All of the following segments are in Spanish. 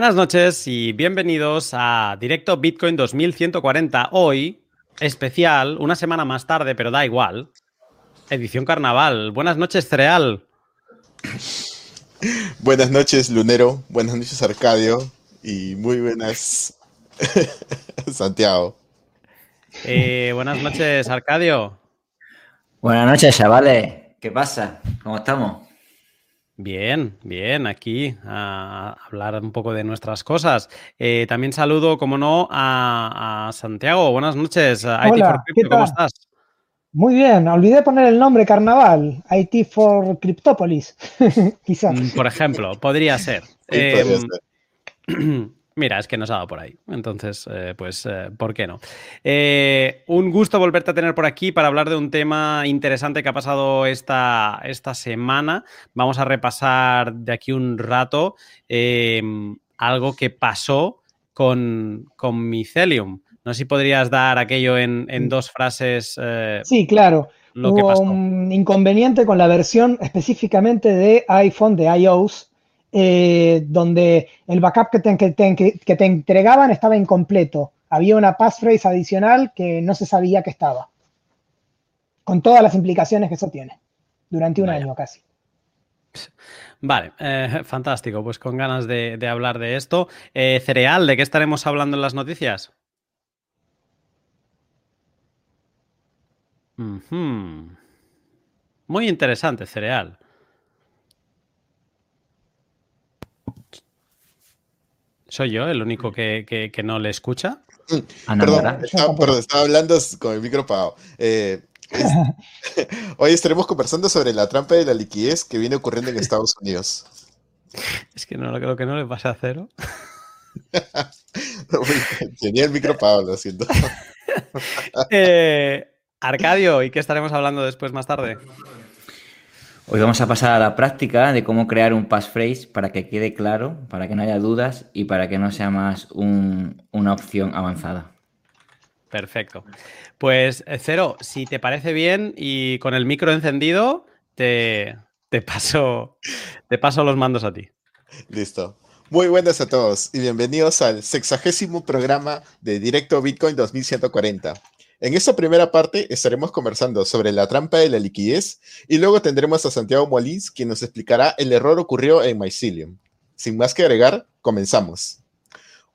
Buenas noches y bienvenidos a Directo Bitcoin 2140. Hoy, especial, una semana más tarde, pero da igual. Edición carnaval. Buenas noches, Cereal. Buenas noches, Lunero. Buenas noches, Arcadio. Y muy buenas, Santiago. Eh, buenas noches, Arcadio. Buenas noches, chavales. ¿Qué pasa? ¿Cómo estamos? Bien, bien, aquí a hablar un poco de nuestras cosas. Eh, también saludo, como no, a, Santiago. Buenas noches, Hola, ¿cómo estás? Muy bien, olvidé poner el nombre Carnaval, IT for Cryptopolis, quizás. Mm, por ejemplo, podría ser. Em, mira, es que nos ha dado por ahí. Entonces, eh, pues, eh, ¿por qué no? Eh, un gusto volverte a tener por aquí para hablar de un tema interesante que ha pasado esta, esta semana. Vamos a repasar de aquí un rato algo que pasó con, con Mycelium. No sé si podrías dar aquello en, mm. dos frases. Sí, claro. Lo Hubo un inconveniente con la versión específicamente de iPhone, de iOS, eh, donde el backup que te, que, te, entregaban estaba incompleto. Había una passphrase adicional que no se sabía que estaba. Con todas las implicaciones que eso tiene. Durante un año casi. Vale, eh, fantástico. Pues con ganas de, hablar de esto. Cereal, ¿de qué estaremos hablando en las noticias? Muy interesante, cereal. ¿Soy yo el único que, no le escucha? Ah, perdón, estaba, hablando con el micro apagado. Eh, hoy estaremos conversando sobre la trampa de la liquidez que viene ocurriendo en Estados Unidos. Es que no, lo que no le pasa a cero. Tenía el micro apagado, lo siento. eh, Arcadio, ¿y qué estaremos hablando después más tarde? Hoy vamos a pasar a la práctica de cómo crear un passphrase para que quede claro, para que no haya dudas y para que no sea más una opción avanzada. Perfecto. Pues eh, Cero, si te parece bien y con el micro encendido, te, te, paso, te paso los mandos a ti. Listo. Muy buenas a todos y bienvenidos al sexagésimo programa de Directo Bitcoin 2140. En esta primera parte estaremos conversando sobre la trampa de la liquidez y luego tendremos a Santiago Molins quien nos explicará el error ocurrido en Mycelium. Sin más que agregar, comenzamos.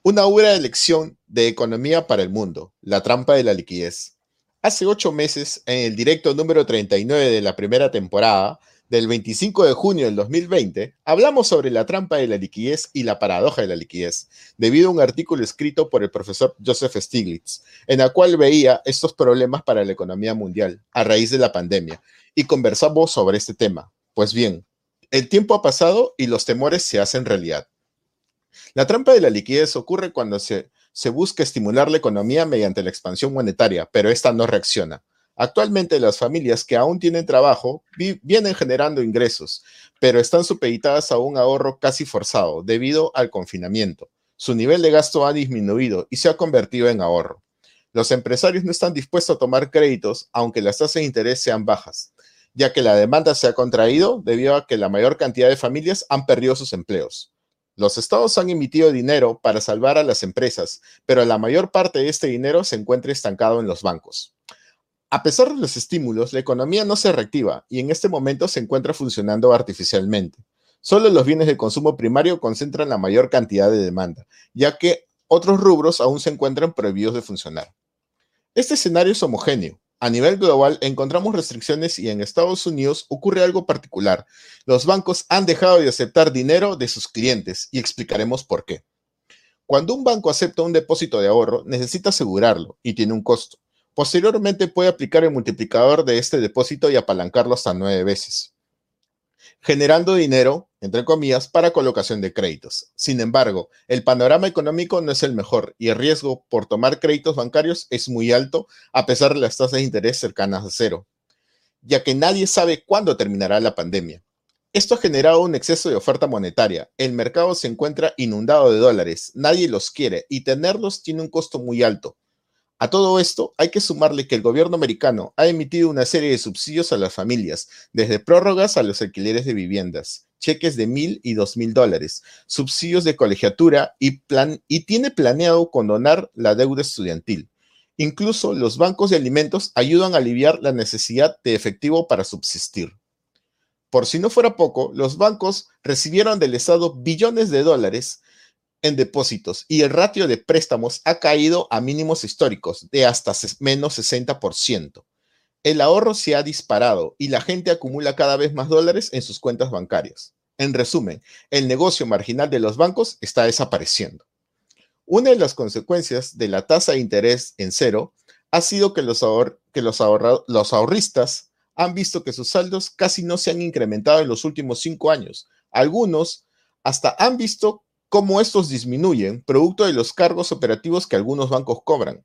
Una obra de lección de economía para el mundo, la trampa de la liquidez. Hace ocho meses, en el directo número 39 de la primera temporada, del 25 de junio del 2020, hablamos sobre la trampa de la liquidez y la paradoja de la liquidez, debido a un artículo escrito por el profesor Joseph Stiglitz, en el cual veía estos problemas para la economía mundial a raíz de la pandemia, y conversamos sobre este tema. Pues bien, el tiempo ha pasado y los temores se hacen realidad. La trampa de la liquidez ocurre cuando se, se busca estimular la economía mediante la expansión monetaria, pero esta no reacciona. Actualmente las familias que aún tienen trabajo vienen generando ingresos, pero están supeditadas a un ahorro casi forzado debido al confinamiento. Su nivel de gasto ha disminuido y se ha convertido en ahorro. Los empresarios no están dispuestos a tomar créditos aunque las tasas de interés sean bajas, ya que la demanda se ha contraído debido a que la mayor cantidad de familias han perdido sus empleos. Los estados han emitido dinero para salvar a las empresas, pero la mayor parte de este dinero se encuentra estancado en los bancos. A pesar de los estímulos, la economía no se reactiva y en este momento se encuentra funcionando artificialmente. Solo los bienes de consumo primario concentran la mayor cantidad de demanda, ya que otros rubros aún se encuentran prohibidos de funcionar. Este escenario es homogéneo. A nivel global encontramos restricciones y en Estados Unidos ocurre algo particular. Los bancos han dejado de aceptar dinero de sus clientes y explicaremos por qué. Cuando un banco acepta un depósito de ahorro, necesita asegurarlo y tiene un costo. Posteriormente puede aplicar el multiplicador de este depósito y apalancarlo hasta nueve veces, generando dinero, entre comillas, para colocación de créditos. Sin embargo, el panorama económico no es el mejor y el riesgo por tomar créditos bancarios es muy alto a pesar de las tasas de interés cercanas a cero, ya que nadie sabe cuándo terminará la pandemia. Esto ha generado un exceso de oferta monetaria. El mercado se encuentra inundado de dólares, nadie los quiere y tenerlos tiene un costo muy alto. A todo esto hay que sumarle que el gobierno americano ha emitido una serie de subsidios a las familias, desde prórrogas a los alquileres de viviendas, cheques de mil y dos mil dólares, subsidios de colegiatura y, plan, y tiene planeado condonar la deuda estudiantil. Incluso los bancos de alimentos ayudan a aliviar la necesidad de efectivo para subsistir. Por si no fuera poco, los bancos recibieron del Estado billones de dólares en depósitos y el ratio de préstamos ha caído a mínimos históricos de hasta menos 60%. El ahorro se ha disparado y la gente acumula cada vez más dólares en sus cuentas bancarias. En resumen, el negocio marginal de los bancos está desapareciendo. Una de las consecuencias de la tasa de interés en cero ha sido que los, que los, los ahorristas han visto que sus saldos casi no se han incrementado en los últimos cinco años. Algunos hasta han visto cómo estos disminuyen, producto de los cargos operativos que algunos bancos cobran.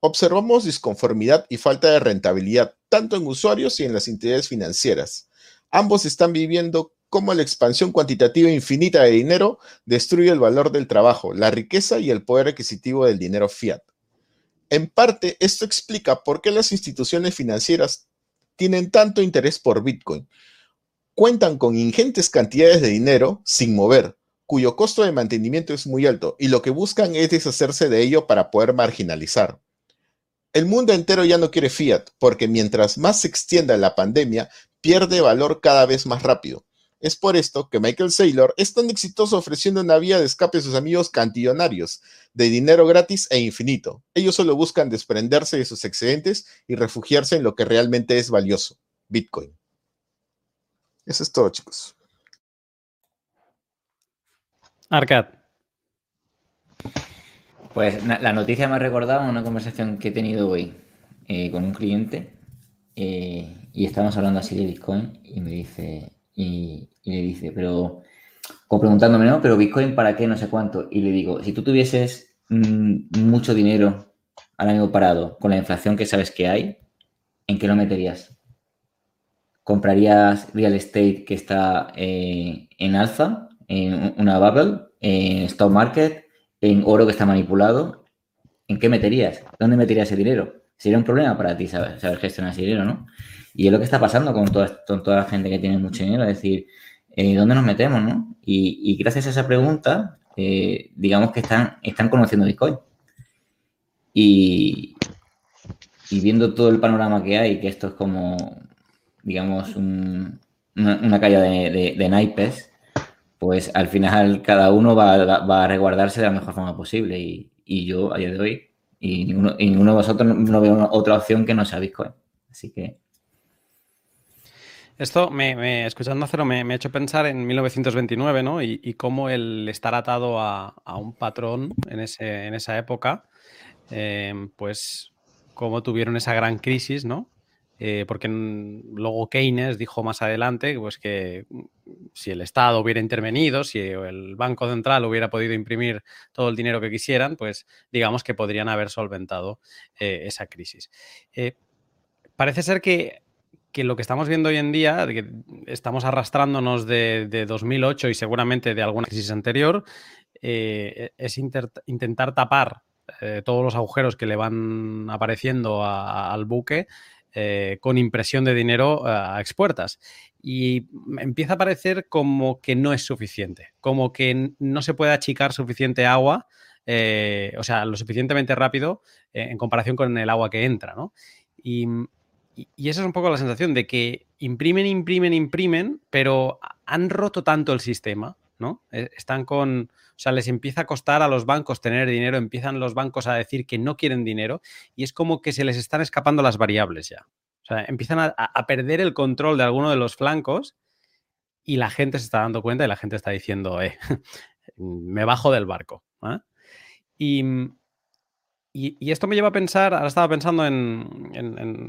Observamos disconformidad y falta de rentabilidad, tanto en usuarios y en las entidades financieras. Ambos están viviendo cómo la expansión cuantitativa infinita de dinero destruye el valor del trabajo, la riqueza y el poder adquisitivo del dinero fiat. En parte, esto explica por qué las instituciones financieras tienen tanto interés por Bitcoin. Cuentan con ingentes cantidades de dinero sin mover, cuyo costo de mantenimiento es muy alto, y lo que buscan es deshacerse de ello para poder marginalizar. El mundo entero ya no quiere fiat, porque mientras más se extienda la pandemia, pierde valor cada vez más rápido. Es por esto que Michael Saylor es tan exitoso ofreciendo una vía de escape a sus amigos cantillonarios, de dinero gratis e infinito. Ellos solo buscan desprenderse de sus excedentes y refugiarse en lo que realmente es valioso, Bitcoin. Eso es todo, chicos. Arcad. Pues la noticia me ha recordado una conversación que he tenido hoy eh, con un cliente eh, y estábamos hablando así de Bitcoin y me dice, y, le dice, pero, como preguntándome, ¿no? Pero Bitcoin, ¿para qué? No sé cuánto. Y le digo, si tú tuvieses mm, mucho dinero al año parado con la inflación que sabes que hay, ¿en qué lo meterías? ¿Comprarías real estate que está eh, en alza, en una bubble, en stock market, en oro que está manipulado? ¿En qué meterías? ¿Dónde meterías ese dinero? Sería un problema para ti saber, gestionar ese dinero, ¿no? Y es lo que está pasando con toda, toda la gente que tiene mucho dinero, es decir, eh, ¿dónde nos metemos? ¿no? Y, gracias a esa pregunta, eh, digamos que están, están conociendo Bitcoin. Y, viendo todo el panorama que hay, que esto es como, digamos, una, una, calle de, naipes, pues al final cada uno va, a resguardarse de la mejor forma posible. Y, yo, a día de hoy, y ninguno, de vosotros no, veo otra opción que no sea Bitcoin. Así que esto, me, escuchando Cero, me, me, ha hecho pensar en 1929, ¿no? Y, cómo el estar atado a, un patrón en, ese, en esa época, em, pues cómo tuvieron esa gran crisis, ¿no? Eh, porque luego Keynes dijo más adelante pues que si el Estado hubiera intervenido, si el Banco Central hubiera podido imprimir todo el dinero que quisieran, pues digamos que podrían haber solventado eh, esa crisis. Eh, parece ser que lo que estamos viendo hoy en día, estamos arrastrándonos de, 2008 y seguramente de alguna crisis anterior, eh, es intentar tapar todos los agujeros que le van apareciendo al buque eh, con impresión de dinero a expuertas. Y empieza a parecer como que no es suficiente, como que no se puede achicar suficiente agua, o sea, lo suficientemente rápido en comparación con el agua que entra, ¿no? Y y, esa es un poco la sensación de que imprimen, imprimen, imprimen, pero han roto tanto el sistema, E, están con, o sea, les empieza a costar a los bancos tener dinero, empiezan los bancos a decir que no quieren dinero y es como que se les están escapando las variables ya. O sea, empiezan a, perder el control de alguno de los flancos y la gente se está dando cuenta y la gente está diciendo, eh, me bajo del barco. Y, y, esto me lleva a pensar, ahora estaba pensando en,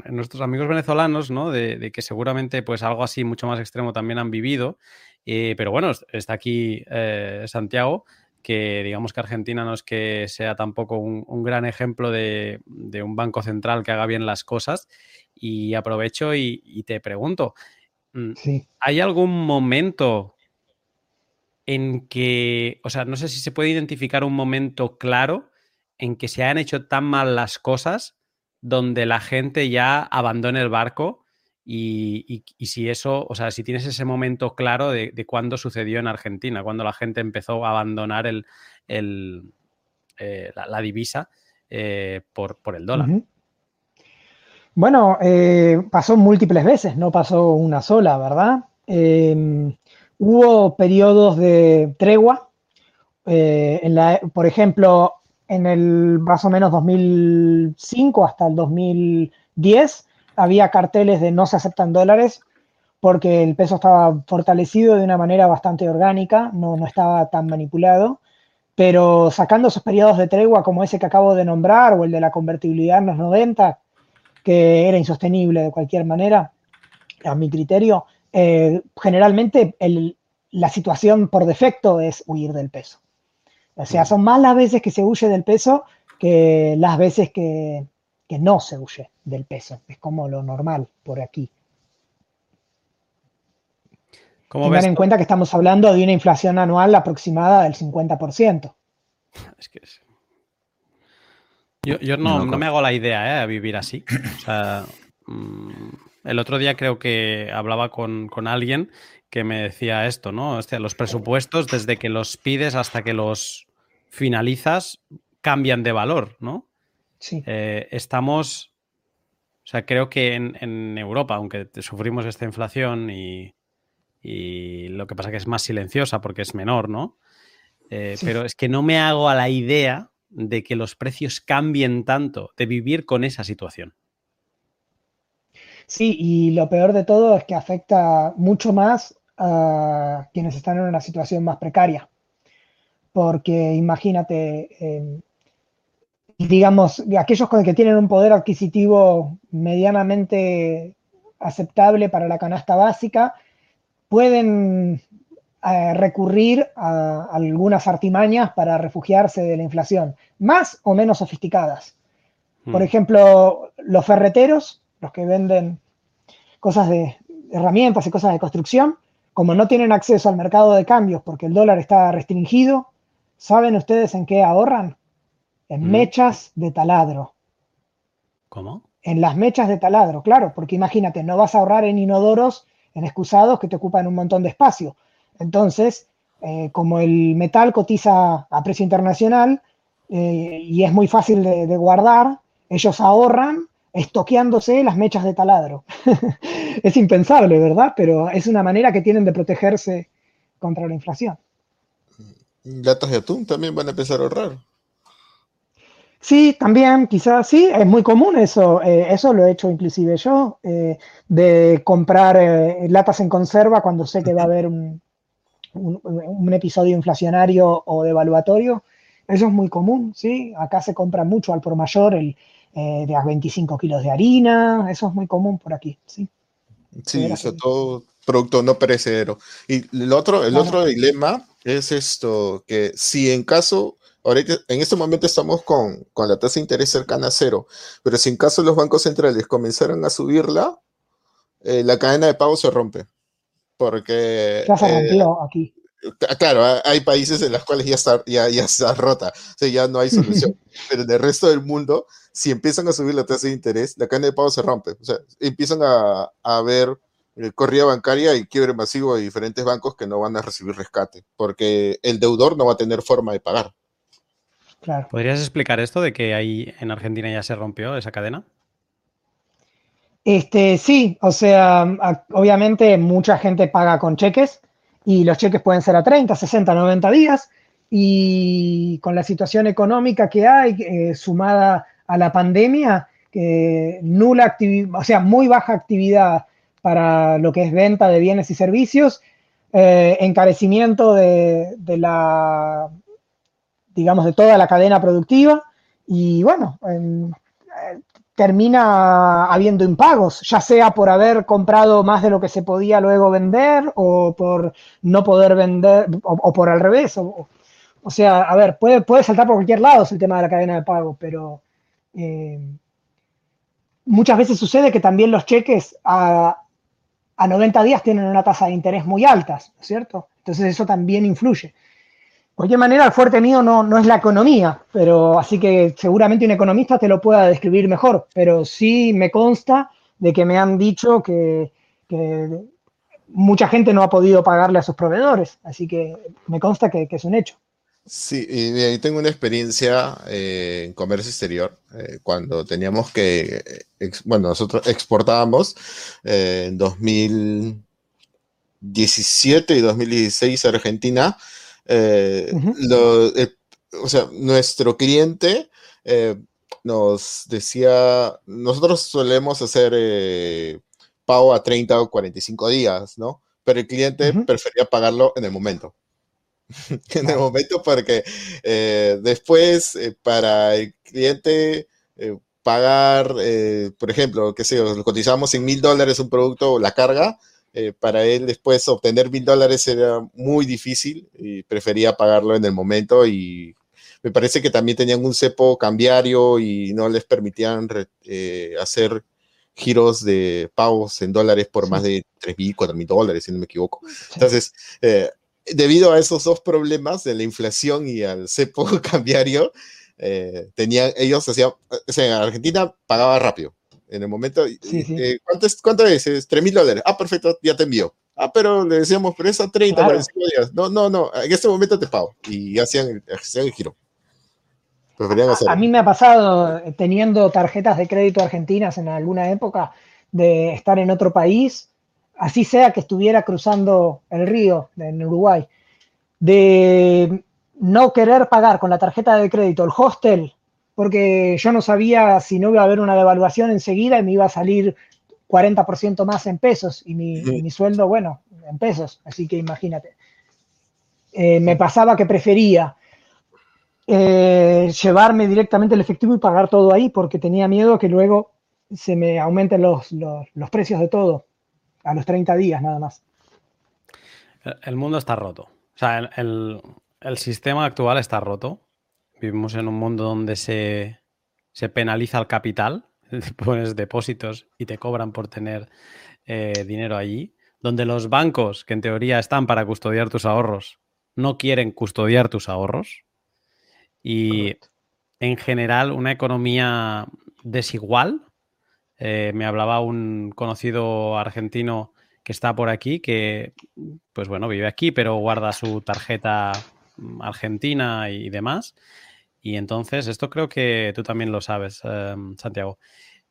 nuestros amigos venezolanos, ¿no? De, que seguramente pues algo así mucho más extremo también han vivido. Eh, pero bueno, está aquí eh, Santiago, que digamos que Argentina no es que sea tampoco un, gran ejemplo de, un banco central que haga bien las cosas. Y aprovecho y, te pregunto, mm, ¿hay algún momento en que, o sea, no sé si se puede identificar un momento claro? en que se han hecho tan mal las cosas donde la gente ya abandone el barco Y, si eso, o sea, si tienes ese momento claro de, de cuándo sucedió en Argentina, cuando la gente empezó a abandonar el, eh, la, divisa eh, por, el dólar. Bueno, eh, pasó múltiples veces, no pasó una sola, ¿verdad? Em, hubo periodos de tregua. en la, por ejemplo, en el más o menos 2005 hasta el 2010 había carteles de no se aceptan dólares porque el peso estaba fortalecido de una manera bastante orgánica, no, no estaba tan manipulado, pero sacando esos periodos de tregua como ese que acabo de nombrar o el de la convertibilidad en los 90, que era insostenible de cualquier manera, a mi criterio, eh, generalmente la situación por defecto es huir del peso. O sea, son más las veces que se huye del peso que las veces que, que no se huye del peso. Es como lo normal por aquí. Tengan en cuenta que estamos hablando de una inflación anual aproximada del 50%. Es que Yo, no, me hago la idea ¿eh? de vivir así. O sea, mm, el otro día creo que hablaba con, alguien que me decía esto, ¿no? los presupuestos, desde que los pides hasta que los finalizas, cambian de valor, ¿no? Eh, estamos, o sea, creo que en, Europa, aunque sufrimos esta inflación y, lo que pasa que es más silenciosa porque es menor, ¿no? Eh, pero es que no me hago a la idea de que los precios cambien tanto, de vivir con esa situación. Sí, y lo peor de todo es que afecta mucho más a quienes están en una situación más precaria. Porque imagínate, digamos, aquellos que tienen un poder adquisitivo medianamente aceptable para la canasta básica, pueden eh, recurrir a algunas artimañas para refugiarse de la inflación, más o menos sofisticadas. Por hmm. ejemplo, los ferreteros, los que venden cosas de herramientas y cosas de construcción, como no tienen acceso al mercado de cambios porque el dólar está restringido, ¿saben ustedes en qué ahorran? En mm. mechas de taladro. ¿Cómo? En las mechas de taladro, claro, porque imagínate, no vas a ahorrar en inodoros, en excusados que te ocupan un montón de espacio. Entonces, eh, como el metal cotiza a precio internacional eh, y es muy fácil de, de guardar, ellos ahorran estoqueándose las mechas de taladro. es impensable, ¿verdad? Pero es una manera que tienen de protegerse contra la inflación. Latas de atún también van a empezar a ahorrar. Sí, también, quizás sí, es muy común eso. Eh, eso lo he hecho inclusive yo, eh, de comprar eh, latas en conserva cuando sé que va a haber un, episodio inflacionario o devaluatorio. Eso es muy común, sí. Acá se compra mucho al por mayor el, de a 25 kilos de harina. Eso es muy común por aquí, sí. Sí, eso todo producto no perecedero. Y el otro, el otro dilema es esto, que si en caso ahorita, en este momento estamos con, la tasa de interés cercana a cero, pero si en caso los bancos centrales comenzaran a subirla, eh, la cadena de pago se rompe. Porque... Ya se rompió eh, aquí. Claro, hay países en los cuales ya está, ya, ya está rota, o sea, ya no hay solución. pero en el resto del mundo, si empiezan a subir la tasa de interés, la cadena de pago se rompe. O sea, empiezan a, a haber eh, corrida bancaria y quiebre masivo de diferentes bancos que no van a recibir rescate, porque el deudor no va a tener forma de pagar. ¿Podrías explicar esto de que ahí en Argentina ya se rompió esa cadena? Este, sí, o sea, obviamente mucha gente paga con cheques y los cheques pueden ser a 30, 60, 90 días y con la situación económica que hay eh, sumada a la pandemia, que nula actividad, o sea, muy baja actividad para lo que es venta de bienes y servicios, eh, encarecimiento de, la digamos, de toda la cadena productiva y bueno, eh, termina habiendo impagos, ya sea por haber comprado más de lo que se podía luego vender o por no poder vender o, por al revés. O, sea, a ver, puede, puede saltar por cualquier lado el tema de la cadena de pago, pero eh, muchas veces sucede que también los cheques a, a 90 días tienen una tasa de interés muy alta, ¿cierto? Entonces eso también influye cualquier manera, el fuerte mío no, no es la economía, pero así que seguramente un economista te lo pueda describir mejor, pero sí me consta de que me han dicho que, mucha gente no ha podido pagarle a sus proveedores, así que me consta que, es un hecho. Sí, y tengo una experiencia eh, en comercio exterior, eh, cuando teníamos que, bueno, nosotros exportábamos eh, en 2017 y 2016 a Argentina, o sea, nuestro cliente nos decía, nosotros solemos hacer eh, pago a 30 o 45 días, ¿no? Pero el cliente prefería pagarlo en el momento. en el momento porque eh, después eh, para el cliente pagar, por ejemplo, qué sé yo, cotizamos en mil dólares un producto, la carga, para él después obtener mil dólares era muy difícil y prefería pagarlo en el momento y me parece que también tenían un cepo cambiario y no les permitían eh, hacer giros de pagos en dólares por más de 3 mil, 4 mil dólares, si no me equivoco. Entonces, eh, debido a esos dos problemas de la inflación y al cepo cambiario, eh, tenían, ellos hacían, o sea, en Argentina pagaba rápido. En el momento, ¿cuánto, es, ¿cuánto es? 3 mil dólares. Ah, perfecto, ya te envío. Ah, pero le decíamos, pero es a 30, 45 días. No, no, no, en este momento te pago. Y hacían, hacían el giro. A, mí me ha pasado, eh, teniendo tarjetas de crédito argentinas en alguna época, de estar en otro país, así sea que estuviera cruzando el río en Uruguay, de no querer pagar con la tarjeta de crédito el hostel, porque yo no sabía si no iba a haber una devaluación enseguida y me iba a salir 40% más en pesos y mi, sueldo, bueno, en pesos, así que imagínate. Eh, me pasaba que prefería eh, llevarme directamente el efectivo y pagar todo ahí porque tenía miedo que luego se me aumenten los, los, precios de todo a los 30 días nada más. El mundo está roto. O sea, el, el, sistema actual está roto. Vivimos en un mundo donde se, se penaliza el capital, pones depósitos y te cobran por tener eh, dinero allí, donde los bancos, que en teoría están para custodiar tus ahorros, no quieren custodiar tus ahorros. Y en general una economía desigual. Eh, me hablaba un conocido argentino que está por aquí, que pues bueno, vive aquí, pero guarda su tarjeta argentina y demás. Y entonces, esto creo que tú también lo sabes, em, Santiago.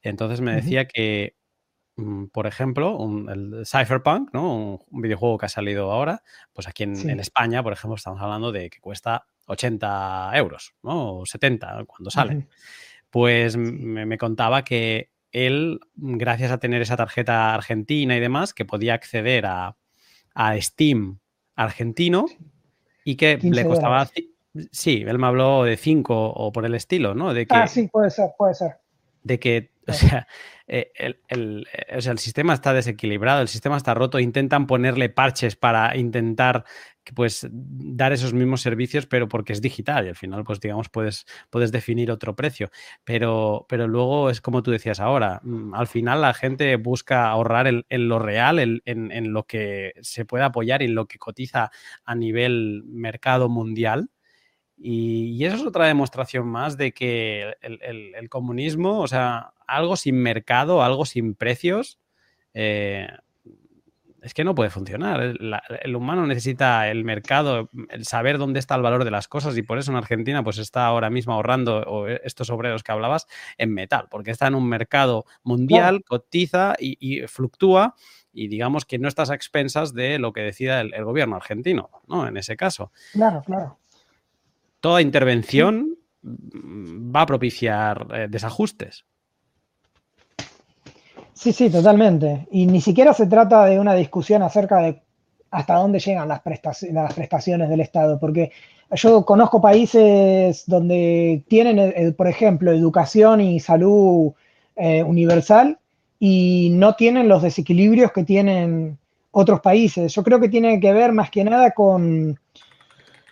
Entonces me decía que, mm, por ejemplo, el Cypherpunk, ¿no? Un, videojuego que ha salido ahora, pues aquí en, en, España, por ejemplo, estamos hablando de que cuesta 80 euros, ¿no? O 70 cuando sale. Pues me, contaba que él, gracias a tener esa tarjeta argentina y demás, que podía acceder a, Steam argentino y que le costaba... Sí, él me habló de 5 o por el estilo, ¿no? De que, ah, sí, puede ser, puede ser. De que, o sea, eh, el, o sea, el sistema está desequilibrado, el sistema está roto, intentan ponerle parches para intentar pues dar esos mismos servicios, pero porque es digital y al final, pues digamos, puedes, puedes definir otro precio. Pero, pero luego es como tú decías ahora, mm, al final la gente busca ahorrar en, lo real, en, en, lo que se puede apoyar y en lo que cotiza a nivel mercado mundial. Y, eso es otra demostración más de que el, comunismo, o sea, algo sin mercado, algo sin precios, eh, es que no puede funcionar. El, humano necesita el mercado, el saber dónde está el valor de las cosas y por eso en Argentina pues está ahora mismo ahorrando estos obreros que hablabas en metal, porque está en un mercado mundial, cotiza y, fluctúa y digamos que no estás a expensas de lo que decida el, gobierno argentino, ¿no? En ese caso. Claro, claro. Toda intervención va a propiciar eh, desajustes. Sí, sí, totalmente. Y ni siquiera se trata de una discusión acerca de hasta dónde llegan las, prestaciones del Estado, porque yo conozco países donde tienen, eh, por ejemplo, educación y salud eh, universal y no tienen los desequilibrios que tienen otros países. Yo creo que tiene que ver más que nada con,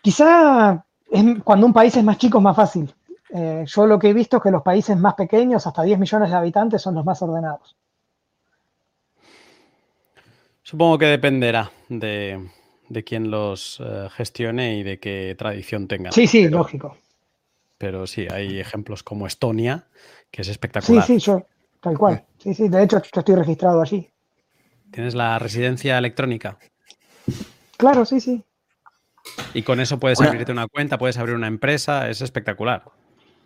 quizá cuando un país es más chico es más fácil. Eh, yo lo que he visto es que los países más pequeños, hasta 10 millones de habitantes, son los más ordenados. Supongo que dependerá de, de quién los eh, gestione y de qué tradición tengan. Sí, sí, lógico. Pero sí, hay ejemplos como Estonia, que es espectacular. Sí, sí, yo, tal cual. Sí, sí, de hecho yo estoy registrado allí. ¿Tienes la residencia electrónica? Claro, sí, sí. Y con eso puedes abrirte una cuenta, puedes abrir una empresa, es espectacular.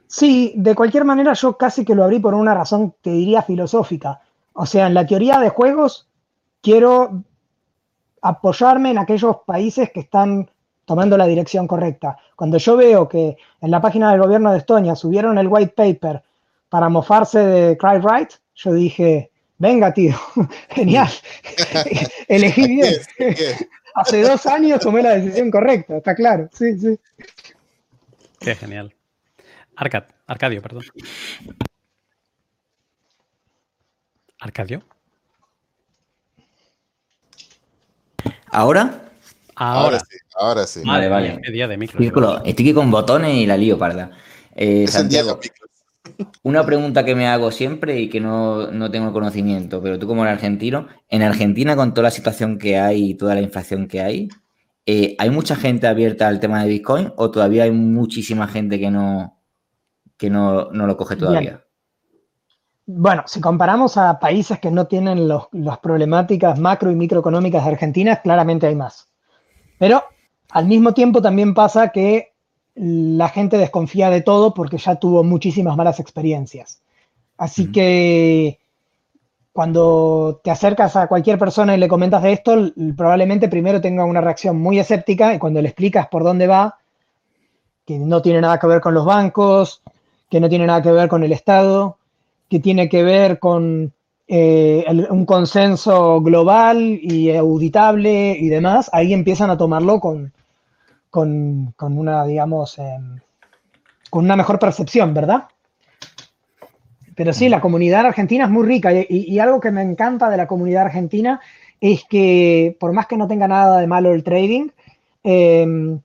Sí, de cualquier manera yo casi que lo abrí por una razón, te diría, filosófica. O sea, en la teoría de juegos quiero apoyarme en aquellos países que están tomando la dirección correcta. Cuando yo veo que en la página del gobierno de Estonia subieron el white paper para mofarse de Cry Right, yo dije, venga tío, genial, elegí bien. Hace dos años tomé la decisión correcta, está claro, sí, sí. Qué genial. Arcad, Arcadio, perdón. ¿Arcadio? ¿Ahora? Ahora, sí, ahora sí. Vale, vale. día de micro, estoy aquí con botones y la lío parda. Eh, Santiago, una pregunta que me hago siempre y que no, no, tengo conocimiento, pero tú como el argentino, en Argentina con toda la situación que hay y toda la inflación que hay, eh, ¿hay mucha gente abierta al tema de Bitcoin o todavía hay muchísima gente que no, que no, no lo coge todavía? Bueno, si comparamos a países que no tienen las problemáticas macro y microeconómicas de Argentina, claramente hay más. Pero al mismo tiempo también pasa que la gente desconfía de todo porque ya tuvo muchísimas malas experiencias. Así que cuando te acercas a cualquier persona y le comentas de esto, probablemente primero tenga una reacción muy escéptica y cuando le explicas por dónde va, que no tiene nada que ver con los bancos, que no tiene nada que ver con el Estado, que tiene que ver con eh, un consenso global y auditable y demás, ahí empiezan a tomarlo con, con, una, digamos, em, con una mejor percepción, ¿verdad? Pero sí, la comunidad argentina es muy rica y, algo que me encanta de la comunidad argentina es que por más que no tenga nada de malo el trading, em,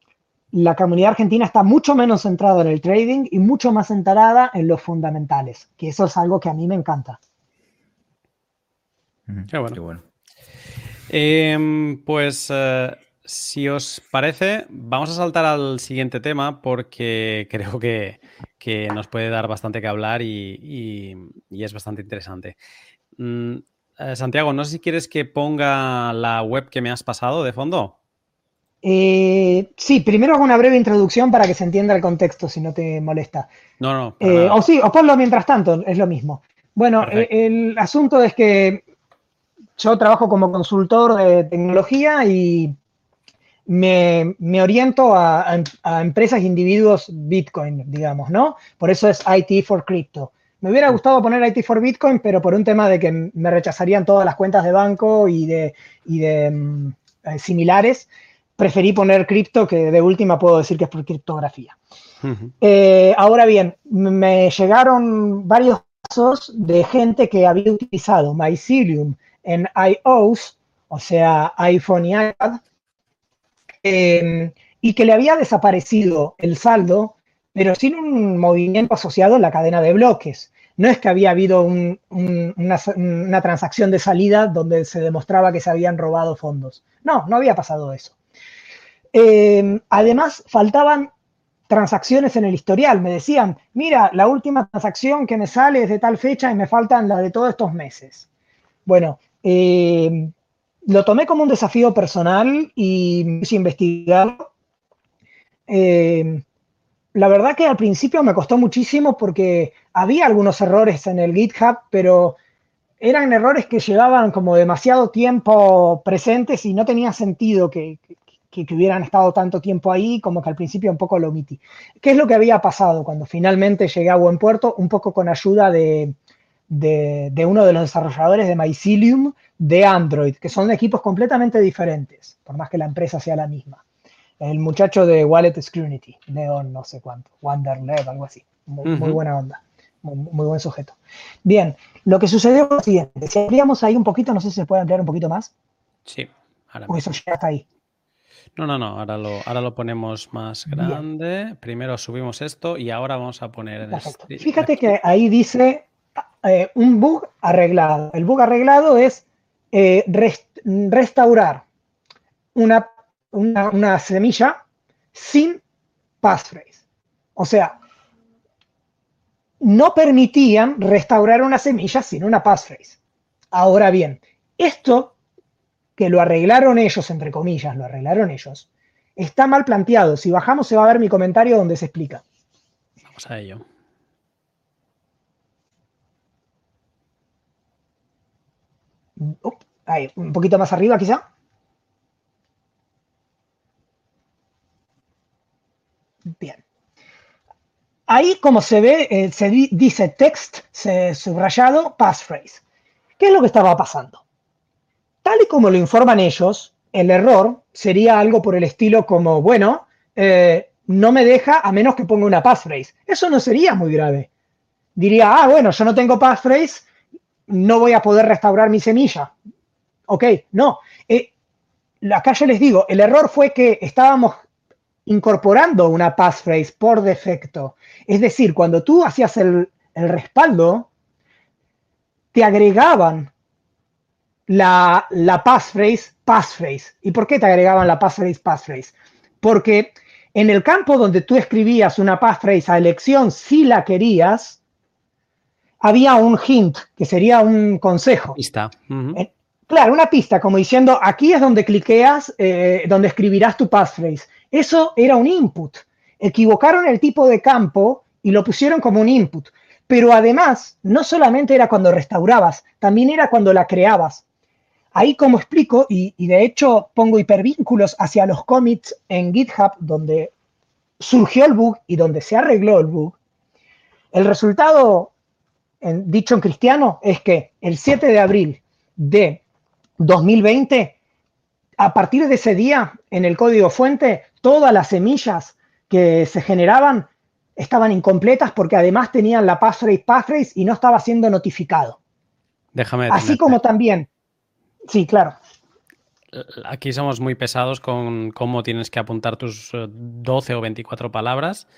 la comunidad argentina está mucho menos centrada en el trading y mucho más centrada en los fundamentales, que eso es algo que a mí me encanta. Qué bueno. Em, pues eh, si os parece, vamos a saltar al siguiente tema porque creo que, nos puede dar bastante que hablar y, es bastante interesante. Mm, eh, Santiago, no sé si quieres que ponga la web que me has pasado de fondo. Eh, sí, primero hago una breve introducción para que se entienda el contexto, si no te molesta. No, no. Eh, o sí, o ponlo mientras tanto, es lo mismo. Bueno, el asunto es que yo trabajo como consultor de tecnología y me, oriento a, empresas e individuos Bitcoin, digamos, ¿no? Por eso es IT for Crypto. Me hubiera gustado poner IT for Bitcoin, pero por un tema de que me rechazarían todas las cuentas de banco y de, de mm, eh, similares, preferí poner cripto, que de última puedo decir que es por criptografía. Eh, ahora bien, me llegaron varios casos de gente que había utilizado Mycelium en iOS, o sea, iPhone y iPad, Em, y que le había desaparecido el saldo, pero sin un movimiento asociado en la cadena de bloques. No es que había habido una, transacción de salida donde se demostraba que se habían robado fondos. No, no había pasado eso. Em, además, faltaban transacciones en el historial. Me decían, mira, la última transacción que me sale es de tal fecha y me faltan las de todos estos meses. Bueno, eh, lo tomé como un desafío personal y me hice investigarlo. Eh, la verdad que al principio me costó muchísimo porque había algunos errores en el GitHub, pero eran errores que llevaban como demasiado tiempo presentes y no tenía sentido que, que, hubieran estado tanto tiempo ahí, como que al principio un poco lo omití. ¿Qué es lo que había pasado cuando finalmente llegué a buen puerto? Un poco con ayuda de, de, uno de los desarrolladores de Mycelium de Android, que son equipos completamente diferentes, por más que la empresa sea la misma. El muchacho de Wallet Scrunity, Leon no sé cuánto, Wanderlab, algo así. Muy, buena onda, muy, buen sujeto. Bien, lo que sucedió fue lo siguiente. Si ampliamos ahí un poquito, no sé si se puede ampliar un poquito más. Sí. Ahora eso ya está ahí. No, no, no, ahora lo, ahora lo ponemos más grande. Primero subimos esto y ahora vamos a poner... Este Fíjate que ahí dice eh, un bug arreglado. El bug arreglado es eh, restaurar una, una, semilla sin passphrase. O sea, no permitían restaurar una semilla sin una passphrase. Ahora bien, esto que lo arreglaron ellos, entre comillas, lo arreglaron ellos, está mal planteado. Si bajamos se va a ver mi comentario donde se explica. Vamos a ello. Un poquito más arriba quizá. Bien. Ahí, como se ve, eh, se dice text subrayado passphrase. ¿Qué es lo que estaba pasando? Tal y como lo informan ellos, el error sería algo por el estilo como, bueno, eh, no me deja a menos que ponga una passphrase. Eso no sería muy grave. Diría, ah, bueno, yo no tengo passphrase, no voy a poder restaurar mi semilla. Ok, no. Eh, acá yo les digo, el error fue que estábamos incorporando una passphrase por defecto. Es decir, cuando tú hacías el, respaldo, te agregaban la, la passphrase, passphrase. ¿Y por qué te agregaban la passphrase, passphrase? Porque en el campo donde tú escribías una passphrase a elección, si la querías, había un hint, que sería un consejo. Pista. Eh, claro, una pista, como diciendo, aquí es donde cliqueas, eh, donde escribirás tu passphrase. Eso era un input. Equivocaron el tipo de campo y lo pusieron como un input. Pero además, no solamente era cuando restaurabas, también era cuando la creabas. Ahí como explico, y, de hecho pongo hipervínculos hacia los commits en GitHub, donde surgió el bug y donde se arregló el bug, el resultado, en, dicho en cristiano, es que el 7 de abril de 2020, a partir de ese día, en el código fuente, todas las semillas que se generaban estaban incompletas porque además tenían la passphrase passphrase y no estaba siendo notificado. Déjame. Así como también. Sí, claro. Aquí somos muy pesados con cómo tienes que apuntar tus 12 eh, o 24 palabras.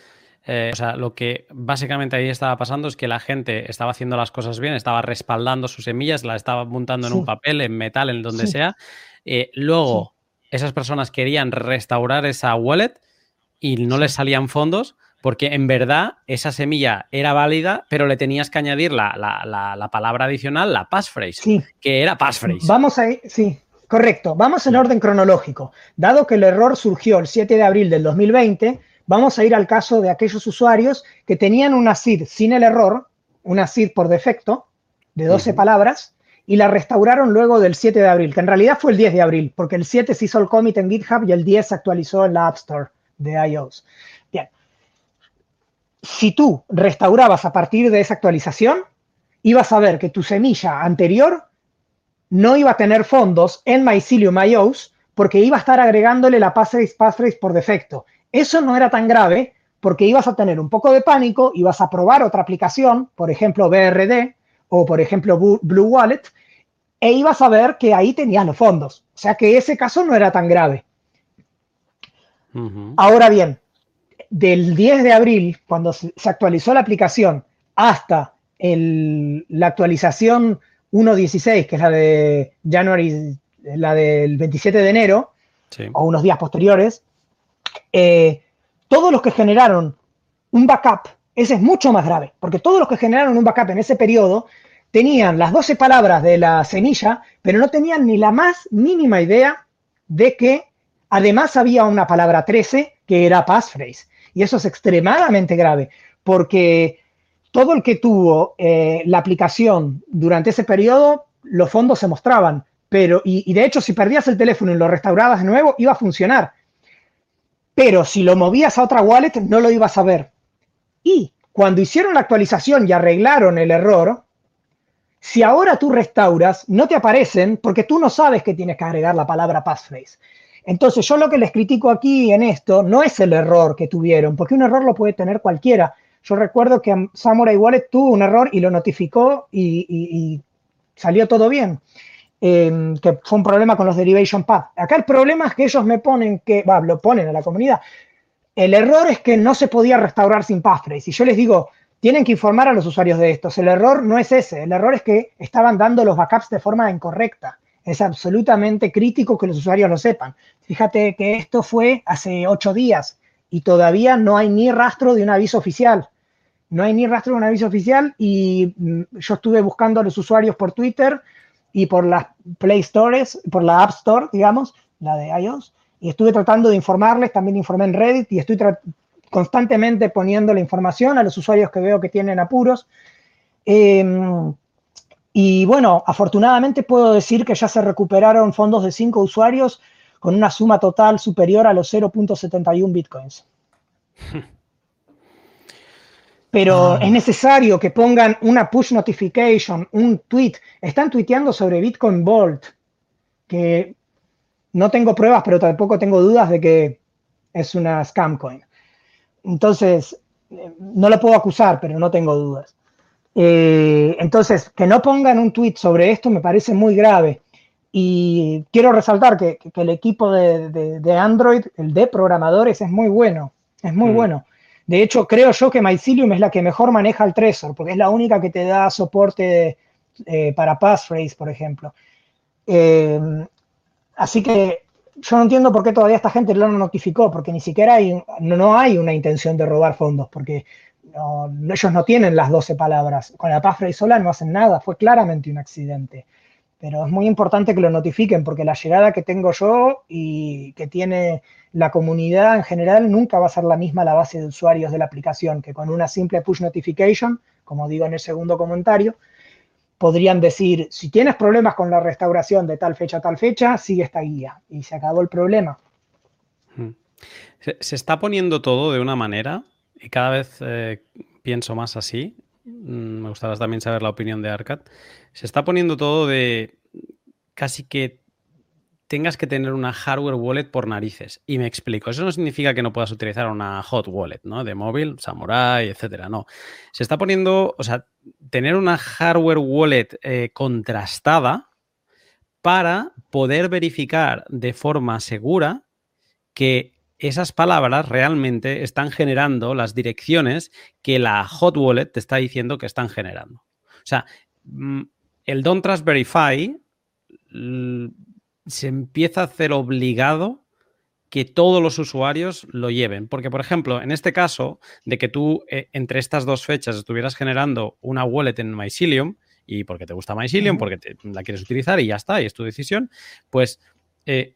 Eh, o sea, lo que básicamente ahí estaba pasando es que la gente estaba haciendo las cosas bien, estaba respaldando sus semillas, las estaba apuntando en un papel, en metal, en donde sea. Eh, luego, esas personas querían restaurar esa wallet y no les salían fondos porque en verdad esa semilla era válida, pero le tenías que añadir la, palabra adicional, la passphrase, que era passphrase. Vamos a sí, correcto. Vamos en orden cronológico. Dado que el error surgió el 7 de abril del 2020, vamos a ir al caso de aquellos usuarios que tenían una SID sin el error, una SID por defecto, de 12 palabras, y la restauraron luego del 7 de abril, que en realidad fue el 10 de abril, porque el 7 se hizo el commit en GitHub y el 10 se actualizó en la App Store de iOS. Bien. Si tú restaurabas a partir de esa actualización, ibas a ver que tu semilla anterior no iba a tener fondos en Mycelium iOS porque iba a estar agregándole la passphrase passphrase por defecto. Eso no era tan grave porque ibas a tener un poco de pánico, ibas a probar otra aplicación, por ejemplo BRD, o por ejemplo Blue Wallet, e ibas a ver que ahí tenías los fondos. O sea que ese caso no era tan grave. Ahora bien, del 10 de abril, cuando se actualizó la aplicación, hasta la actualización 1.16, que es la de January, la del 27 de enero, o unos días posteriores, eh, todos los que generaron un backup, ese es mucho más grave, porque todos los que generaron un backup en ese periodo tenían las 12 palabras de la semilla, pero no tenían ni la más mínima idea de que además había una palabra 13 que era passphrase. Y eso es extremadamente grave, porque todo el que tuvo eh, la aplicación durante ese periodo, los fondos se mostraban. Pero, y, y de hecho, si perdías el teléfono y lo restaurabas de nuevo, iba a funcionar. Pero si lo movías a otra wallet, no lo ibas a ver. Y cuando hicieron la actualización y arreglaron el error, si ahora tú restauras, no te aparecen porque tú no sabes que tienes que agregar la palabra passphrase. Entonces, yo lo que les critico aquí en esto no es el error que tuvieron, porque un error lo puede tener cualquiera. Yo recuerdo que Samurai Wallet tuvo un error y lo notificó y, salió todo bien. Que fue un problema con los derivation path. Acá el problema es que ellos me ponen que, va, lo ponen a la comunidad. El error es que no se podía restaurar sin passphrase. Y yo les digo, tienen que informar a los usuarios de esto. El error no es ese, el error es que estaban dando los backups de forma incorrecta. Es absolutamente crítico que los usuarios lo sepan. Fíjate que esto fue hace ocho días y todavía no hay ni rastro de un aviso oficial. no hay ni rastro de un aviso oficial y mm, yo estuve buscando a los usuarios por Twitter y por las Play Stores, por la App Store, digamos, la de iOS, y estuve tratando de informarles, también informé en Reddit y estoy constantemente poniendo la información a los usuarios que veo que tienen apuros. Em, y bueno, afortunadamente puedo decir que ya se recuperaron fondos de cinco usuarios con una suma total superior a los 0.71 bitcoins. Pero ah. es necesario que pongan una push notification, un tweet. Están tuiteando sobre Bitcoin Vault, que no tengo pruebas, pero tampoco tengo dudas de que es una scam coin. Entonces, no lo puedo acusar, pero no tengo dudas. Eh, entonces, que no pongan un tweet sobre esto me parece muy grave. Y quiero resaltar que, el equipo de, Android, el de programadores, es muy bueno. Es muy mm. bueno. De hecho, creo yo que Mycelium es la que mejor maneja el Trezor, porque es la única que te da soporte eh, para passphrase, por ejemplo. Eh, así que yo no entiendo por qué todavía esta gente no lo notificó, porque ni siquiera hay, no, hay una intención de robar fondos, porque ellos no tienen las 12 palabras. Con la passphrase sola no hacen nada, fue claramente un accidente. Pero es muy importante que lo notifiquen, porque la llegada que tengo yo y que tiene la comunidad en general nunca va a ser la misma la base de usuarios de la aplicación, que con una simple push notification, como digo en el segundo comentario, podrían decir, si tienes problemas con la restauración de tal fecha a tal fecha, sigue esta guía y se acabó el problema. Hmm. Se, está poniendo todo de una manera y cada vez eh, pienso más así. Mm, me gustaría también saber la opinión de Arcad. Se está poniendo todo de casi que tengas que tener una hardware wallet por narices. Y me explico. Eso no significa que no puedas utilizar una hot wallet, ¿no? De móvil, Samurai, etcétera. No. Se está poniendo, o sea, tener una hardware wallet eh, contrastada para poder verificar de forma segura que esas palabras realmente están generando las direcciones que la hot wallet te está diciendo que están generando. O sea, mm, el Don't Trust Verify se empieza a hacer obligado que todos los usuarios lo lleven. Porque, por ejemplo, en este caso de que tú eh, entre estas dos fechas estuvieras generando una wallet en Mycelium, y porque te gusta Mycelium, porque la quieres utilizar y ya está, y es tu decisión, pues eh,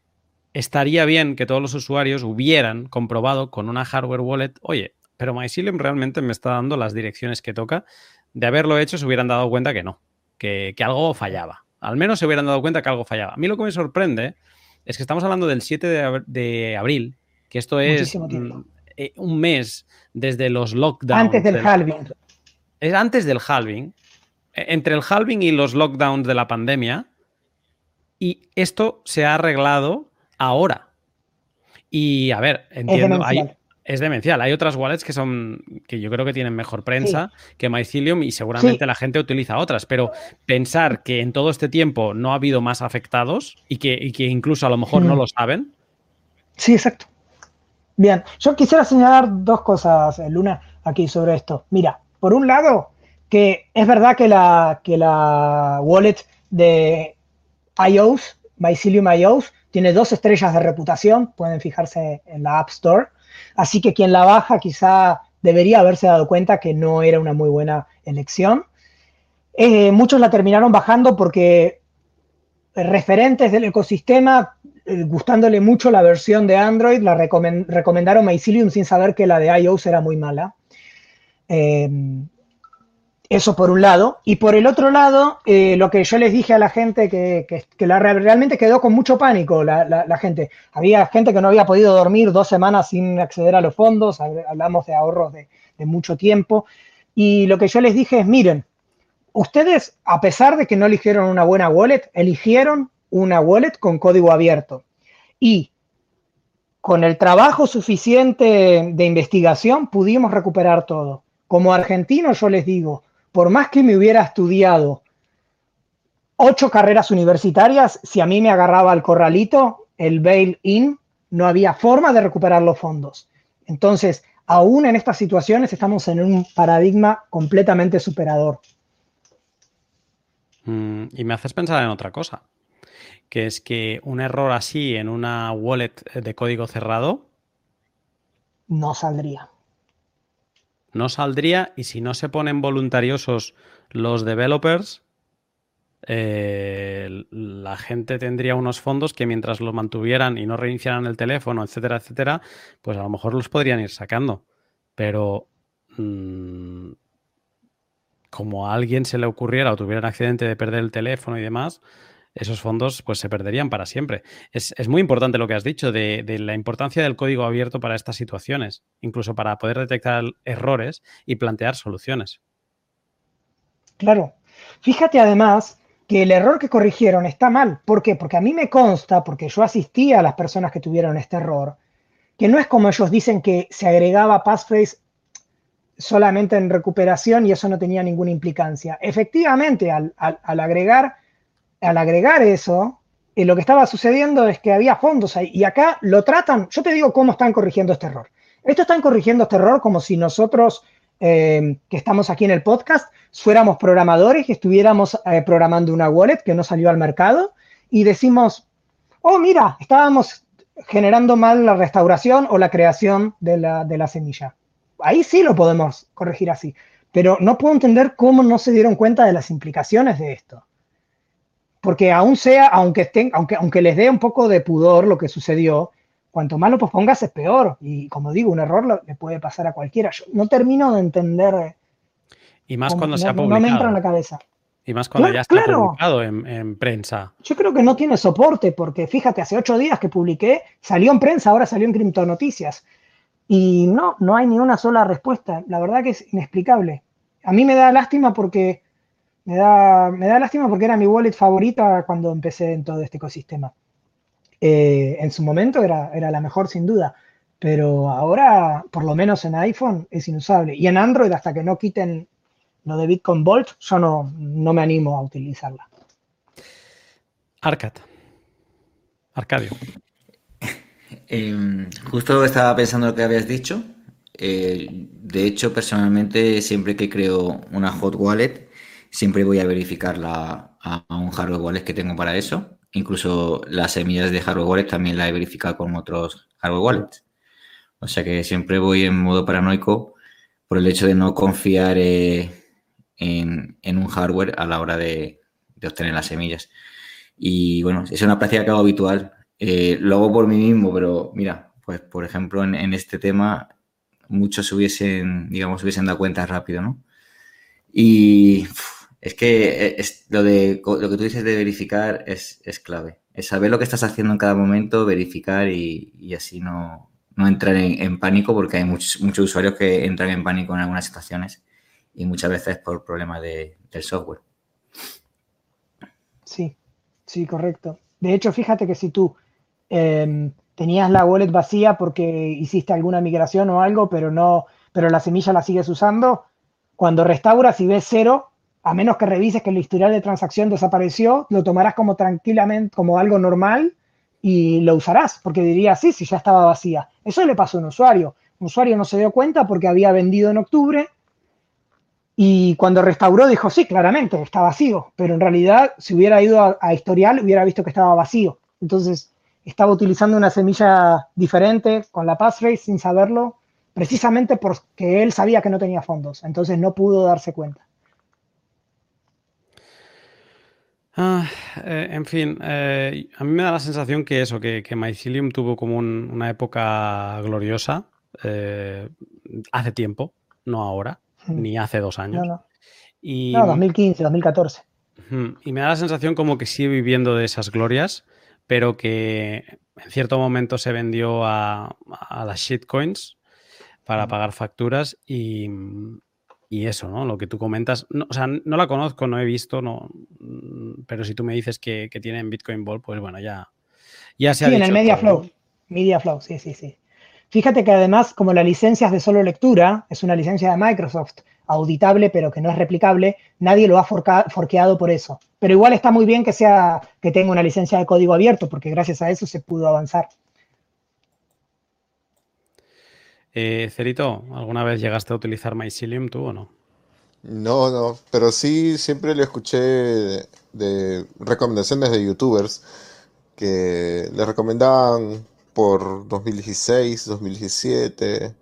estaría bien que todos los usuarios hubieran comprobado con una hardware wallet, oye, pero Mycelium realmente me está dando las direcciones que toca. De haberlo hecho, se hubieran dado cuenta que no, que algo fallaba. Al menos se hubieran dado cuenta que algo fallaba. A mí lo que me sorprende es que estamos hablando del 7 de, abril, que esto es mm, eh, un mes desde los lockdowns. Antes del, halving. Es antes del halving. E, entre el halving y los lockdowns de la pandemia. Y esto se ha arreglado ahora. Y a ver, entiendo, hay, es demencial. Hay otras wallets que son que yo creo que tienen mejor prensa que Mycelium y seguramente la gente utiliza otras, pero pensar que en todo este tiempo no ha habido más afectados y que, incluso a lo mejor no lo saben. Sí, exacto. Bien, yo quisiera señalar dos cosas, eh, Luna, aquí sobre esto. Mira, por un lado, que es verdad que la, que la wallet de iOS, Mycelium iOS, tiene dos estrellas de reputación, pueden fijarse en la App Store. Así que quien la baja quizá debería haberse dado cuenta que no era una muy buena elección. Eh, muchos la terminaron bajando porque referentes del ecosistema, eh, gustándole mucho la versión de Android, la recomendaron Mycelium sin saber que la de iOS era muy mala. Eh, eso por un lado. Y por el otro lado, eh, lo que yo les dije a la gente que, la, realmente quedó con mucho pánico la, gente. Había gente que no había podido dormir dos semanas sin acceder a los fondos, hablamos de ahorros de, de mucho tiempo. Y lo que yo les dije es, miren, ustedes, a pesar de que no eligieron una buena wallet, eligieron una wallet con código abierto. Y con el trabajo suficiente de investigación pudimos recuperar todo. Como argentino yo les digo, por más que me hubiera estudiado ocho carreras universitarias, si a mí me agarraba el corralito, el bail-in, no había forma de recuperar los fondos. Entonces, aún en estas situaciones estamos en un paradigma completamente superador. Mm, y me haces pensar en otra cosa, que es que un error así en una wallet de código cerrado no saldría. No saldría y si no se ponen voluntariosos los developers, eh, la gente tendría unos fondos que mientras los mantuvieran y no reiniciaran el teléfono, etcétera, etcétera, pues a lo mejor los podrían ir sacando. Pero mm, como a alguien se le ocurriera o tuviera un accidente de perder el teléfono y demás, esos fondos pues se perderían para siempre. Es, muy importante lo que has dicho de, la importancia del código abierto para estas situaciones, incluso para poder detectar errores y plantear soluciones. Claro. Fíjate además que el error que corrigieron está mal. ¿Por qué? Porque a mí me consta, porque yo asistí a las personas que tuvieron este error, que no es como ellos dicen que se agregaba passphrase solamente en recuperación y eso no tenía ninguna implicancia. Efectivamente, al, agregar, al agregar eso, eh, lo que estaba sucediendo es que había fondos ahí. Y acá lo tratan, yo te digo cómo están corrigiendo este error. Esto están corrigiendo este error como si nosotros, eh, que estamos aquí en el podcast, fuéramos programadores y estuviéramos eh, programando una wallet que no salió al mercado y decimos, oh, mira, estábamos generando mal la restauración o la creación de la, de la semilla ahí sí lo podemos corregir así. Pero no puedo entender cómo no se dieron cuenta de las implicaciones de esto. Porque aún sea, aunque, estén, aunque, aunque les dé un poco de pudor lo que sucedió, cuanto más lo pospongas es peor. Y como digo, un error le puede pasar a cualquiera. Yo no termino de entender. Y más cuando se ha publicado. No me entra en la cabeza. Y más cuando ya está publicado en, en, prensa. Yo creo que no tiene soporte, porque fíjate, hace ocho días que publiqué, salió en prensa, ahora salió en Cripto Noticias. Y no, no hay ni una sola respuesta. La verdad que es inexplicable. A mí me da lástima porque me da, me da lástima porque era mi wallet favorita cuando empecé en todo este ecosistema. Eh, en su momento era, era la mejor sin duda, pero ahora, por lo menos en iPhone, es inusable. Y en Android, hasta que no quiten lo de Bitcoin Vault, yo no, no me animo a utilizarla. Arcad. Arcadio. Em, justo estaba pensando lo que habías dicho. Eh, de hecho, personalmente, siempre que creo una hot wallet, siempre voy a verificarla a, un hardware wallet que tengo para eso. Incluso las semillas de hardware wallet también la he verificado con otros hardware wallets. O sea que siempre voy en modo paranoico por el hecho de no confiar eh, en, un hardware a la hora de, obtener las semillas. Y bueno, es una práctica que hago habitual eh, lo hago por mí mismo, pero mira, pues por ejemplo en, este tema muchos hubiesen, digamos, hubiesen dado cuenta rápido, ¿no? Y es que eh, es, lo, de, lo que tú dices de verificar es, clave. Es saber lo que estás haciendo en cada momento, verificar y, así no, entrar en, pánico, porque hay muchos, muchos usuarios que entran en pánico en algunas situaciones y muchas veces por problemas de, del software. Sí, sí, correcto. De hecho, fíjate que si tú Em, tenías la wallet vacía porque hiciste alguna migración o algo, pero no, pero la semilla la sigues usando. Cuando restauras y ves cero, a menos que revises que el historial de transacción desapareció, lo tomarás como tranquilamente, como algo normal y lo usarás, porque dirías, sí, si ya estaba vacía. Eso le pasó a un usuario. Un usuario no se dio cuenta porque había vendido en octubre y cuando restauró dijo, sí, claramente, está vacío, pero en realidad si hubiera ido a, a historial hubiera visto que estaba vacío. Entonces, estaba utilizando una semilla diferente con la passphrase sin saberlo, precisamente porque él sabía que no tenía fondos, entonces no pudo darse cuenta. Ah, eh, en fin, eh, a mí me da la sensación que eso, que, que Mycelium tuvo como una época gloriosa eh, hace tiempo, no ahora, hmm. ni hace dos años. No, no. Y, no, 2015, 2014. Y me da la sensación como que sigue viviendo de esas glorias pero que en cierto momento se vendió a, las shitcoins para pagar facturas y, eso, ¿no? Lo que tú comentas, o sea, no la conozco, no he visto, no, pero si tú me dices que, que tienen Bitcoin Ball, pues bueno, ya, ya se sí, en el Media Flow. Media Flow, sí, sí, sí. Fíjate que además, como la licencia es de solo lectura, es una licencia de Microsoft, auditable, pero que no es replicable, nadie lo ha forqueado por eso. Pero igual está muy bien que sea que tenga una licencia de código abierto, porque gracias a eso se pudo avanzar. Eh, Cerito, ¿alguna vez llegaste a utilizar Mycelium tú o no? No, no, pero sí siempre le escuché de, recomendaciones de youtubers que le recomendaban por 2016, 2017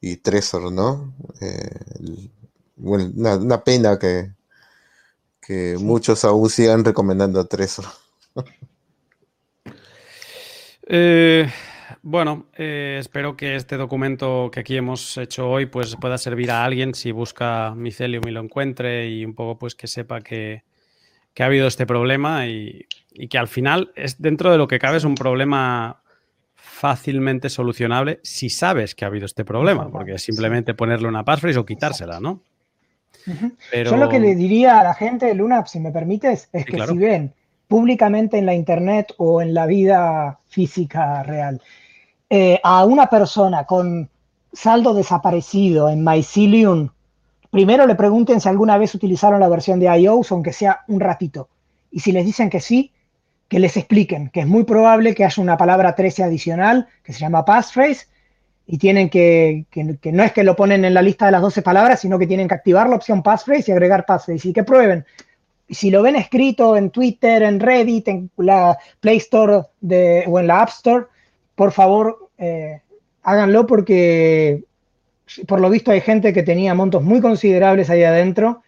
y Trezor, ¿no? Eh, una, pena que, que muchos aún sigan recomendando a Trezor. Eh, bueno, eh, espero que este documento que aquí hemos hecho hoy pues pueda servir a alguien si busca Mycelium y lo encuentre y un poco pues que sepa que, ha habido este problema y, que al final es dentro de lo que cabe es un problema fácilmente solucionable si sabes que ha habido este problema, porque es simplemente ponerle una passphrase o quitársela, ¿no? Pero... Yo lo que le diría a la gente, Luna, si me permites, es que si ven públicamente en la internet o en la vida física real eh, a una persona con saldo desaparecido en Mycelium, primero le pregunten si alguna vez utilizaron la versión de iOS, aunque sea un ratito. Y si les dicen que sí, que les expliquen que es muy probable que haya una palabra 13 adicional que se llama passphrase y tienen que, que, no es que lo ponen en la lista de las 12 palabras, sino que tienen que activar la opción passphrase y agregar passphrase y que prueben. Y si lo ven escrito en Twitter, en Reddit, en la Play Store de, o en la App Store, por favor, eh, háganlo porque por lo visto hay gente que tenía montos muy considerables ahí adentro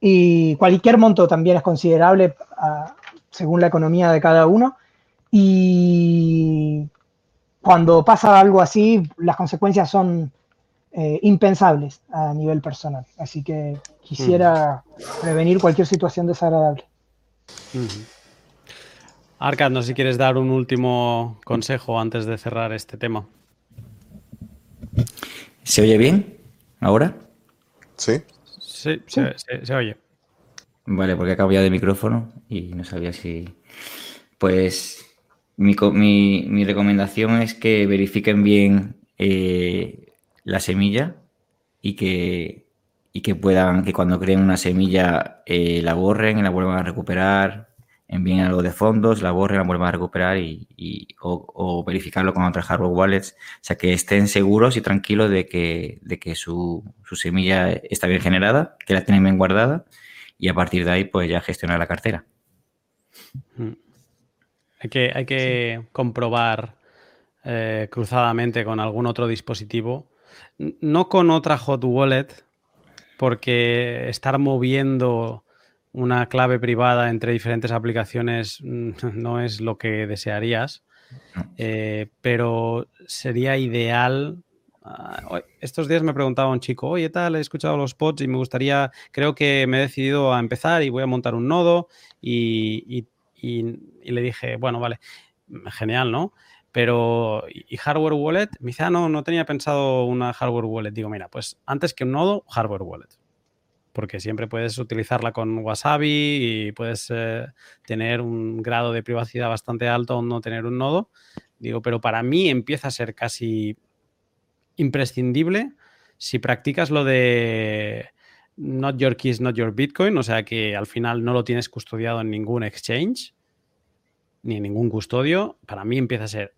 y cualquier monto también es considerable ah, según la economía de cada uno. Y cuando pasa algo así, las consecuencias son eh, impensables a nivel personal. Así que quisiera prevenir cualquier situación desagradable. Arcad, no sé si quieres dar un último consejo antes de cerrar este tema. ¿Se oye bien ahora? Sí. Sí, Se, oye. Vale, porque he cambiado de micrófono y no sabía si... Pues mi, recomendación es que verifiquen bien eh, la semilla y que, y que puedan, que cuando creen una semilla eh, la borren y la vuelvan a recuperar envíen algo de fondos, la borren, la vuelvan a recuperar y, o, verificarlo con otras hardware wallets. O sea, que estén seguros y tranquilos de que, de que su, semilla está bien generada, que la tienen bien guardada y a partir de ahí pues ya gestionar la cartera. Mm. Hay que, hay que comprobar eh, cruzadamente con algún otro dispositivo, no con otra hot wallet, porque estar moviendo una clave privada entre diferentes aplicaciones mm, no es lo que desearías, eh, pero sería ideal. Ah, estos días me preguntaba un chico, oye, tal, he escuchado los pods y me gustaría, creo que me he decidido a empezar y voy a montar un nodo y, le dije, bueno, vale, genial, ¿no? Pero, ¿y hardware wallet? Me dice, ah, no, no tenía pensado una hardware wallet. Digo, mira, pues antes que un nodo, hardware wallet porque siempre puedes utilizarla con Wasabi y puedes eh, tener un grado de privacidad bastante alto o no tener un nodo. Digo, pero para mí empieza a ser casi imprescindible si practicas lo de not your keys, not your Bitcoin, o sea que al final no lo tienes custodiado en ningún exchange ni en ningún custodio, para mí empieza a ser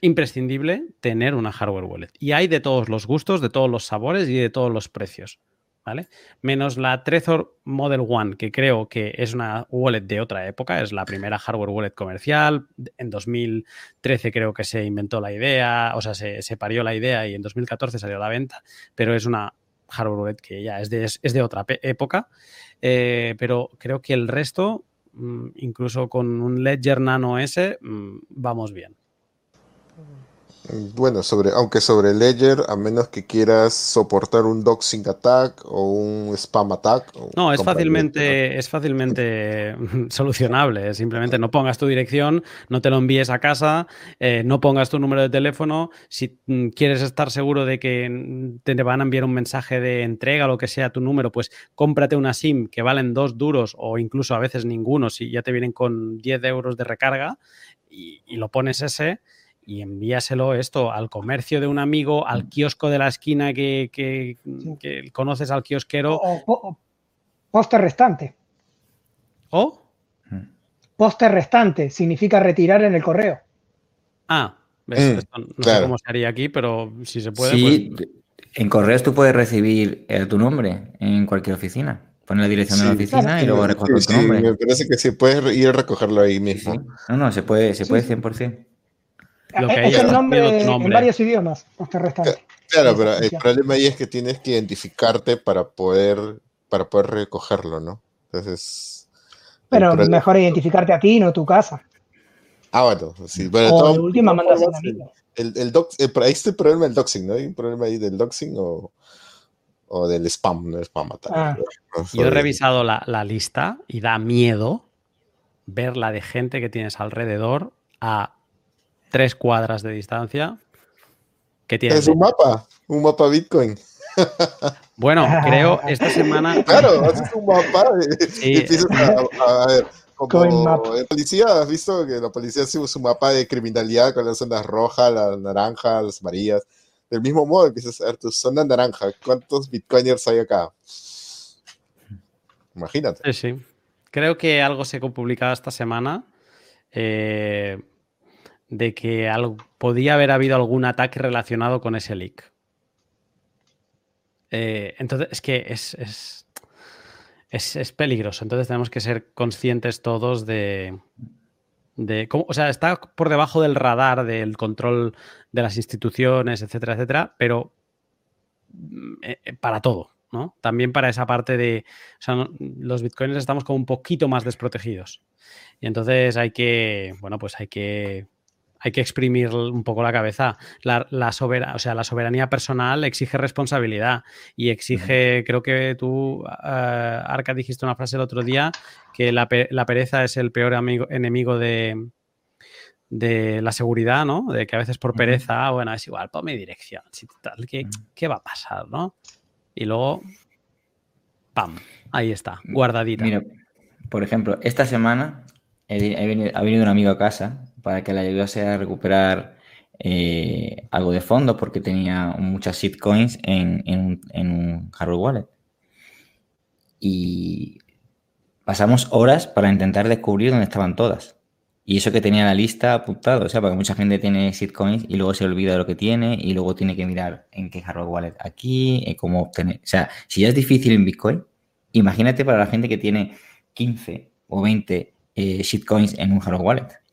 imprescindible tener una hardware wallet. Y hay de todos los gustos, de todos los sabores y de todos los precios. ¿Vale? Menos la Trezor Model One, que creo que es una wallet de otra época, es la primera hardware wallet comercial. En 2013 creo que se inventó la idea, o sea, se, parió la idea y en 2014 salió a la venta, pero es una hardware wallet que ya es de, es de otra época. Eh, pero creo que el resto, mm, incluso con un Ledger Nano S, mm, vamos bien. Bueno, sobre, aunque sobre Ledger, a menos que quieras soportar un doxing attack o un spam attack. No, es fácilmente, es fácilmente solucionable. Simplemente no pongas tu dirección, no te lo envíes a casa, eh, no pongas tu número de teléfono. Si mm, quieres estar seguro de que te van a enviar un mensaje de entrega o lo que sea tu número, pues cómprate una SIM que valen dos duros o incluso a veces ninguno, si ya te vienen con 10 euros de recarga y, y lo pones ese y envíaselo esto al comercio de un amigo, al mm. kiosco de la esquina que, conoces al kiosquero. O, poste restante. ¿O? Mm. Poste restante significa retirar en el correo. Ah, ¿ves? Mm, no sé cómo se haría aquí, pero si se puede. Sí, pues en correos tú puedes recibir eh, tu nombre en cualquier oficina. Pone la dirección de la oficina y luego recoger tu nombre. Me parece que se puede ir a recogerlo ahí mismo. No, no, se puede, se puede 100%. Lo que es el nombre, en varios idiomas, restante. Claro, pero el problema ahí es que tienes que identificarte para poder, para poder recogerlo, ¿no? Entonces. Pero mejor identificarte a ti, no tu casa. Ah, bueno, sí. Bueno, o última mandas a el, el, doc, el, ahí está el problema del doxing, ¿no? ¿Hay un problema ahí del doxing o, o del spam? No spam ah. Yo he revisado la, la, lista y da miedo ver la de gente que tienes alrededor a tres cuadras de distancia. Que tienes es un mapa, un mapa Bitcoin. Bueno, creo esta semana. Claro, haces un mapa y, empiezas a, a ver como el policía, ¿has visto que la policía hace su mapa de criminalidad con las zonas rojas, las naranjas, las amarillas? Del mismo modo empiezas a ver tu zona naranja. ¿Cuántos bitcoiners hay acá? Imagínate. Sí, sí. Creo que algo se ha publicado esta semana eh, de que algo, podía haber habido algún ataque relacionado con ese leak. Eh, entonces, es que es es, peligroso. Entonces tenemos que ser conscientes todos de, de cómo, o sea, está por debajo del radar del control de las instituciones, etcétera, etcétera, pero mm, eh, eh, para todo, ¿no? También para esa parte de, o sea, los bitcoins estamos como un poquito más desprotegidos. Y entonces hay que, bueno, pues hay que hay que exprimir un poco la cabeza. La, o sea, la soberanía personal exige responsabilidad y exige, creo que tú, eh, Arca, dijiste una frase el otro día, que la, pereza es el peor amigo, enemigo de, de la seguridad, ¿no? De que a veces por pereza, bueno, es igual, ponme dirección, ¿qué, ¿qué, va a pasar, no? Y luego, ¡pam! Ahí está, guardadita. Mira, por ejemplo, esta semana ha venido un amigo a casa para que le ayudase a recuperar eh, algo de fondo porque tenía muchas shitcoins en, en, en un hardware wallet. Y pasamos horas para intentar descubrir dónde estaban todas. Y eso que tenía la lista apuntado, o sea, porque mucha gente tiene shitcoins y luego se olvida de lo que tiene y luego tiene que mirar en qué hardware wallet aquí, eh, cómo obtener. O sea, si ya es difícil en Bitcoin, imagínate para la gente que tiene 15 o 20 eh, shitcoins en un hardware wallet.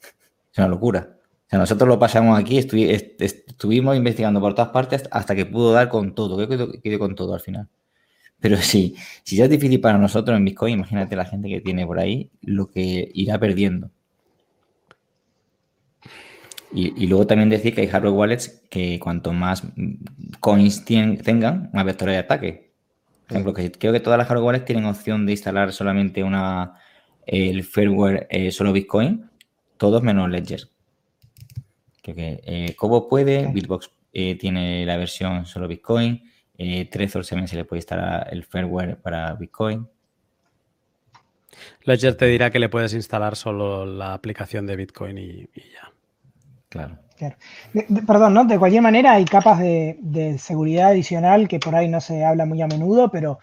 Es una locura. O sea, nosotros lo pasamos aquí, estuvimos investigando por todas partes hasta que pudo dar con todo. Creo que quedó con todo al final. Pero sí, si ya es difícil para nosotros en Bitcoin, imagínate la gente que tiene por ahí lo que irá perdiendo. Y, luego también decir que hay hardware wallets que cuanto más coins tengan, más vectores de ataque. Por ejemplo, que creo que todas las hardware wallets tienen opción de instalar solamente una el firmware eh, solo Bitcoin todos menos Ledger. Que, eh, puede, Bitbox eh, tiene la versión solo Bitcoin, eh, Trezor también se le puede instalar el firmware para Bitcoin. Ledger te dirá que le puedes instalar solo la aplicación de Bitcoin y, ya. Claro. perdón, ¿no? De cualquier manera hay capas de, de, seguridad adicional que por ahí no se habla muy a menudo, pero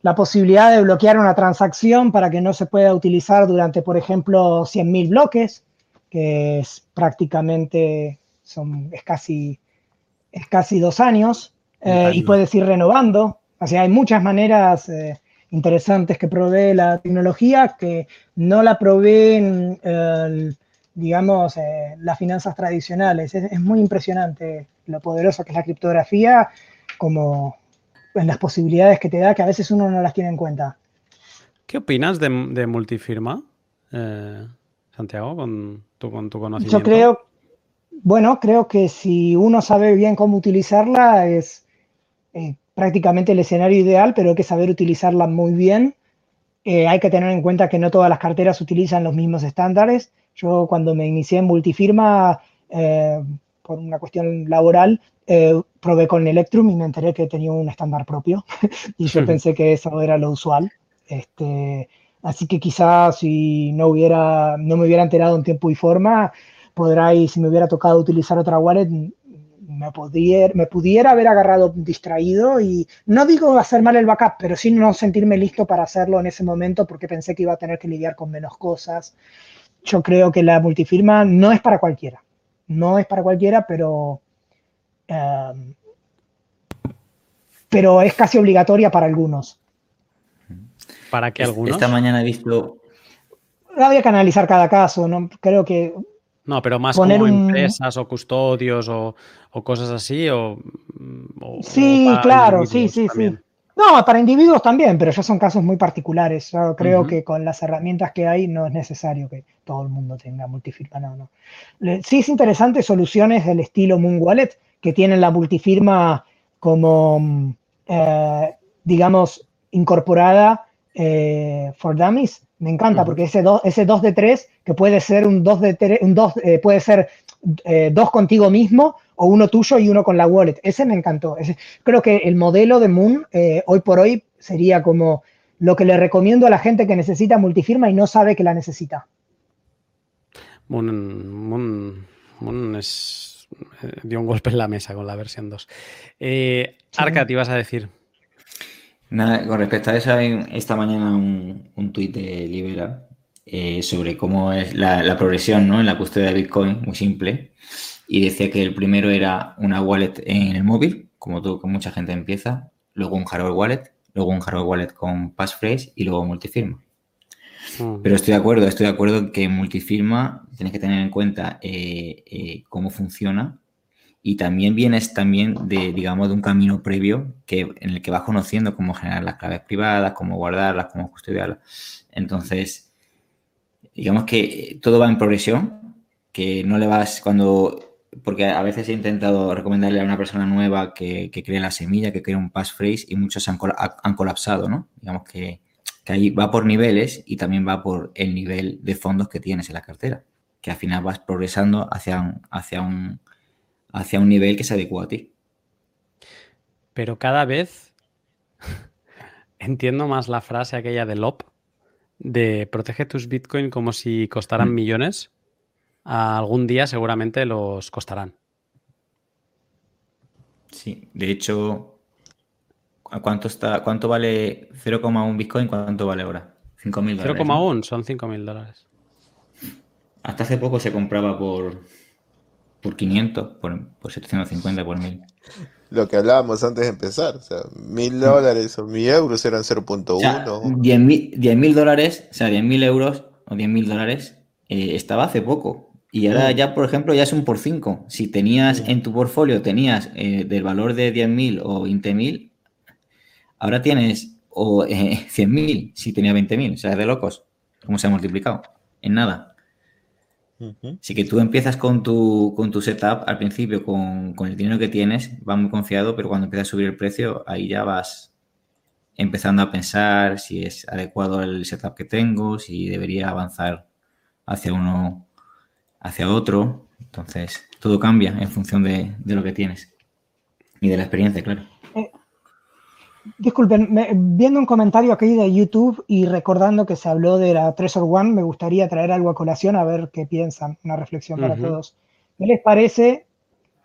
la posibilidad de bloquear una transacción para que no se pueda utilizar durante, por ejemplo, 100.000 bloques que es prácticamente, son, es, casi, es casi dos años, eh, y puedes ir renovando. O sea, hay muchas maneras eh, interesantes que provee la tecnología que no la proveen, digamos, eh, las finanzas tradicionales. Es, muy impresionante lo poderoso que es la criptografía, como en las posibilidades que te da, que a veces uno no las tiene en cuenta. ¿Qué opinas de, de multifirma, Santiago, con con tu conocimiento? Yo creo, bueno, creo que si uno sabe bien cómo utilizarla es eh, prácticamente el escenario ideal, pero hay que saber utilizarla muy bien. Eh, hay que tener en cuenta que no todas las carteras utilizan los mismos estándares. Yo cuando me inicié en multifirma, eh, por una cuestión laboral, probé con Electrum y me enteré que tenía un estándar propio y yo pensé que eso era lo usual. Este, Así que quizás si no, hubiera, no me hubiera enterado en tiempo y forma, podrá, si me hubiera tocado utilizar otra wallet, me pudiera, me pudiera haber agarrado distraído y no digo hacer mal el backup, pero sí no sentirme listo para hacerlo en ese momento porque pensé que iba a tener que lidiar con menos cosas. Yo creo que la multifirma no es para cualquiera, no es para cualquiera, pero, um, pero es casi obligatoria para algunos. ¿Para que algunos? Esta mañana he visto... Había que analizar cada caso, ¿no? Creo que... No, pero más como empresas o custodios o, cosas así, o sí, claro, sí, sí, sí. No, para individuos también, pero ya son casos muy particulares. Yo creo que con las herramientas que hay no es necesario que todo el mundo tenga multifirma. No, no. Sí es interesante soluciones del estilo Moon Wallet que tienen la multifirma como, mm, eh, digamos, incorporada eh, for dummies. Me encanta porque ese 2 ese dos de 3 que puede ser un 2 de 3, un 2, eh, puede ser dos contigo mismo o uno tuyo y uno con la wallet. Ese me encantó. creo que el modelo de Moon hoy por hoy sería como lo que le recomiendo a la gente que necesita multifirma y no sabe que la necesita. Moon, Moon, es, dio un golpe en la mesa con la versión 2. Eh, Arca, te ibas a decir. Nada, con respecto a eso, esta mañana un, un tuit de Libera eh, sobre cómo es la, progresión ¿no? en la custodia de Bitcoin, muy simple, y decía que el primero era una wallet en el móvil, como todo, que mucha gente empieza, luego un hardware wallet, luego un hardware wallet con passphrase y luego multifirma. Mm. Pero estoy de acuerdo, estoy de acuerdo que multifirma tienes que tener en cuenta eh, eh, cómo funciona y también vienes también de, digamos, de un camino previo que, en el que vas conociendo cómo generar las claves privadas, cómo guardarlas, cómo custodiarlas. Entonces, digamos que todo va en progresión, que no le vas cuando, porque a veces he intentado recomendarle a una persona nueva que, que cree la semilla, que cree un passphrase y muchos han, han colapsado, ¿no? Digamos que, que ahí va por niveles y también va por el nivel de fondos que tienes en la cartera, que al final vas progresando hacia hacia un hacia un nivel que se adecua a ti. Pero cada vez entiendo más la frase aquella de LOP, de protege tus Bitcoin como si costaran mm. millones. algún día seguramente los costarán. Sí, de hecho, ¿cuánto, está, cuánto vale 0,1 Bitcoin? ¿Cuánto vale ahora? 5.000 dólares. 0,1 son 5.000 dólares. Hasta hace poco se compraba por por 500, por, por 750, por 1000. Lo que hablábamos antes de empezar, o sea, 1000 dólares o 1000 euros eran 0.1. O sea, 10.000 dólares, o sea, 10.000 euros o 10.000 dólares eh, estaba hace poco. Y ahora mm. ya, por ejemplo, ya es un por 5. Si tenías mm. en tu portfolio, tenías eh, del valor de 10.000 o 20.000, ahora tienes o eh, 100.000 si tenía 20.000. O sea, es de locos. ¿Cómo se ha multiplicado? En nada. Así que tú empiezas con tu, con tu setup al principio, con, el dinero que tienes, va muy confiado, pero cuando empieza a subir el precio, ahí ya vas empezando a pensar si es adecuado el setup que tengo, si debería avanzar hacia uno, hacia otro. Entonces, todo cambia en función de, de lo que tienes y de la experiencia, claro. Disculpen, viendo un comentario aquí de YouTube y recordando que se habló de la Treasure One, me gustaría traer algo a colación a ver qué piensan, una reflexión para todos. ¿Qué les parece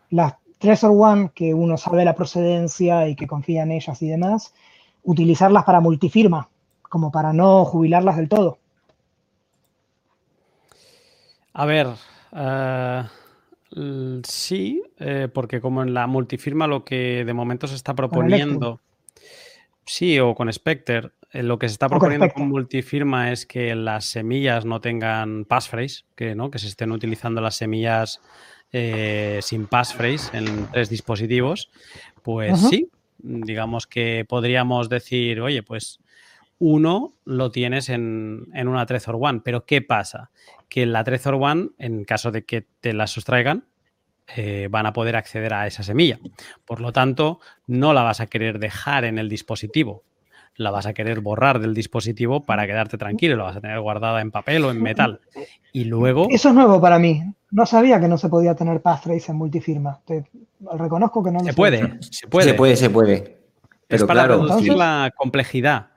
las Treasure One, que uno sabe la procedencia y que confía en ellas y demás, utilizarlas para multifirma, como para no jubilarlas del todo? A ver, eh, sí, eh, porque como en la multifirma lo que de momento se está proponiendo Sí, o con Spectre. Eh, lo que se está proponiendo con, multifirma es que las semillas no tengan passphrase, que, ¿no? que se estén utilizando las semillas eh, sin passphrase en tres dispositivos. Pues sí, digamos que podríamos decir, oye, pues uno lo tienes en, en, una Trezor One, pero ¿qué pasa? Que la Trezor One, en caso de que te la sustraigan, eh, van a poder acceder a esa semilla. Por lo tanto, no la vas a querer dejar en el dispositivo, la vas a querer borrar del dispositivo para quedarte tranquilo, la vas a tener guardada en papel o en metal. Y luego... Eso es nuevo para mí. No sabía que no se podía tener passphrase en multifirma. reconozco que no lo se puede, se puede. Se puede, se puede. Pero es para reducir la complejidad.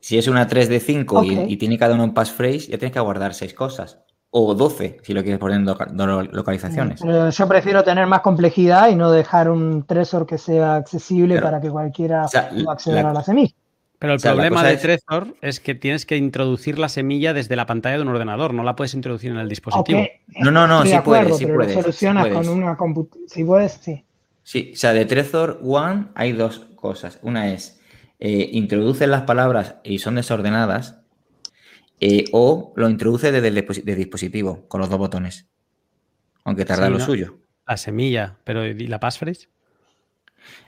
Si es una 3 de 5 y, y, tiene cada uno un passphrase, ya tienes que guardar seis cosas o 12 si lo quieres poner en localizaciones. yo prefiero tener más complejidad y no dejar un Trezor que sea accesible para que cualquiera pueda acceder a la semilla. Pero el problema de Trezor es que tienes que introducir la semilla desde la pantalla de un ordenador, no la puedes introducir en el dispositivo. No, no, no, sí puedes, sí puedes. solucionas con una computadora. Si puedes, sí. Sí, o sea, de Trezor One hay dos cosas. Una es, eh, introduces las palabras y son desordenadas, eh, o lo introduce desde el dispositivo con los dos botones. Aunque tarda lo suyo. La semilla, pero ¿y la passphrase?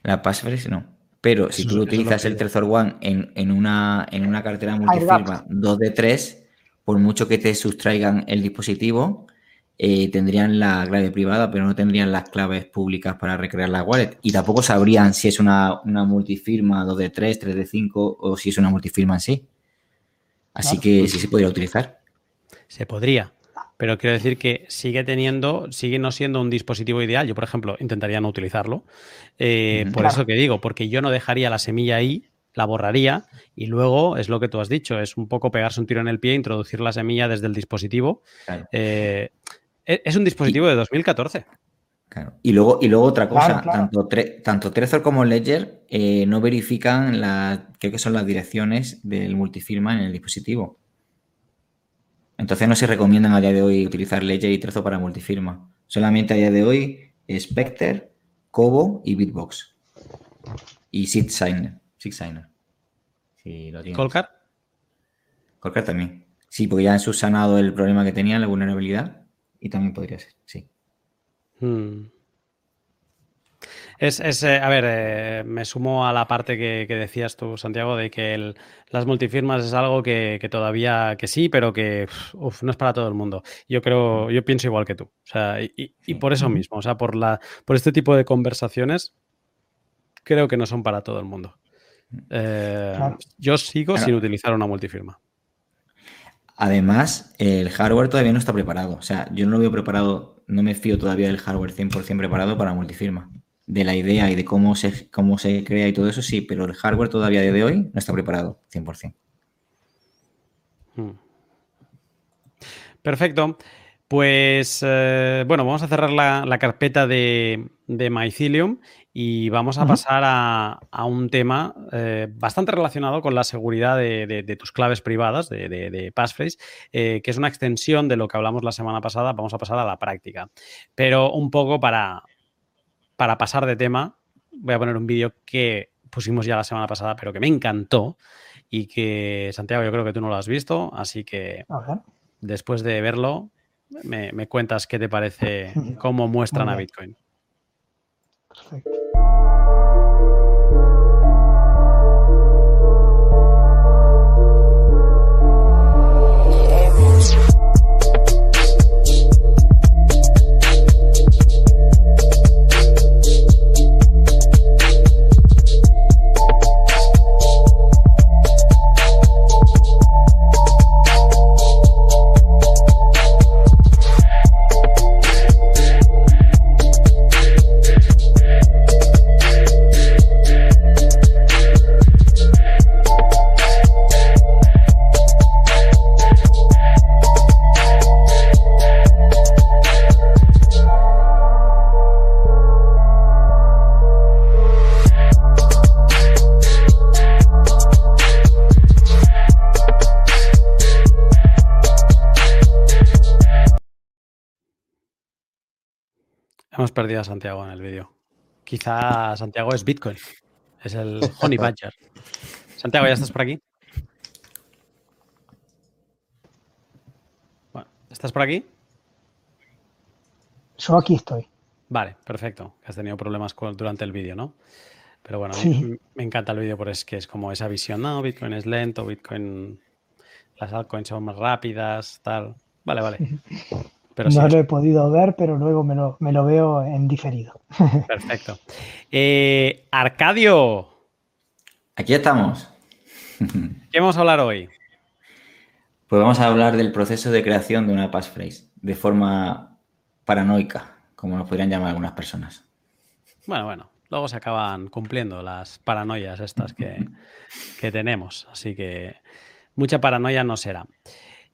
La passphrase no. Pero si tú utilizas el Trezor One en, una, en una cartera multifirma 2 de 3, por mucho que te sustraigan el dispositivo, eh, tendrían la clave privada, pero no tendrían las claves públicas para recrear la wallet. Y tampoco sabrían si es una, multifirma 2 de 3, 3 de 5 o si es una multifirma en sí. Así que sí se podría utilizar. Se podría, pero quiero decir que sigue teniendo, sigue no siendo un dispositivo ideal. Yo, por ejemplo, intentaría no utilizarlo. Eh, por eso que digo, porque yo no dejaría la semilla ahí, la borraría y luego es lo que tú has dicho, es un poco pegarse un tiro en el pie, introducir la semilla desde el dispositivo. Eh, e, es un dispositivo de 2014. Y luego, y luego otra cosa, tanto, tanto Trezor como Ledger eh, no verifican la, creo que son las direcciones del multifirma en el dispositivo. Entonces no se recomiendan a día de hoy utilizar Ledger y Trezor para multifirma. Solamente a día de hoy Spectre, Kobo y Bitbox. Y SigSigner. SigSigner. Si lo ¿Colcar? Colcar también. Sí, porque ya han subsanado el problema que tenía, la vulnerabilidad. Y también podría ser, sí. Hmm. Es, eh, a ver, eh, me sumo a la parte que, decías tú, Santiago, de que las multifirmas es algo que, todavía que sí, pero que no es para todo el mundo. Yo creo, yo pienso igual que tú. O sea, y, por eso mismo, o sea, por la, por este tipo de conversaciones, creo que no son para todo el mundo. Eh, yo sigo sin utilizar una multifirma. Además, el hardware todavía no está preparado. O sea, yo no lo veo preparado, no me fío todavía del hardware 100% preparado para multifirma. De la idea y de cómo se, cómo se crea y todo eso, sí, pero el hardware todavía de hoy no está preparado 100%. Hmm. Perfecto. Pues eh, bueno, vamos a cerrar la, carpeta de, de Mycelium y vamos a pasar a, un tema eh, bastante relacionado con la seguridad de, tus claves privadas, de, passphrase, eh, que es una extensión de lo que hablamos la semana pasada. Vamos a pasar a la práctica. Pero un poco para, para pasar de tema, voy a poner un vídeo que pusimos ya la semana pasada, pero que me encantó y que, Santiago, yo creo que tú no lo has visto, así que después de verlo, me, me cuentas qué te parece, cómo muestran a Bitcoin. Perfecto. Quizá Santiago es Bitcoin. Es el Honey Badger. Santiago, ¿ya estás por aquí? ¿Estás por aquí? Yo aquí estoy. Vale, perfecto. Has tenido problemas durante el vídeo, ¿no? Pero bueno, me encanta el vídeo porque es que es como esa visión, no, Bitcoin es lento, Bitcoin, las altcoins son más rápidas, tal. Vale, vale. no lo he podido ver, pero luego me lo, veo en diferido. Perfecto. Eh, Arcadio. Aquí estamos. ¿Qué vamos a hablar hoy? Pues vamos a hablar del proceso de creación de una passphrase de forma paranoica, como nos podrían llamar algunas personas. Bueno, bueno, luego se acaban cumpliendo las paranoias estas que, que tenemos, así que mucha paranoia no será.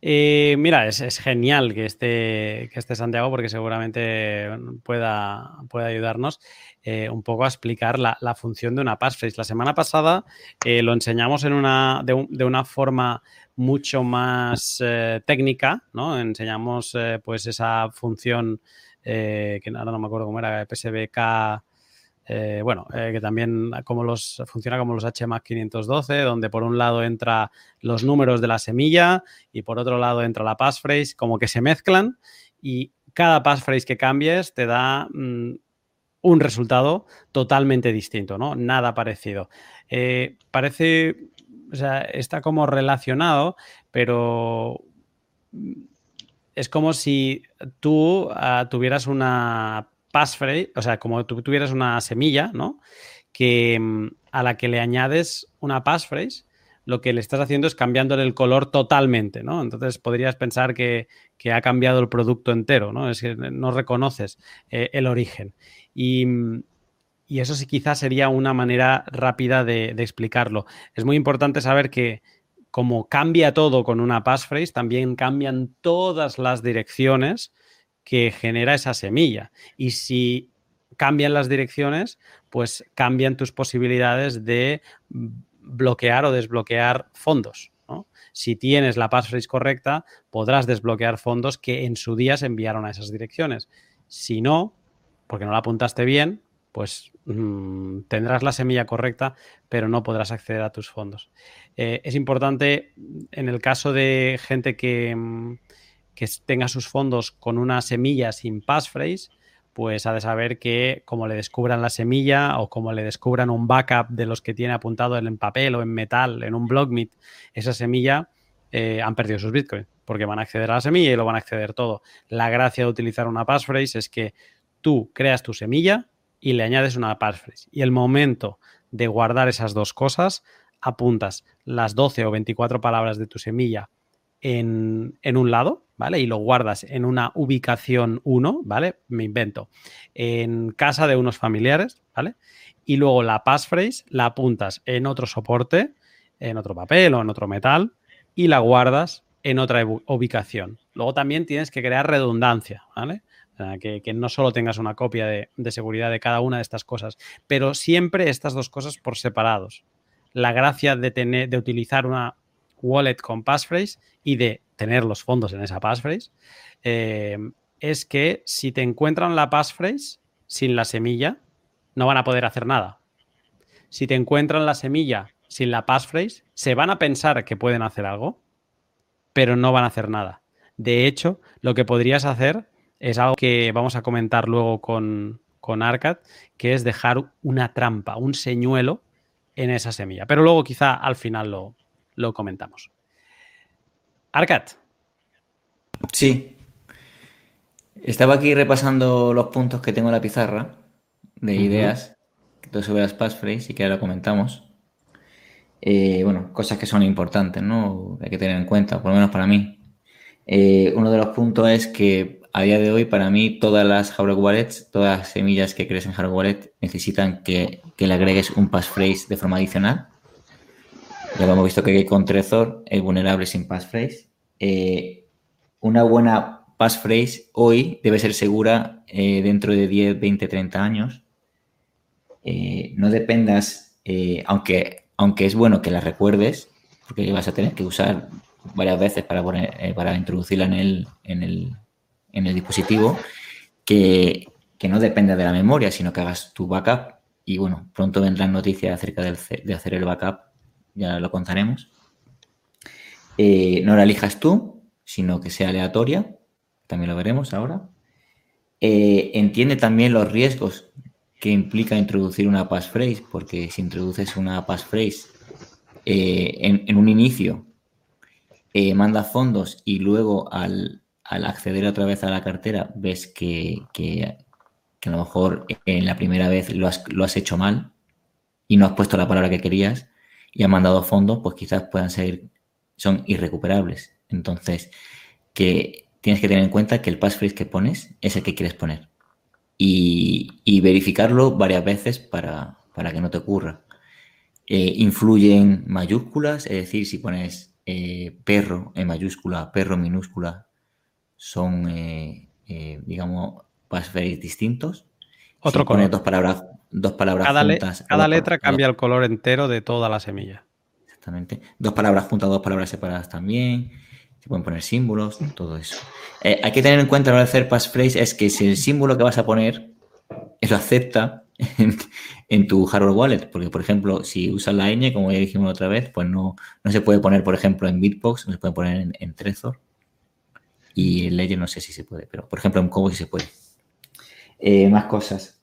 Eh, mira, es, genial que esté, que esté Santiago porque seguramente pueda, pueda ayudarnos eh, un poco a explicar la, función de una passphrase. La semana pasada eh, lo enseñamos en una, de, una forma mucho más técnica, ¿no? Enseñamos pues esa función que ahora no me acuerdo cómo era, PSBK eh, bueno, eh, que también como los, funciona como los HMAC 512, donde por un lado entra los números de la semilla y por otro lado entra la passphrase, como que se mezclan y cada passphrase que cambies te da mm, un resultado totalmente distinto, ¿no? Nada parecido. Eh, parece, o sea, está como relacionado, pero es como si tú ah, tuvieras una passphrase, o sea, como tú tuvieras una semilla, ¿no? Que mm, a la que le añades una passphrase, lo que le estás haciendo es cambiándole el color totalmente, ¿no? Entonces podrías pensar que, ha cambiado el producto entero, ¿no? Es que no reconoces eh, el origen. Y, mm, y, eso sí quizás sería una manera rápida de, de explicarlo. Es muy importante saber que como cambia todo con una passphrase, también cambian todas las direcciones que genera esa semilla. Y si cambian las direcciones, pues cambian tus posibilidades de bloquear o desbloquear fondos. Si tienes la passphrase correcta, podrás desbloquear fondos que en su día se enviaron a esas direcciones. Si no, porque no la apuntaste bien, pues mm, tendrás la semilla correcta, pero no podrás acceder a tus fondos. Eh, es importante en el caso de gente que, mm, que, tenga sus fondos con una semilla sin passphrase, pues ha de saber que como le descubran la semilla o como le descubran un backup de los que tiene apuntado en papel o en metal, en un blogmeet, esa semilla eh, han perdido sus bitcoins porque van a acceder a la semilla y lo van a acceder todo. La gracia de utilizar una passphrase es que tú creas tu semilla, y le añades una passphrase. Y el momento de guardar esas dos cosas, apuntas las 12 o 24 palabras de tu semilla en, un lado, ¿vale? Y lo guardas en una ubicación 1, ¿vale? Me invento. En casa de unos familiares, ¿vale? Y luego la passphrase la apuntas en otro soporte, en otro papel o en otro metal, y la guardas en otra ubicación. Luego también tienes que crear redundancia, ¿vale? que, no solo tengas una copia de, seguridad de cada una de estas cosas, pero siempre estas dos cosas por separados. La gracia de, tener, de utilizar una wallet con passphrase y de tener los fondos en esa passphrase eh, es que si te encuentran la passphrase sin la semilla, no van a poder hacer nada. Si te encuentran la semilla sin la passphrase, se van a pensar que pueden hacer algo, pero no van a hacer nada. De hecho, lo que podrías hacer es algo que vamos a comentar luego con, con Arcad, que es dejar una trampa, un señuelo en esa semilla. Pero luego quizá al final lo, comentamos. Arcad. Sí. Estaba aquí repasando los puntos que tengo en la pizarra de ideas, todo sobre las passphrase y que ahora comentamos. Eh, bueno, cosas que son importantes, ¿no? Hay que tener en cuenta, por lo menos para mí. Eh, uno de los puntos es que a día de hoy, para mí, todas las hardware wallets, todas las semillas que crees en hardware wallet necesitan que, le agregues un passphrase de forma adicional. Ya hemos visto que con Trezor es vulnerable sin passphrase. Eh, una buena passphrase hoy debe ser segura eh, dentro de 10, 20, 30 años. Eh, no dependas, aunque, aunque es bueno que la recuerdes, porque vas a tener que usar varias veces para, para introducirla en el, en el en el dispositivo que, no depende de la memoria, sino que hagas tu backup. Y bueno, pronto vendrán noticias acerca de hacer el backup, ya lo contaremos. Eh, no la elijas tú, sino que sea aleatoria, también lo veremos ahora. Eh, entiende también los riesgos que implica introducir una passphrase, porque si introduces una passphrase eh, en, un inicio, manda fondos y luego al, al acceder otra vez a la cartera ves que, a lo mejor en la primera vez lo has, hecho mal y no has puesto la palabra que querías y has mandado fondos, pues quizás puedan ser, son irrecuperables. Entonces, que tienes que tener en cuenta que el passphrase que pones es el que quieres poner y, verificarlo varias veces para, que no te ocurra. Eh, influyen mayúsculas, es decir, si pones eh, perro en mayúscula, perro en minúscula, son, eh, digamos, passphrase distintos. Otro color. dos palabras, dos palabras cada juntas. cada letra cambia el color entero de toda la semilla. Exactamente. Dos palabras juntas, dos palabras separadas también. Se pueden poner símbolos, todo eso. Eh, hay que tener en cuenta a la hora de hacer passphrase es que si el símbolo que vas a poner lo acepta en, tu hardware wallet, porque por ejemplo, si usas la ñ, como ya dijimos otra vez, pues no, no se puede poner, por ejemplo, en Bitbox, no se puede poner en, en Trezor. Y en Ledger no sé si se puede, pero por ejemplo en Cobo sí se puede. Eh, más cosas.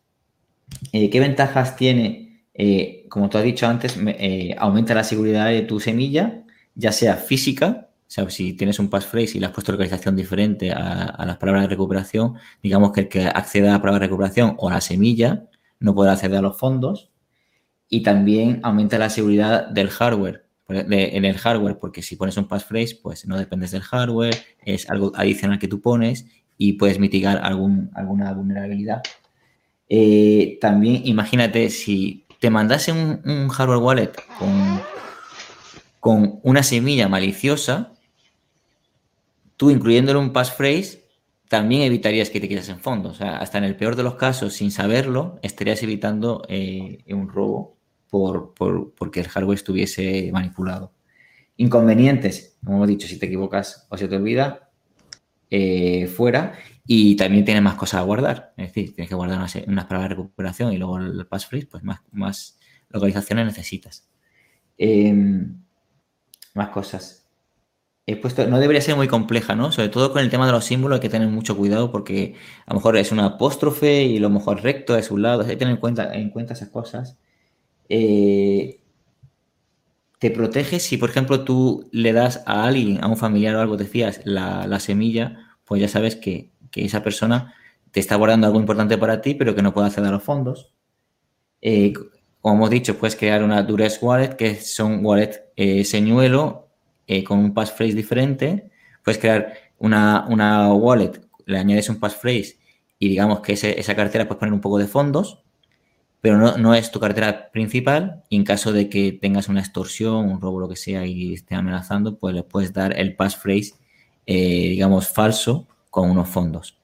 Eh, ¿Qué ventajas tiene? Eh, como tú has dicho antes, eh, aumenta la seguridad de tu semilla, ya sea física, o sea, si tienes un passphrase y le has puesto localización diferente a, las palabras de recuperación, digamos que el que acceda a la palabra de recuperación o a la semilla no podrá acceder a los fondos. Y también aumenta la seguridad del hardware, en el hardware, porque si pones un passphrase, pues no dependes del hardware, es algo adicional que tú pones y puedes mitigar alguna vulnerabilidad. Eh, también imagínate si te mandase un, hardware wallet con, con, una semilla maliciosa, tú incluyéndole un passphrase, también evitarías que te quedasen fondos. O sea, hasta en el peor de los casos, sin saberlo, estarías evitando eh, un robo por, porque el hardware estuviese manipulado. Inconvenientes, como hemos dicho, si te equivocas o se te olvida, eh, fuera. Y también tiene más cosas a guardar. Es decir, tienes que guardar unas, unas palabras de recuperación y luego el passphrase, pues más, localizaciones necesitas. Em, más cosas. He puesto, no debería ser muy compleja, ¿no? Sobre todo con el tema de los símbolos hay que tener mucho cuidado porque a lo mejor es una apóstrofe y lo mejor recto es un lado. Hay que tener en cuenta, en cuenta esas cosas. Eh, te protege si, por ejemplo, tú le das a alguien, a un familiar o algo, decías, la, la semilla, pues ya sabes que que esa persona te está guardando algo importante para ti, pero que no puede acceder a los fondos. Eh, como hemos dicho, puedes crear una Duress Wallet, que son wallet eh, señuelo eh, con un passphrase diferente. Puedes crear una, wallet, le añades un passphrase y digamos que esa cartera puedes poner un poco de fondos, pero no, es tu cartera principal. Y en caso de que tengas una extorsión, un robo, lo que sea, y esté amenazando, pues le puedes dar el passphrase, digamos, falso con unos fondos.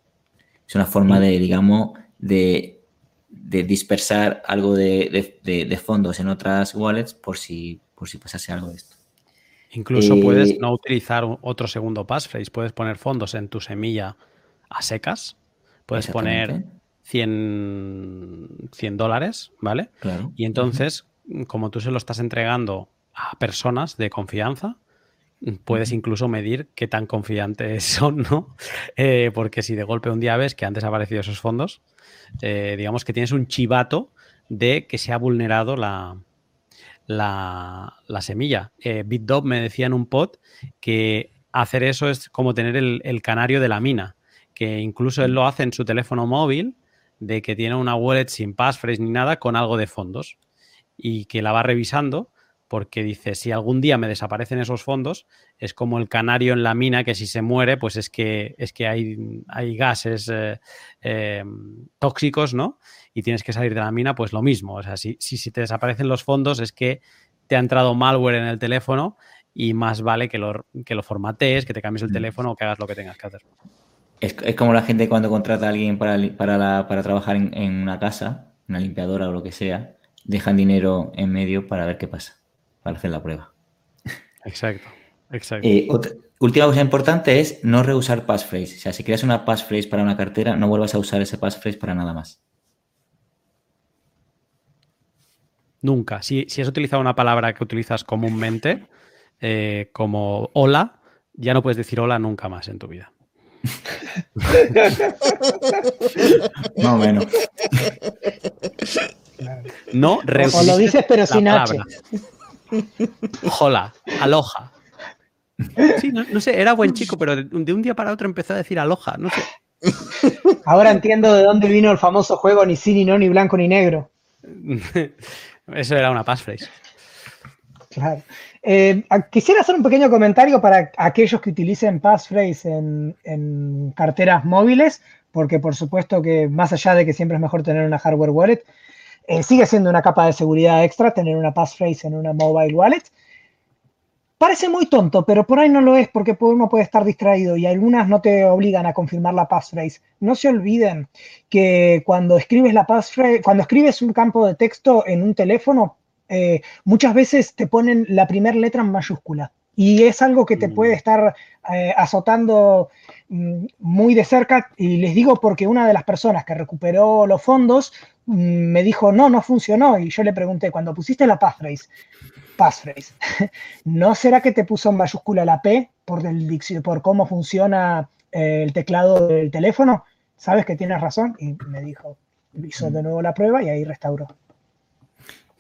Es una forma de, digamos, de, dispersar algo de, fondos en otras wallets por si, por si pasase algo de esto. Incluso eh, puedes no utilizar otro segundo passphrase, puedes poner fondos en tu semilla a secas, puedes poner 100, 100 dólares, ¿vale? Claro. Y entonces, como tú se lo estás entregando a personas de confianza, puedes incluso medir qué tan confiantes son, ¿no? Eh, porque si de golpe un día ves que han desaparecido esos fondos, eh, digamos que tienes un chivato de que se ha vulnerado la, la, semilla. Eh, me decía en un pod que hacer eso es como tener el, el, canario de la mina, que incluso él lo hace en su teléfono móvil, de que tiene una wallet sin passphrase ni nada con algo de fondos y que la va revisando porque dice, si algún día me desaparecen esos fondos, es como el canario en la mina que si se muere, pues es que, es que hay, hay gases eh, eh, tóxicos, ¿no? Y tienes que salir de la mina, pues lo mismo. O sea, si, si, te desaparecen los fondos es que te ha entrado malware en el teléfono y más vale que lo, que lo formatees, que te cambies el mm. teléfono o que hagas lo que tengas que hacer. Es, como la gente cuando contrata a alguien para, para, para trabajar en, en una casa, una limpiadora o lo que sea, dejan dinero en medio para ver qué pasa para hacer la prueba. Exacto, exacto. Eh, última cosa importante es no reusar passphrase. O sea, si creas una passphrase para una cartera, no vuelvas a usar ese passphrase para nada más. Nunca. Si, si has utilizado una palabra que utilizas comúnmente, eh, como hola, ya no puedes decir hola nunca más en tu vida. Más o menos. No O lo dices pero sin H. Hola, aloja. Sí, no, sé, era buen chico, pero de, un día para otro empezó a decir aloja, no sé. Ahora entiendo de dónde vino el famoso juego ni sí, ni no, ni blanco, ni negro. Eso era una passphrase. Claro. Eh, quisiera hacer un pequeño comentario para aquellos que utilicen passphrase en, en carteras móviles, porque por supuesto que más allá de que siempre es mejor tener una hardware wallet, eh, sigue siendo una capa de seguridad extra tener una passphrase en una mobile wallet. Parece muy tonto, pero por ahí no lo es porque uno puede estar distraído y algunas no te obligan a confirmar la passphrase. No se olviden que cuando escribes la passphrase, cuando escribes un campo de texto en un teléfono, eh, muchas veces te ponen la primera letra en mayúscula y es algo que te puede mm. estar eh, azotando mm, muy de cerca y les digo porque una de las personas que recuperó los fondos me dijo, no, no funcionó. Y yo le pregunté, cuando pusiste la passphrase, passphrase, ¿no será que te puso en mayúscula la P por, el, por cómo funciona eh, el teclado del teléfono? ¿Sabes que tienes razón? Y me dijo, hizo de nuevo la prueba y ahí restauró.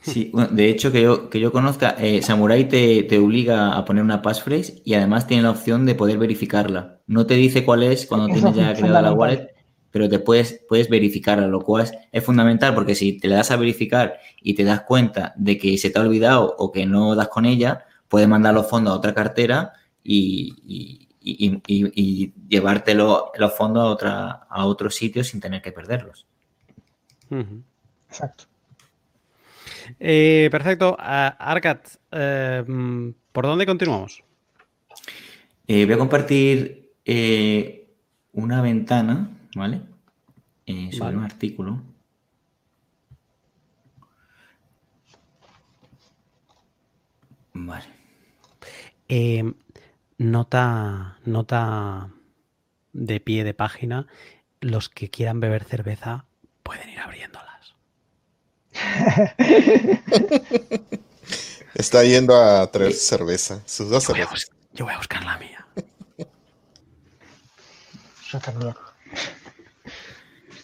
Sí, de hecho, que yo, que yo conozca, eh, Samurai te, te, obliga a poner una passphrase y además tiene la opción de poder verificarla. No te dice cuál es cuando tienes ya creada la wallet, pero te puedes, puedes verificarla, lo cual es, fundamental porque si te le das a verificar y te das cuenta de que se te ha olvidado o que no das con ella, puedes mandar los fondos a otra cartera y, y, llevártelo los fondos a, otra, a otro sitio sin tener que perderlos. Exacto. Eh, perfecto. Arcat, eh, ¿por dónde continuamos? Eh, voy a compartir una ventana, ¿vale? sobre un artículo. Vale. nota, nota de pie de página. Los que quieran beber cerveza pueden ir abriéndola. Está yendo a traer cerveza, sus dos cervezas. yo voy a buscar la mía.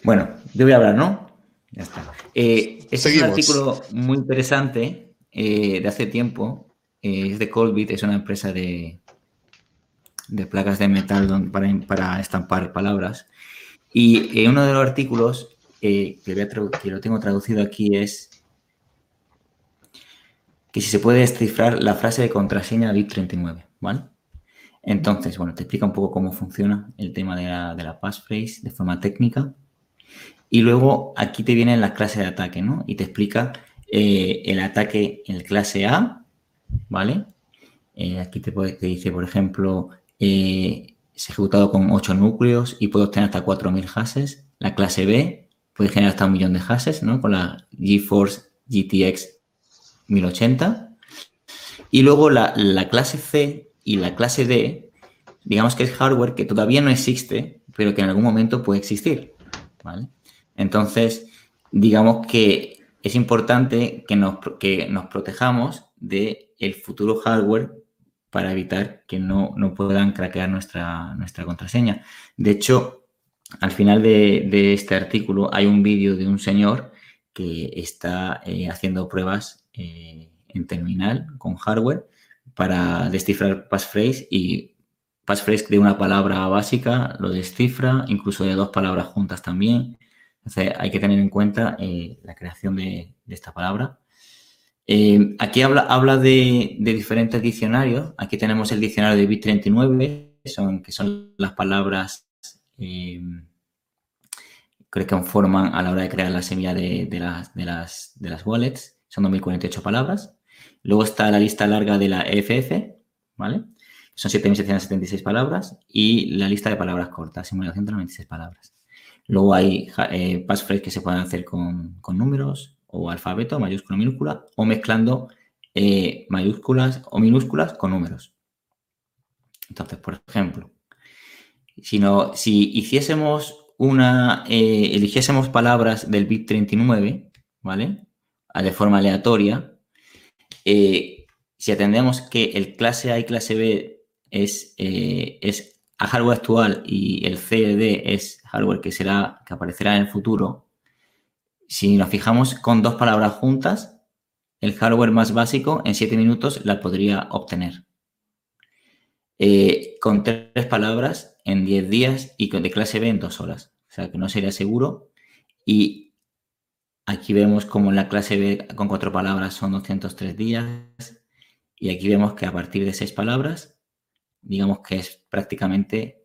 Bueno, yo voy a hablar, ¿no? Ya está. Eh, este es un artículo muy interesante eh, de hace tiempo. Eh, es de Colbit, es una empresa de, de placas de metal para, para estampar palabras. Y uno de los artículos que, lo tengo traducido aquí es que si se puede descifrar la frase de contraseña BIP39, ¿vale? Entonces, bueno, te explica un poco cómo funciona el tema de la, de la passphrase de forma técnica. Y luego aquí te viene la clase de ataque, ¿no? Y te explica eh, el ataque en clase A, ¿vale? Eh, aquí te, dice, por ejemplo, eh, es ejecutado con 8 núcleos y puede obtener hasta 4.000 hashes. La clase B puede generar hasta un millón de hashes, ¿no? Con la GeForce GTX 1080. Y luego la, clase C y la clase D, digamos que es hardware que todavía no existe, pero que en algún momento puede existir, ¿vale? Entonces, digamos que es importante que nos, que nos protejamos del el futuro hardware para evitar que no, no puedan craquear nuestra, nuestra contraseña. De hecho, al final de, este artículo hay un vídeo de un señor que está eh, haciendo pruebas eh, en terminal con hardware para descifrar passphrase y passphrase de una palabra básica lo descifra, incluso de dos palabras juntas también. Entonces hay que tener en cuenta eh, la creación de, esta palabra. aquí habla, habla de, diferentes diccionarios. Aquí tenemos el diccionario de Bit39, son, que son las palabras eh, que conforman a la hora de crear la semilla de, las, de, las, de las wallets. Son 2048 palabras. Luego está la lista larga de la EFF, ¿vale? Son 7.776 palabras. Y la lista de palabras cortas, 1.996 palabras. Luego hay eh, que se pueden hacer con, números o alfabeto, mayúscula, minúscula, o mezclando eh, mayúsculas o minúsculas con números. Entonces, por ejemplo, si, hiciésemos una, eh, eligiésemos palabras del bit 39, ¿vale? De forma aleatoria, eh, si atendemos que el clase A y clase B es, es hardware actual y el CDD es hardware que será, que aparecerá en el futuro, si nos fijamos con dos palabras juntas, el hardware más básico en 7 minutos la podría obtener. con tres palabras en 10 días y de clase B en 2 horas. O sea que no sería seguro. Y aquí vemos como en la clase B con cuatro palabras son 203 días. Y aquí vemos que a partir de seis palabras, digamos que es prácticamente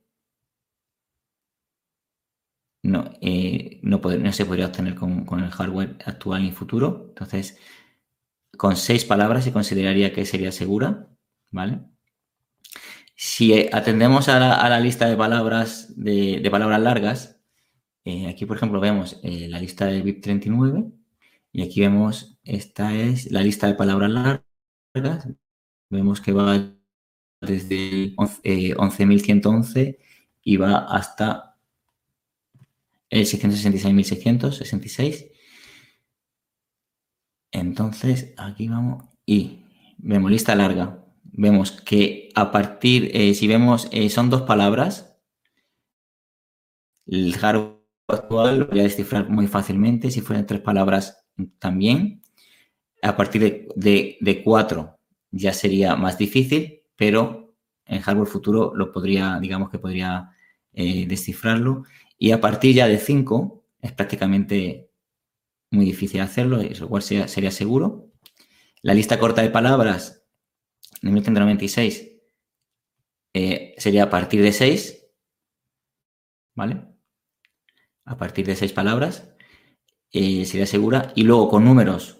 no, eh, no, se podría obtener con, con, el hardware actual y futuro. Entonces, con seis palabras se consideraría que sería segura, ¿vale? Si atendemos a la, lista de palabras, de, palabras largas, eh, aquí por ejemplo vemos eh, la lista del BIP39 y aquí vemos, esta es la lista de palabras largas. Vemos que va desde el 11.111 eh, y va hasta el 666.666. Entonces, aquí vamos y vemos lista larga vemos que a partir, eh, si vemos, eh, son dos palabras, el hardware actual lo voy a descifrar muy fácilmente. Si fueran tres palabras, también. A partir de, cuatro ya sería más difícil, pero en hardware futuro lo podría, digamos que podría eh, descifrarlo. Y a partir ya de cinco es prácticamente muy difícil hacerlo, igual sería, sería seguro. La lista corta de palabras, en 1996, eh, sería a partir de seis, ¿vale? A partir de seis palabras eh, sería segura. Y luego con números,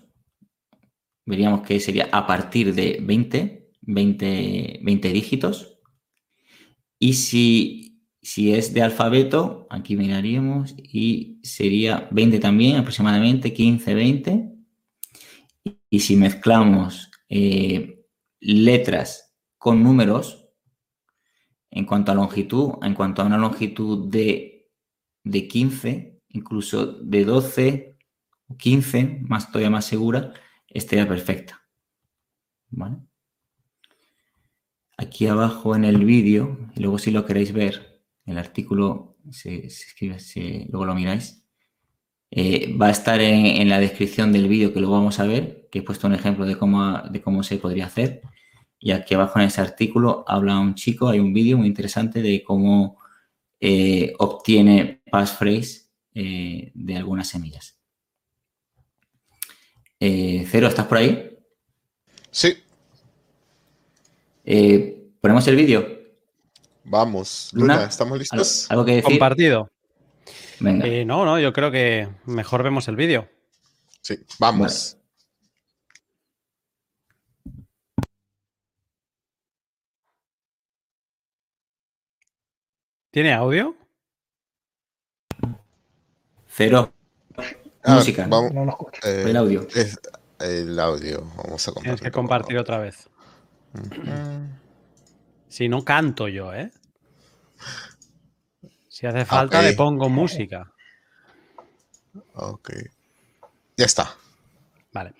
veríamos que sería a partir de 20, 20, 20 dígitos. Y si, si es de alfabeto, aquí miraríamos y sería 20 también, aproximadamente 15, 20. Y si mezclamos eh, letras con números, en cuanto a longitud, en cuanto a una longitud de, de 15, incluso de 12 o 15, más todavía más segura, estaría perfecta. ¿Vale? Aquí abajo en el vídeo, y luego si lo queréis ver, el artículo se, escribe, luego lo miráis, eh, va a estar en, la descripción del vídeo que lo vamos a ver, que he puesto un ejemplo de cómo, de cómo se podría hacer. Y aquí abajo en ese artículo habla un chico, hay un vídeo muy interesante de cómo eh, obtiene passphrase eh, de algunas semillas. Cero, ¿estás por ahí? Sí. ¿Ponemos el vídeo? Vamos, Luna, ¿estamos listos? ¿Algo, que decir? Compartido. Eh, no, no, yo creo que mejor vemos el vídeo. Sí, vamos. ¿Tiene audio? Cero. Ah, música. Vamos, no eh, el audio. el audio. Vamos a compartir. Tienes que compartir otra vez. Si no canto yo, ¿eh? Si hace falta, le pongo música. Ok. Ya está. Vale.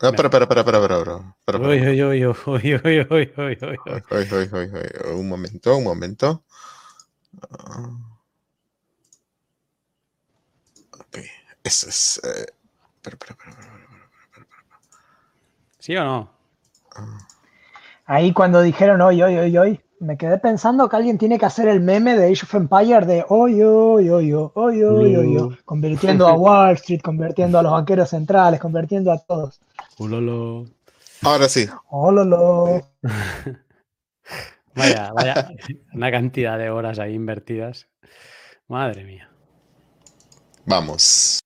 No, pero, pero, pero, pero, pero, Uy, uy, uy, uy, uy, uy, uy, uy, uy. Un momento, un momento. Ok. Eso es. Pero, pero, pero, ¿Sí o no? Ahí cuando dijeron hoy, hoy, hoy, hoy, me quedé pensando que alguien tiene que hacer el meme de Age of Empires de hoy, hoy, hoy, hoy, hoy, hoy, convirtiendo a Wall Street, convirtiendo a los banqueros centrales, convirtiendo a todos. Ahora sí. vaya, vaya, una cantidad de horas ahí invertidas. Madre mía. Vamos.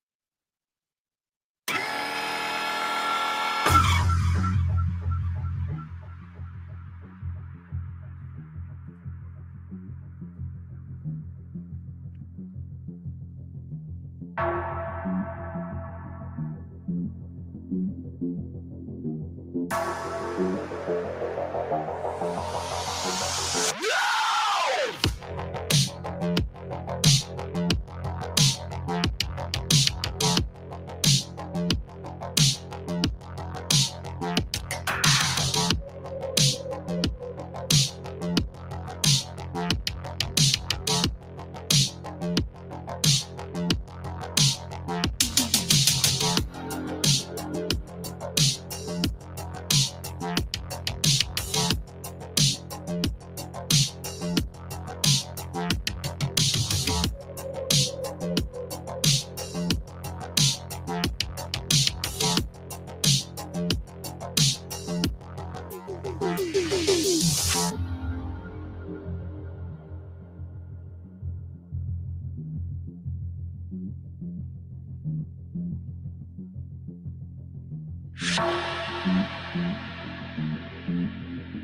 thank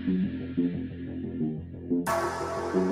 you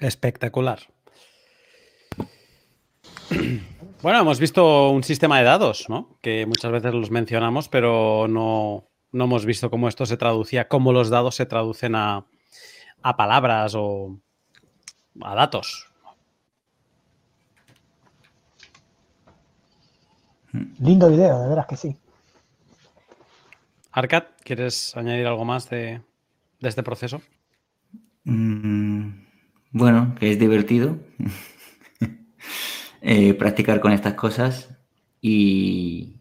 Espectacular. Bueno, hemos visto un sistema de dados, ¿no? Que muchas veces los mencionamos, pero no, hemos visto cómo esto se traducía, cómo los dados se traducen a, a palabras o a datos. Lindo video, de veras que sí. Arcad, ¿quieres añadir algo más de, este proceso? Mm, bueno, que es divertido. Eh, practicar con estas cosas y,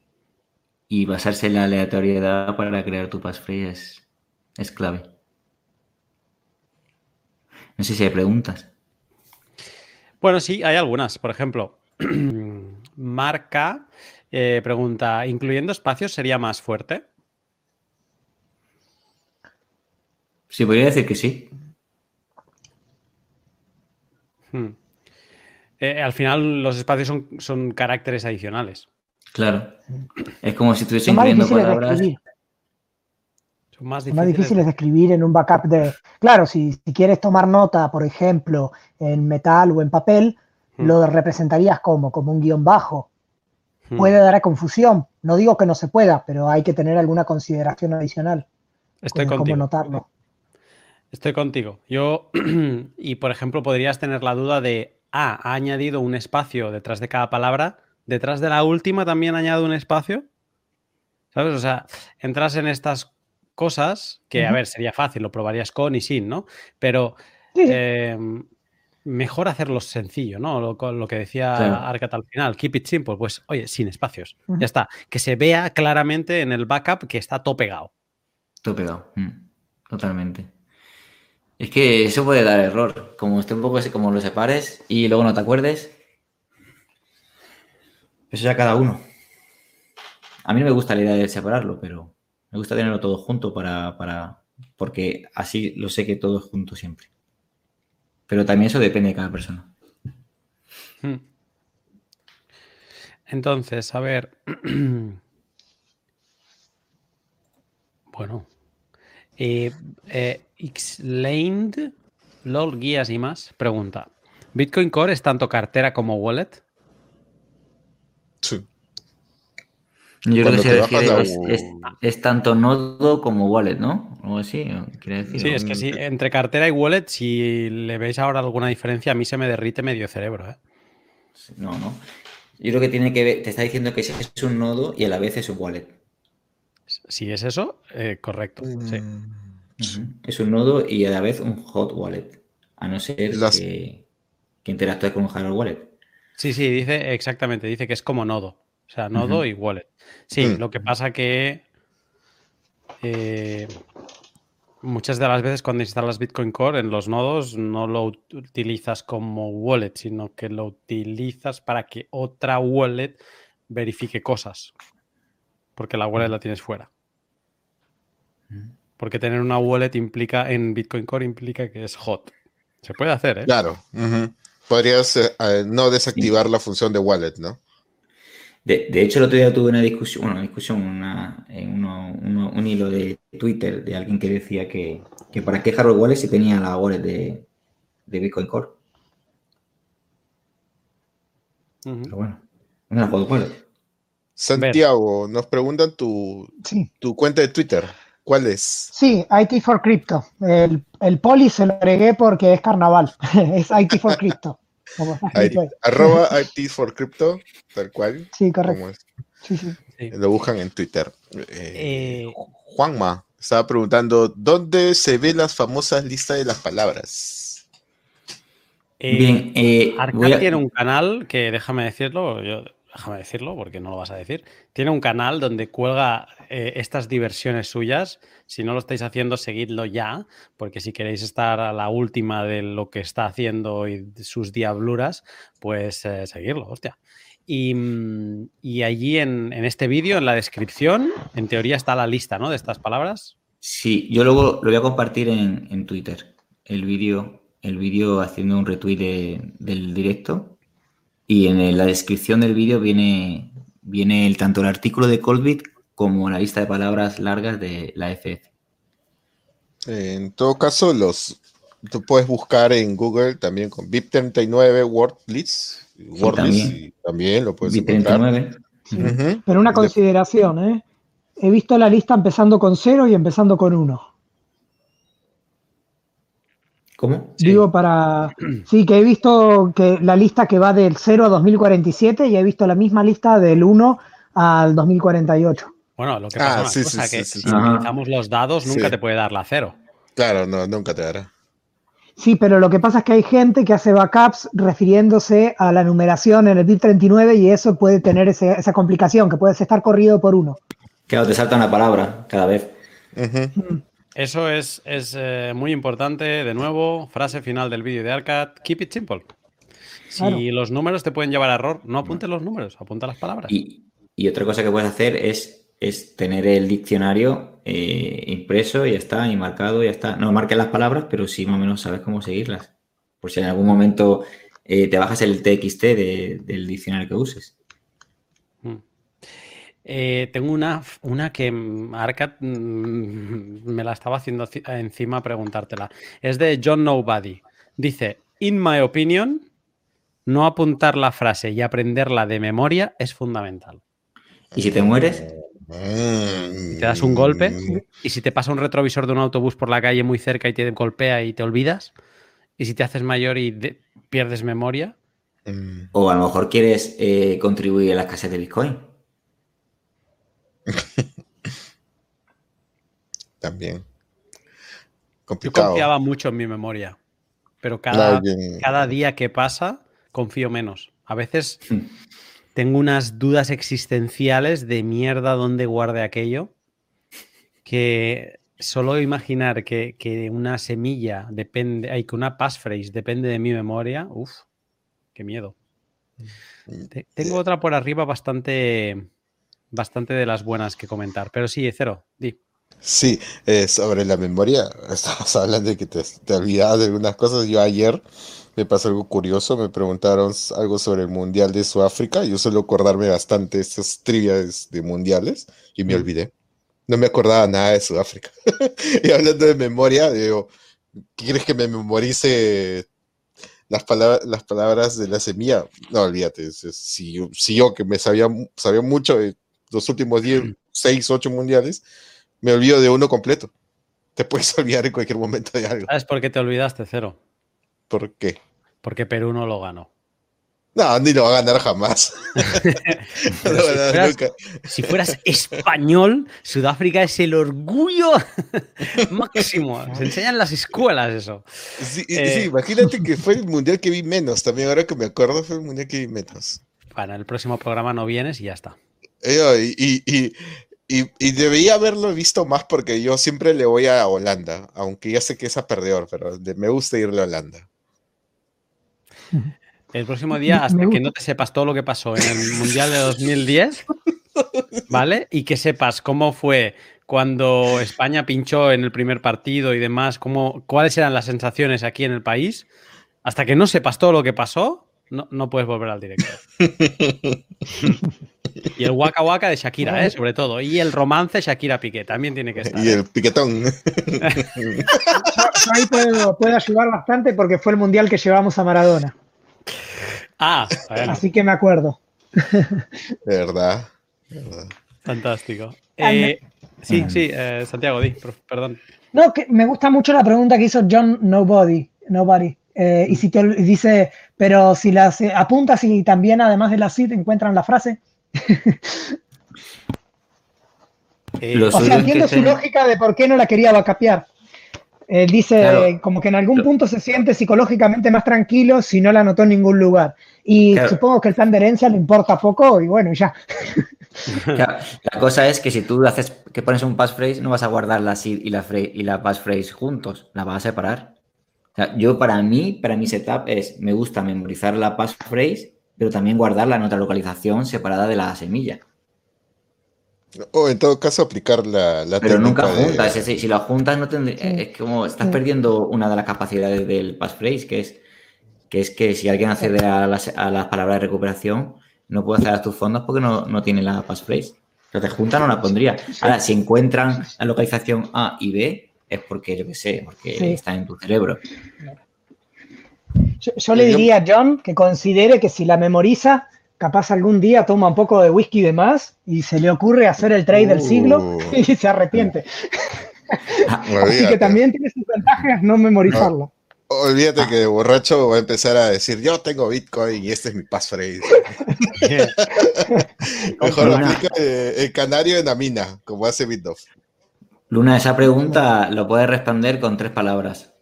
basarse en la aleatoriedad para crear tu passphrase es, clave. No sé si hay preguntas. Bueno, sí, hay algunas. Por ejemplo, Marca eh, pregunta, ¿incluyendo espacios sería más fuerte? Sí, podría decir que sí. Hmm. Eh, al final los espacios son, son, caracteres adicionales. Claro. Es como si estuviese incluyendo palabras. Son más difíciles. de escribir en un backup de. Claro, si, quieres tomar nota, por ejemplo, en metal o en papel, hmm. lo representarías como, como un guion bajo. Hmm. Puede dar a confusión. No digo que no se pueda, pero hay que tener alguna consideración adicional. Estoy contigo. notarlo. Estoy contigo. Yo, y por ejemplo, podrías tener la duda de ha añadido un espacio detrás de cada palabra, detrás de la última también añado un espacio. ¿Sabes? O sea, entras en estas cosas que, a ver, sería fácil, lo probarías con y sin, ¿no? Pero em, mejor hacerlo sencillo, ¿no? Lo, que decía Arcat al final, keep it simple, pues oye, sin espacios. Ya está. Que se vea claramente en el backup que está todo pegado. Todo pegado. Mm, totalmente. Es que eso puede dar error. Como esté un poco así, como lo separes y luego no te acuerdes. Eso ya cada uno. A mí no me gusta la idea de separarlo, pero me gusta tenerlo todo junto para, para porque así lo sé que todo es junto siempre. Pero también eso depende de cada persona. Hmm. Entonces, a ver. bueno, eh, eh, Xlamed, LOL, guías y más, pregunta: ¿Bitcoin Core es tanto cartera como wallet? Sí. Yo creo que se refiere es, es, tanto nodo como wallet, ¿no? O así, quiere decir. Sí, es que sí, entre cartera y wallet, si le veis ahora alguna diferencia, a mí se me derrite medio cerebro, ¿eh? No, no. Yo creo que tiene que ver, te está diciendo que es un nodo y a la vez es un wallet. Si es eso, eh, correcto. Sí. Mm, es un nodo y a la vez un hot wallet. A no ser que, interactúe con un hardware wallet. Sí, sí, dice exactamente, dice que es como nodo. O sea, nodo y wallet. Sí, mm. lo que pasa que eh, muchas de las veces cuando instalas Bitcoin Core en los nodos no lo utilizas como wallet, sino que lo utilizas para que otra wallet verifique cosas. Porque la wallet la tienes fuera. Porque tener una wallet implica, en Bitcoin Core implica que es hot. Se puede hacer, ¿eh? Claro. Podrías eh, no desactivar la función de wallet, ¿no? De, hecho, el otro día tuve una discusión, una discusión, en un hilo de Twitter de alguien que decía que, para qué hardware wallet si tenía la wallet de, Bitcoin Core. Pero bueno, una wallet. Santiago, nos preguntan tu, tu cuenta de Twitter. ¿Cuál es? Sí, IT for Crypto. El, el poli se lo agregué porque es carnaval. es IT for Crypto. arroba IT for Crypto, tal cual. Sí, correcto. Sí, sí. Lo buscan en Twitter. Eh, eh, Juanma estaba preguntando, ¿dónde se ven las famosas listas de las palabras? Eh, Bien, eh, tiene un canal que, déjame decirlo, yo déjame decirlo porque no lo vas a decir, tiene un canal donde cuelga eh, estas diversiones suyas. Si no lo estáis haciendo, seguidlo ya, porque si queréis estar a la última de lo que está haciendo y sus diabluras, pues eh, seguirlo, hostia. Y, mm, allí en, este vídeo, en la descripción, en teoría está la lista, ¿no? De estas palabras. Sí, yo luego lo voy a compartir en, Twitter, el vídeo, el vídeo haciendo un retweet del directo y en la descripción del vídeo viene, viene el, tanto el artículo de Colbit como la lista de palabras largas de la FF. En todo caso, los, tú puedes buscar en Google también con BIP39 WordList. WordList también. lo puedes BIP39. encontrar. Pero una consideración, ¿eh? He visto la lista empezando con 0 y empezando con 1. ¿Cómo? Digo para... Sí, que he visto que la lista que va del 0 a 2047 y he visto la misma lista del 1 al 2048. Bueno, lo que pasa es ah, que si utilizamos los dados nunca te puede dar la 0. Claro, no, nunca te dará. Sí, pero lo que pasa es que hay gente que hace backups refiriéndose a la numeración en el bit 39 y eso puede tener esa complicación, que puedes estar corrido por uno. Claro, te salta una palabra cada vez. Eso es, es eh, muy importante. De nuevo, frase final del vídeo de Arcad, keep it simple. Si los números te pueden llevar a error, no apuntes los números, apunta las palabras. Y, y otra cosa que puedes hacer es, es tener el diccionario eh, impreso y ya está, y marcado y ya está. No marques las palabras, pero sí más o menos sabes cómo seguirlas. Por si en algún momento eh, te bajas el TXT del diccionario que uses. Eh, tengo una, una que Arcad mm, me la estaba haciendo encima preguntártela. Es de John Nobody. Dice, in my opinion, no apuntar la frase y aprenderla de memoria es fundamental. ¿Y si te mueres? Te das un golpe y si te pasa un retrovisor de un autobús por la calle muy cerca y te golpea y te olvidas, y si te haces mayor y pierdes memoria. O a lo mejor quieres eh, contribuir a la escasez de Bitcoin. También. Yo confiaba mucho en mi memoria, pero cada, cada día que pasa confío menos. A veces tengo unas dudas existenciales de mierda dónde guarde aquello, que solo imaginar que, una semilla depende, hay que una passphrase depende de mi memoria, uff, qué miedo. Mm. Tengo otra por arriba bastante bastante de las buenas que comentar. Pero sí, Cero, di. Sí, eh, sobre la memoria, estamos hablando de que te, te olvidabas de algunas cosas. Yo ayer me pasó algo curioso, me preguntaron algo sobre el Mundial de Sudáfrica. Yo suelo acordarme bastante de estas trivias de mundiales y me mm. olvidé. No me acordaba nada de Sudáfrica. y hablando de memoria, digo, ¿quieres que me memorice las, palabras, las palabras de la semilla? No, olvídate. Si, si yo que me sabía, sabía mucho los últimos 10, 6, 8 mundiales, me olvido de uno completo. Te puedes olvidar en cualquier momento de algo. ¿Sabes por qué te olvidaste, Cero? ¿Por qué? Porque Perú no lo ganó. No, ni lo va a ganar jamás. si, fueras, español, Sudáfrica es el orgullo máximo. Se enseñan las escuelas eso. Sí, eh, imagínate que fue el mundial que vi menos. También ahora que me acuerdo fue el mundial que vi menos. Para el próximo programa no vienes y ya está. Eh, y, y, debía haberlo visto más porque yo siempre le voy a Holanda, aunque ya sé que es a perdedor, pero me gusta irle a Holanda. El próximo día, hasta que no te sepas todo lo que pasó en el Mundial de 2010, ¿vale? Y que sepas cómo fue cuando España pinchó en el primer partido y demás, cómo, cuáles eran las sensaciones aquí en el país, hasta que no sepas todo lo que pasó, no, no puedes volver al directo. Y el Waka Waka de Shakira, ¿eh? sobre todo. Y el romance Shakira Piqué también tiene que estar. Y el piquetón. ahí puedo, ayudar bastante porque fue el mundial que llevamos a Maradona. Ah, Así que me acuerdo. verdad. Fantástico. Eh, sí, sí, eh, Santiago, di, perdón. No, que me gusta mucho la pregunta que hizo John Nobody. Nobody. Eh, y si te dice, pero si las apuntas y también además de la CID encuentran la frase. Eh, o sea, entiendo su lógica de por qué no la quería vacapear. Eh, dice como que en algún punto se siente psicológicamente más tranquilo si no la anotó en ningún lugar. Y supongo que el plan de herencia le importa poco y bueno, ya. la cosa es que si tú haces que pones un passphrase, no vas a guardar la seed y la, y la passphrase juntos, la vas a separar. yo para mí, para mi setup es, me gusta memorizar la passphrase pero también guardarla en otra localización separada de la semilla. O en todo caso aplicar la, la Pero nunca juntas. Si, la juntas no es como estás perdiendo una de las capacidades del passphrase, que es que es que si alguien accede a las, palabras de recuperación, no puede acceder a tus fondos porque no, tiene la passphrase. Entonces junta no la pondría. Ahora, si encuentran la localización A y B, es porque, yo qué sé, porque está en tu cerebro. Yo, le diría a John que considere que si la memoriza, capaz algún día toma un poco de whisky de más y se le ocurre hacer el trade del siglo uh. y se arrepiente. Ah, Así que también tiene sus ventajas no memorizarlo. Olvídate que de borracho voy a empezar a decir, yo tengo Bitcoin y este es mi passphrase. Mejor lo aplica el canario en la mina, como hace Bitdoff. Luna, esa pregunta lo puedes responder con tres palabras.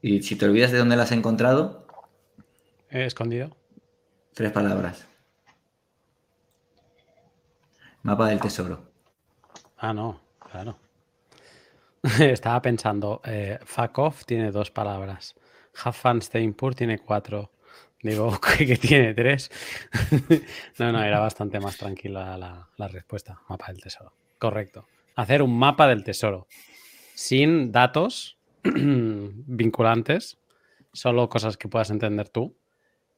Y si te olvidas de dónde la has encontrado. He escondido. Tres palabras. Mapa del tesoro. Ah, no, claro. Estaba pensando, eh, off tiene dos palabras. Poor tiene cuatro. Digo, que tiene tres. no, no, era bastante más tranquila la, la, respuesta. Mapa del tesoro. Correcto. Hacer un mapa del tesoro. Sin datos vinculantes, solo cosas que puedas entender tú,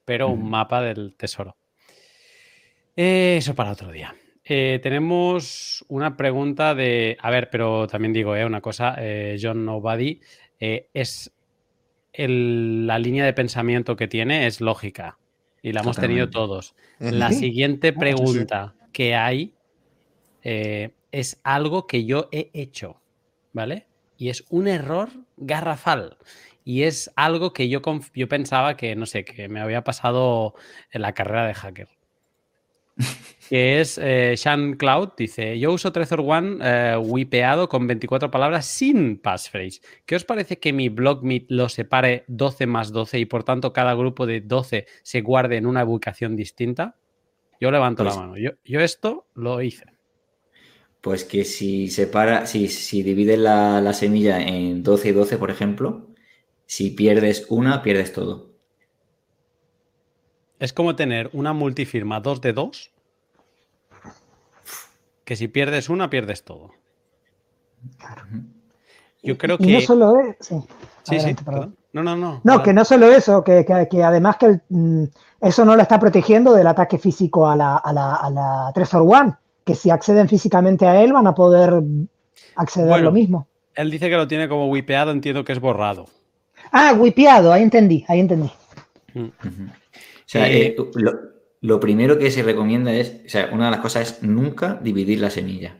pero un mapa del tesoro. eso para otro día. Eh, tenemos una pregunta de. A ver, pero también digo, eh, una cosa, eh, John Nobody, es la línea de pensamiento que tiene es lógica y la hemos tenido todos. La siguiente ah, pregunta que hay es algo que yo he hecho, ¿vale? Y es un error garrafal. Y es algo que yo, yo pensaba que, no sé, que me había pasado en la carrera de hacker que es eh, Sean Cloud, dice, yo uso Trezor One eh, wipeado con 24 palabras sin passphrase. ¿Qué os parece que mi blogmeet lo separe 12 más 12 y por tanto cada grupo de 12 se guarde en una ubicación distinta? Yo levanto la pues mano. Yo, yo, esto lo hice. Pues que si separa, si, si divides la, la semilla en 12 y 12, por ejemplo, si pierdes una, pierdes todo. Es como tener una multifirma 2 de 2, que si pierdes una, pierdes todo. Yo creo que. Y no solo es. Sí, sí, perdón. No, no, no. No, que no solo eso, que, además que mm, eso no lo está protegiendo del ataque físico a la, a la, a la One, que si acceden físicamente a él van a poder acceder a lo mismo. Él dice que lo tiene como wipeado, entiendo que es borrado. Ah, wipeado, ahí entendí, ahí entendí. Mm. O sea, eh, eh, lo, primero que se recomienda es, o sea, una de las cosas es nunca dividir la semilla.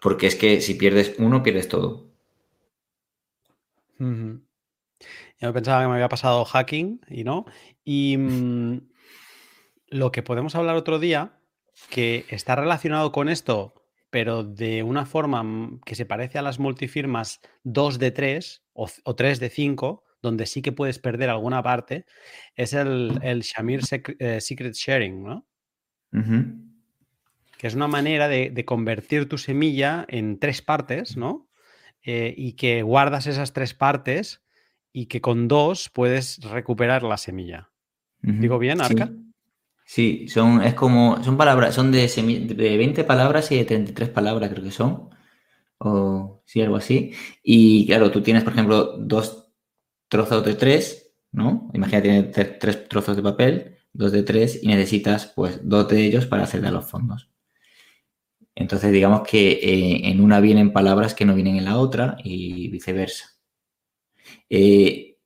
Porque es que si pierdes uno, pierdes todo. Yo pensaba que me había pasado hacking y no. Y mm, lo que podemos hablar otro día, que está relacionado con esto, pero de una forma mm, que se parece a las multifirmas 2 de 3 o, o 3 de 5, donde sí que puedes perder alguna parte, es el, el Shamir eh, Secret Sharing, ¿no? Que es una manera de, convertir tu semilla en tres partes, ¿no? Eh, y que guardas esas tres partes y que con dos puedes recuperar la semilla. ¿Digo bien, Arca? Sí. Son, es como, son palabras, son de, de 20 palabras y de 33 palabras, creo que son. O sí, algo así. Y claro, tú tienes, por ejemplo, dos trozos de tres, ¿no? Imagínate, tienes tres trozos de papel, dos de tres, y necesitas, pues, dos de ellos para acceder a los fondos. Entonces, digamos que eh, en una vienen palabras que no vienen en la otra y viceversa. Eh,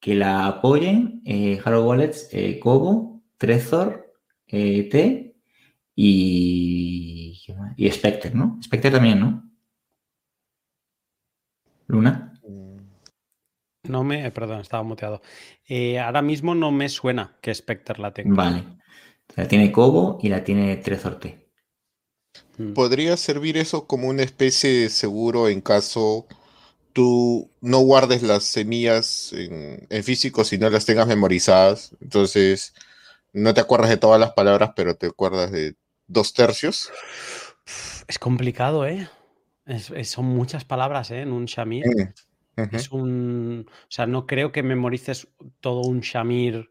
que la apoyen eh, Halo Wallets, eh, Trezor, T y, y Spectre, ¿no? Spectre también, ¿no? Luna. No me, eh, perdón, estaba muteado. Eh, ahora mismo no me suena que Spectre la tenga. Vale. La tiene Cobo y la tiene Trezorte. Mm. ¿Podría servir eso como una especie de seguro en caso tú no guardes las semillas en, físico si no las tengas memorizadas? Entonces, no te acuerdas de todas las palabras, pero te acuerdas de dos tercios. Es complicado, ¿eh? son muchas palabras, ¿eh? En un Shamir. Es un. O sea, no creo que memorices todo un Shamir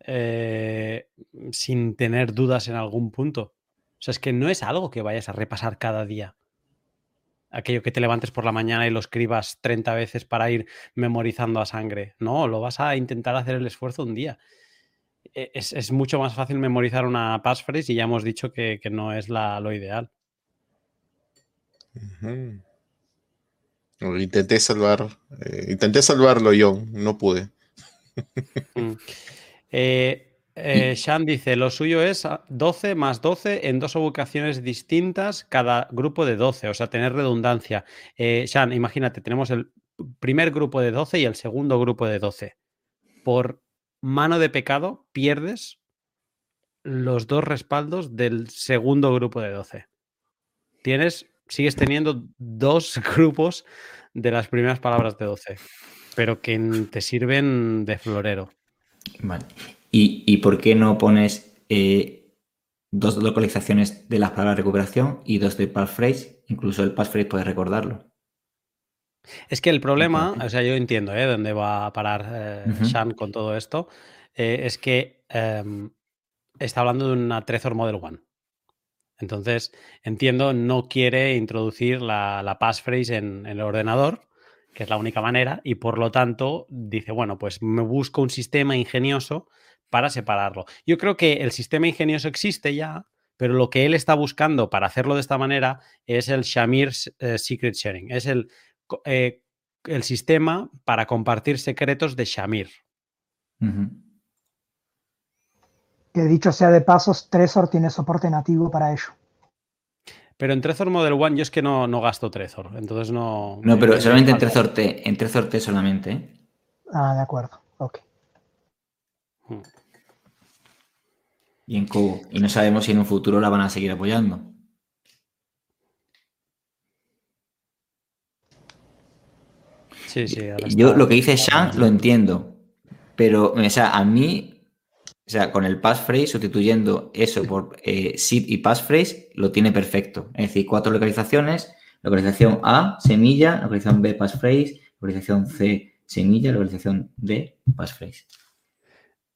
eh, sin tener dudas en algún punto. O sea, es que no es algo que vayas a repasar cada día. Aquello que te levantes por la mañana y lo escribas 30 veces para ir memorizando a sangre. No, lo vas a intentar hacer el esfuerzo un día. E, es, mucho más fácil memorizar una passphrase y ya hemos dicho que, no es la, lo ideal. intenté salvar, eh, intenté salvarlo yo, no pude. Mm. Eh, eh, Shan dice, lo suyo es 12 más 12 en dos ubicaciones distintas, cada grupo de 12, o sea, tener redundancia. Shan, imagínate, tenemos el primer grupo de 12 y el segundo grupo de 12. Por mano de pecado pierdes los dos respaldos del segundo grupo de 12. Tienes, sigues teniendo dos grupos de las primeras palabras de 12, pero que te sirven de florero. Vale. ¿Y, por qué no pones eh, dos localizaciones de las palabras recuperación y dos de passphrase? Incluso el passphrase puedes recordarlo. Es que el problema, o sea, yo entiendo ¿eh? dónde va a parar eh, Shan con todo esto, eh, es que em, está hablando de una Trezor Model One. Entonces, entiendo, no quiere introducir la, passphrase en, el ordenador, que es la única manera, y por lo tanto dice, bueno, pues me busco un sistema ingenioso para separarlo. Yo creo que el sistema ingenioso existe ya, pero lo que él está buscando para hacerlo de esta manera es el Shamir eh, Secret Sharing, es el, eh, el sistema para compartir secretos de Shamir. Que dicho sea de pasos, Trezor tiene soporte nativo para ello. Pero en Trezor Model One yo es que no, no gasto Trezor, entonces no... No, pero solamente en Trezor T, en Trezor T solamente. ¿eh? Ah, de acuerdo, ok. Hmm. Y en Cubo. Y no sabemos si en un futuro la van a seguir apoyando. Sí, sí. Yo lo que dice Sean lo entiendo, pero o sea, a mí o sea, con el passphrase, sustituyendo eso por eh, y passphrase, lo tiene perfecto. Es decir, cuatro localizaciones, localización A, semilla, localización B, passphrase, localización C, semilla, localización D, passphrase.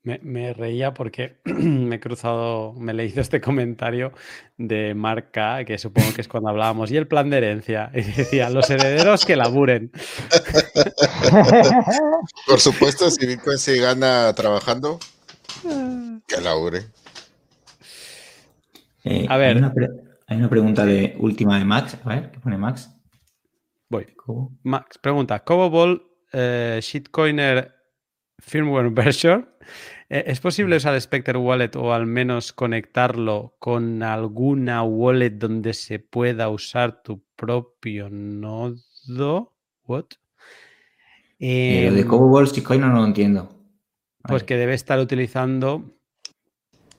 Me, me, reía porque me he cruzado, me he leído este comentario de Marca, que supongo que es cuando hablábamos, y el plan de herencia. Y decía, los herederos que laburen. Por supuesto, si Bitcoin se gana trabajando, que laure. Eh, a ver. Hay una, pregunta de última de Max. A ver, ¿qué pone Max? Voy. Max pregunta: ¿Cobol eh, Shitcoiner Firmware Version? Eh, ¿Es posible usar Spectre Wallet o al menos conectarlo con alguna wallet donde se pueda usar tu propio nodo? ¿What? Eh, lo de Cobol Shitcoiner no lo entiendo. Pues que debe estar utilizando.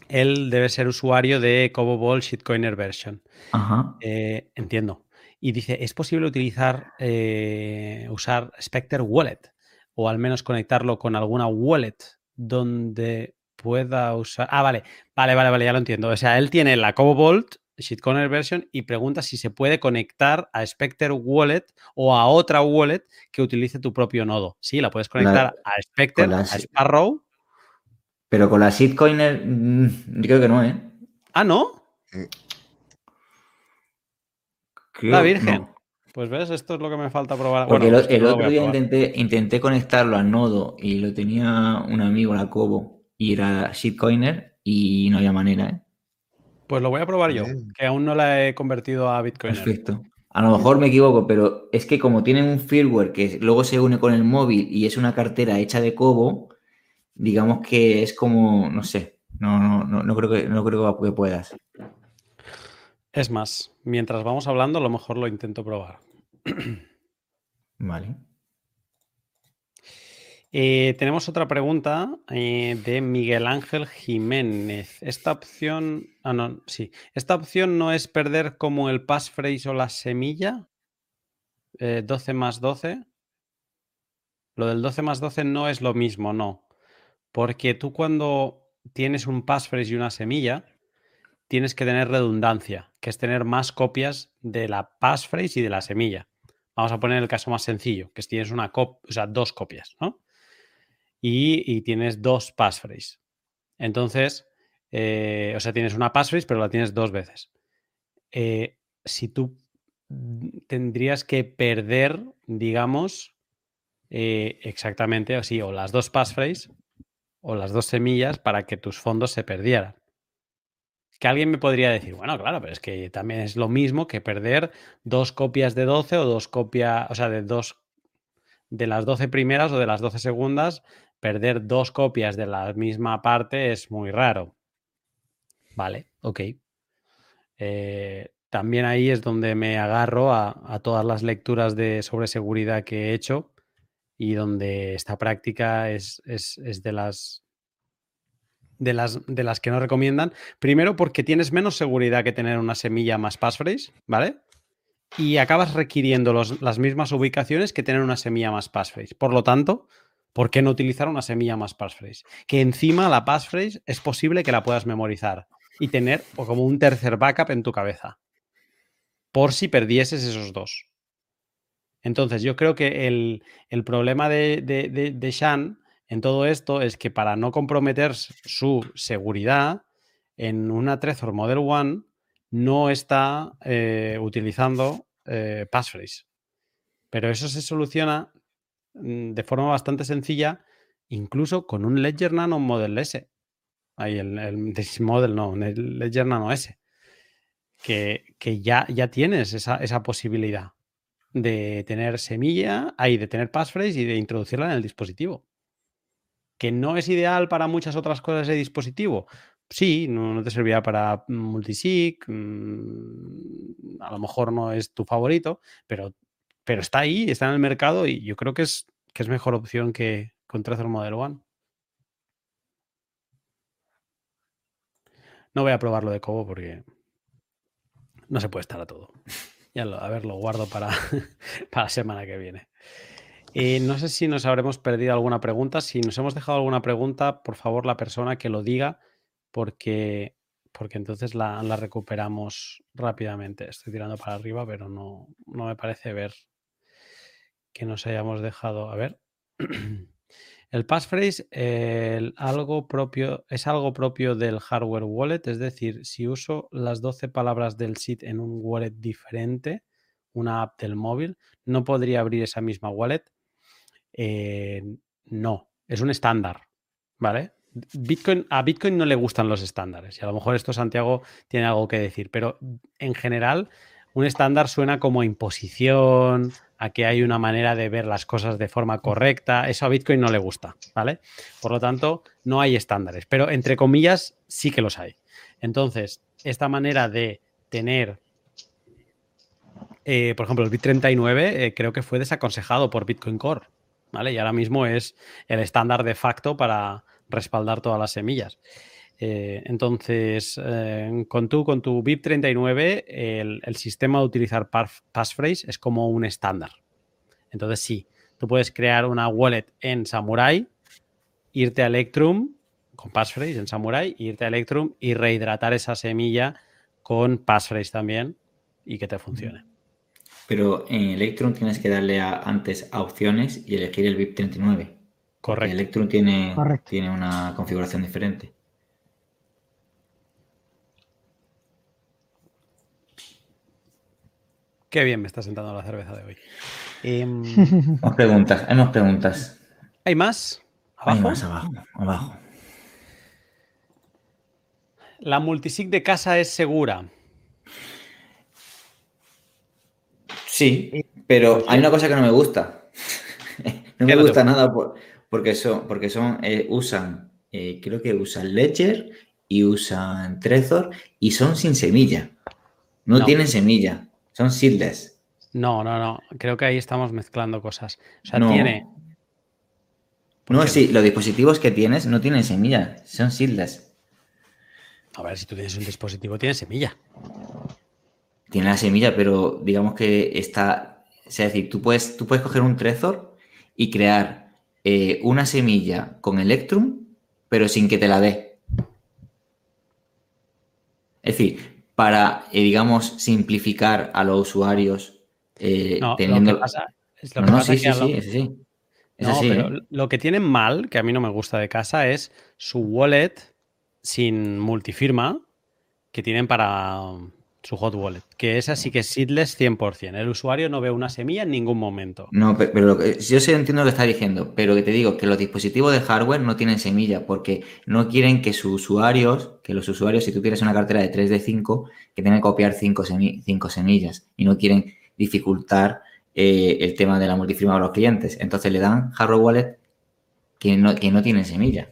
Él debe ser usuario de CoboBall Shitcoiner Version. Ajá. Eh, entiendo. Y dice: ¿es posible utilizar, eh, usar Spectre Wallet? O al menos conectarlo con alguna wallet donde pueda usar. Ah, vale, vale, vale, vale, ya lo entiendo. O sea, él tiene la CoboVolt Shitcoiner version y pregunta si se puede conectar a Spectre Wallet o a otra wallet que utilice tu propio nodo. Sí, la puedes conectar a Spectre, a Sparrow. Pero con la Shitcoiner, mm, creo que no, ¿eh? Ah, ¿no? la Virgen. Pues ves, esto es lo que me falta probar. Porque el, pues otro día intenté, intenté, conectarlo al nodo y lo tenía un amigo, la Cobo, y era Shitcoiner y no había manera, ¿eh? Pues lo voy a probar yo, que aún no la he convertido a Bitcoin. Perfecto. A lo mejor me equivoco, pero es que como tienen un firmware que luego se une con el móvil y es una cartera hecha de cobo, digamos que es como, no sé, no, no, no, creo, que, no creo que puedas. Es más, mientras vamos hablando, a lo mejor lo intento probar. Vale. Eh, tenemos otra pregunta eh, de Miguel Ángel Jiménez. Esta opción, ah, no, sí. Esta opción no es perder como el passphrase o la semilla. 12 eh, más 12. Lo del 12 más 12 no es lo mismo, no. Porque tú cuando tienes un passphrase y una semilla, tienes que tener redundancia, que es tener más copias de la passphrase y de la semilla. Vamos a poner el caso más sencillo, que es tienes una cop o sea, dos copias, ¿no? y, tienes dos passphrase. Entonces, eh, o sea, tienes una passphrase, pero la tienes dos veces. Eh, si tú tendrías que perder, digamos, eh, exactamente así, o las dos passphrase o las dos semillas para que tus fondos se perdieran. Que alguien me podría decir, bueno, claro, pero es que también es lo mismo que perder dos copias de 12 o dos copias, o sea, de dos de las 12 primeras o de las 12 segundas, perder dos copias de la misma parte es muy raro. Vale, ok. Eh, también ahí es donde me agarro a, todas las lecturas de sobre seguridad que he hecho y donde esta práctica es, es, de las de las, de las que no recomiendan. Primero porque tienes menos seguridad que tener una semilla más passphrase, ¿vale? Y acabas requiriendo las mismas ubicaciones que tener una semilla más passphrase. Por lo tanto, ¿por qué no utilizar una semilla más passphrase? Que encima la passphrase es posible que la puedas memorizar y tener como un tercer backup en tu cabeza. Por si perdieses esos dos. Entonces, yo creo que el, problema de, de, de Shan en todo esto es que para no comprometer su seguridad, en una Trezor Model One no está eh, utilizando eh, passphrase. Pero eso se soluciona mm, de forma bastante sencilla, incluso con un Ledger Nano Model S. Ahí el, el Model no, el Ledger Nano S. Que, ya, tienes esa, esa, posibilidad de tener semilla, ahí de tener passphrase y de introducirla en el dispositivo que no es ideal para muchas otras cosas de dispositivo. Sí, no, te servirá para multisig, mm, a lo mejor no es tu favorito, pero, pero está ahí, está en el mercado y yo creo que es, que es mejor opción que con Trezor Model One. No voy a probarlo de Cobo porque no se puede estar a todo. Ya lo, a ver, lo guardo para, para la semana que viene. Eh, no sé si nos habremos perdido alguna pregunta. Si nos hemos dejado alguna pregunta, por favor, la persona que lo diga, porque, porque entonces la, recuperamos rápidamente. Estoy tirando para arriba, pero no, no me parece ver que nos hayamos dejado. A ver. El passphrase es algo propio del hardware wallet, es decir, si uso las 12 palabras del SID en un wallet diferente, una app del móvil, no podría abrir esa misma wallet. Eh, no, es un estándar, ¿vale? Bitcoin, a Bitcoin no le gustan los estándares y a lo mejor esto Santiago tiene algo que decir, pero en general un estándar suena como imposición, a que hay una manera de ver las cosas de forma correcta, eso a Bitcoin no le gusta, ¿vale? Por lo tanto, no hay estándares, pero entre comillas sí que los hay. Entonces, esta manera de tener eh, por ejemplo, el BIT39 eh, creo que fue desaconsejado por Bitcoin Core. Y ahora mismo es el estándar de facto para respaldar todas las semillas. Eh, entonces, eh, con tu, con tu BIP39, el, sistema de utilizar passphrase es como un estándar. Entonces, sí, tú puedes crear una wallet en Samurai, irte a Electrum con passphrase en Samurai, irte a Electrum y rehidratar esa semilla con passphrase también y que te funcione. Pero en Electron tienes que darle antes a opciones y elegir el VIP 39. Correcto. Electron tiene, tiene una configuración diferente. Qué bien me está sentando la cerveza de hoy. Hay preguntas, hay más preguntas. ¿Hay más? ¿Abajo? Hay más abajo, abajo. ¿La multisig de casa es segura? Sí, pero hay una cosa que no me gusta. no me gusta nada porque son, porque son eh, usan, eh, creo que usan Ledger y usan Trezor y son sin semilla. No, tienen semilla, son seedless. No, no, no. Creo que ahí estamos mezclando cosas. O sea, tiene. No, sí, los dispositivos que tienes no tienen semilla, son seedless. A ver, si tú tienes un dispositivo, tiene semilla tiene la semilla, pero digamos que está, es decir, tú puedes, tú puedes coger un Trezor y crear eh, una semilla con Electrum, pero sin que te la dé. Es decir, para, eh, digamos, simplificar a los usuarios eh, teniendo... Lo que pasa, es lo que sí, sí, sí, sí, no, pero lo que tienen mal, que a mí no me gusta de casa, es su wallet sin multifirma que tienen para su hot wallet, que esa sí que es seedless 100%. El usuario no ve una semilla en ningún momento. No, pero, lo que, yo sí entiendo lo que está diciendo, pero que te digo que los dispositivos de hardware no tienen semilla porque no quieren que sus usuarios, que los usuarios, si tú tienes una cartera de 3 de 5, que tengan que copiar 5 semillas y no quieren dificultar eh, el tema de la multifirma a los clientes. Entonces le dan hardware wallet que no, que no tienen semilla.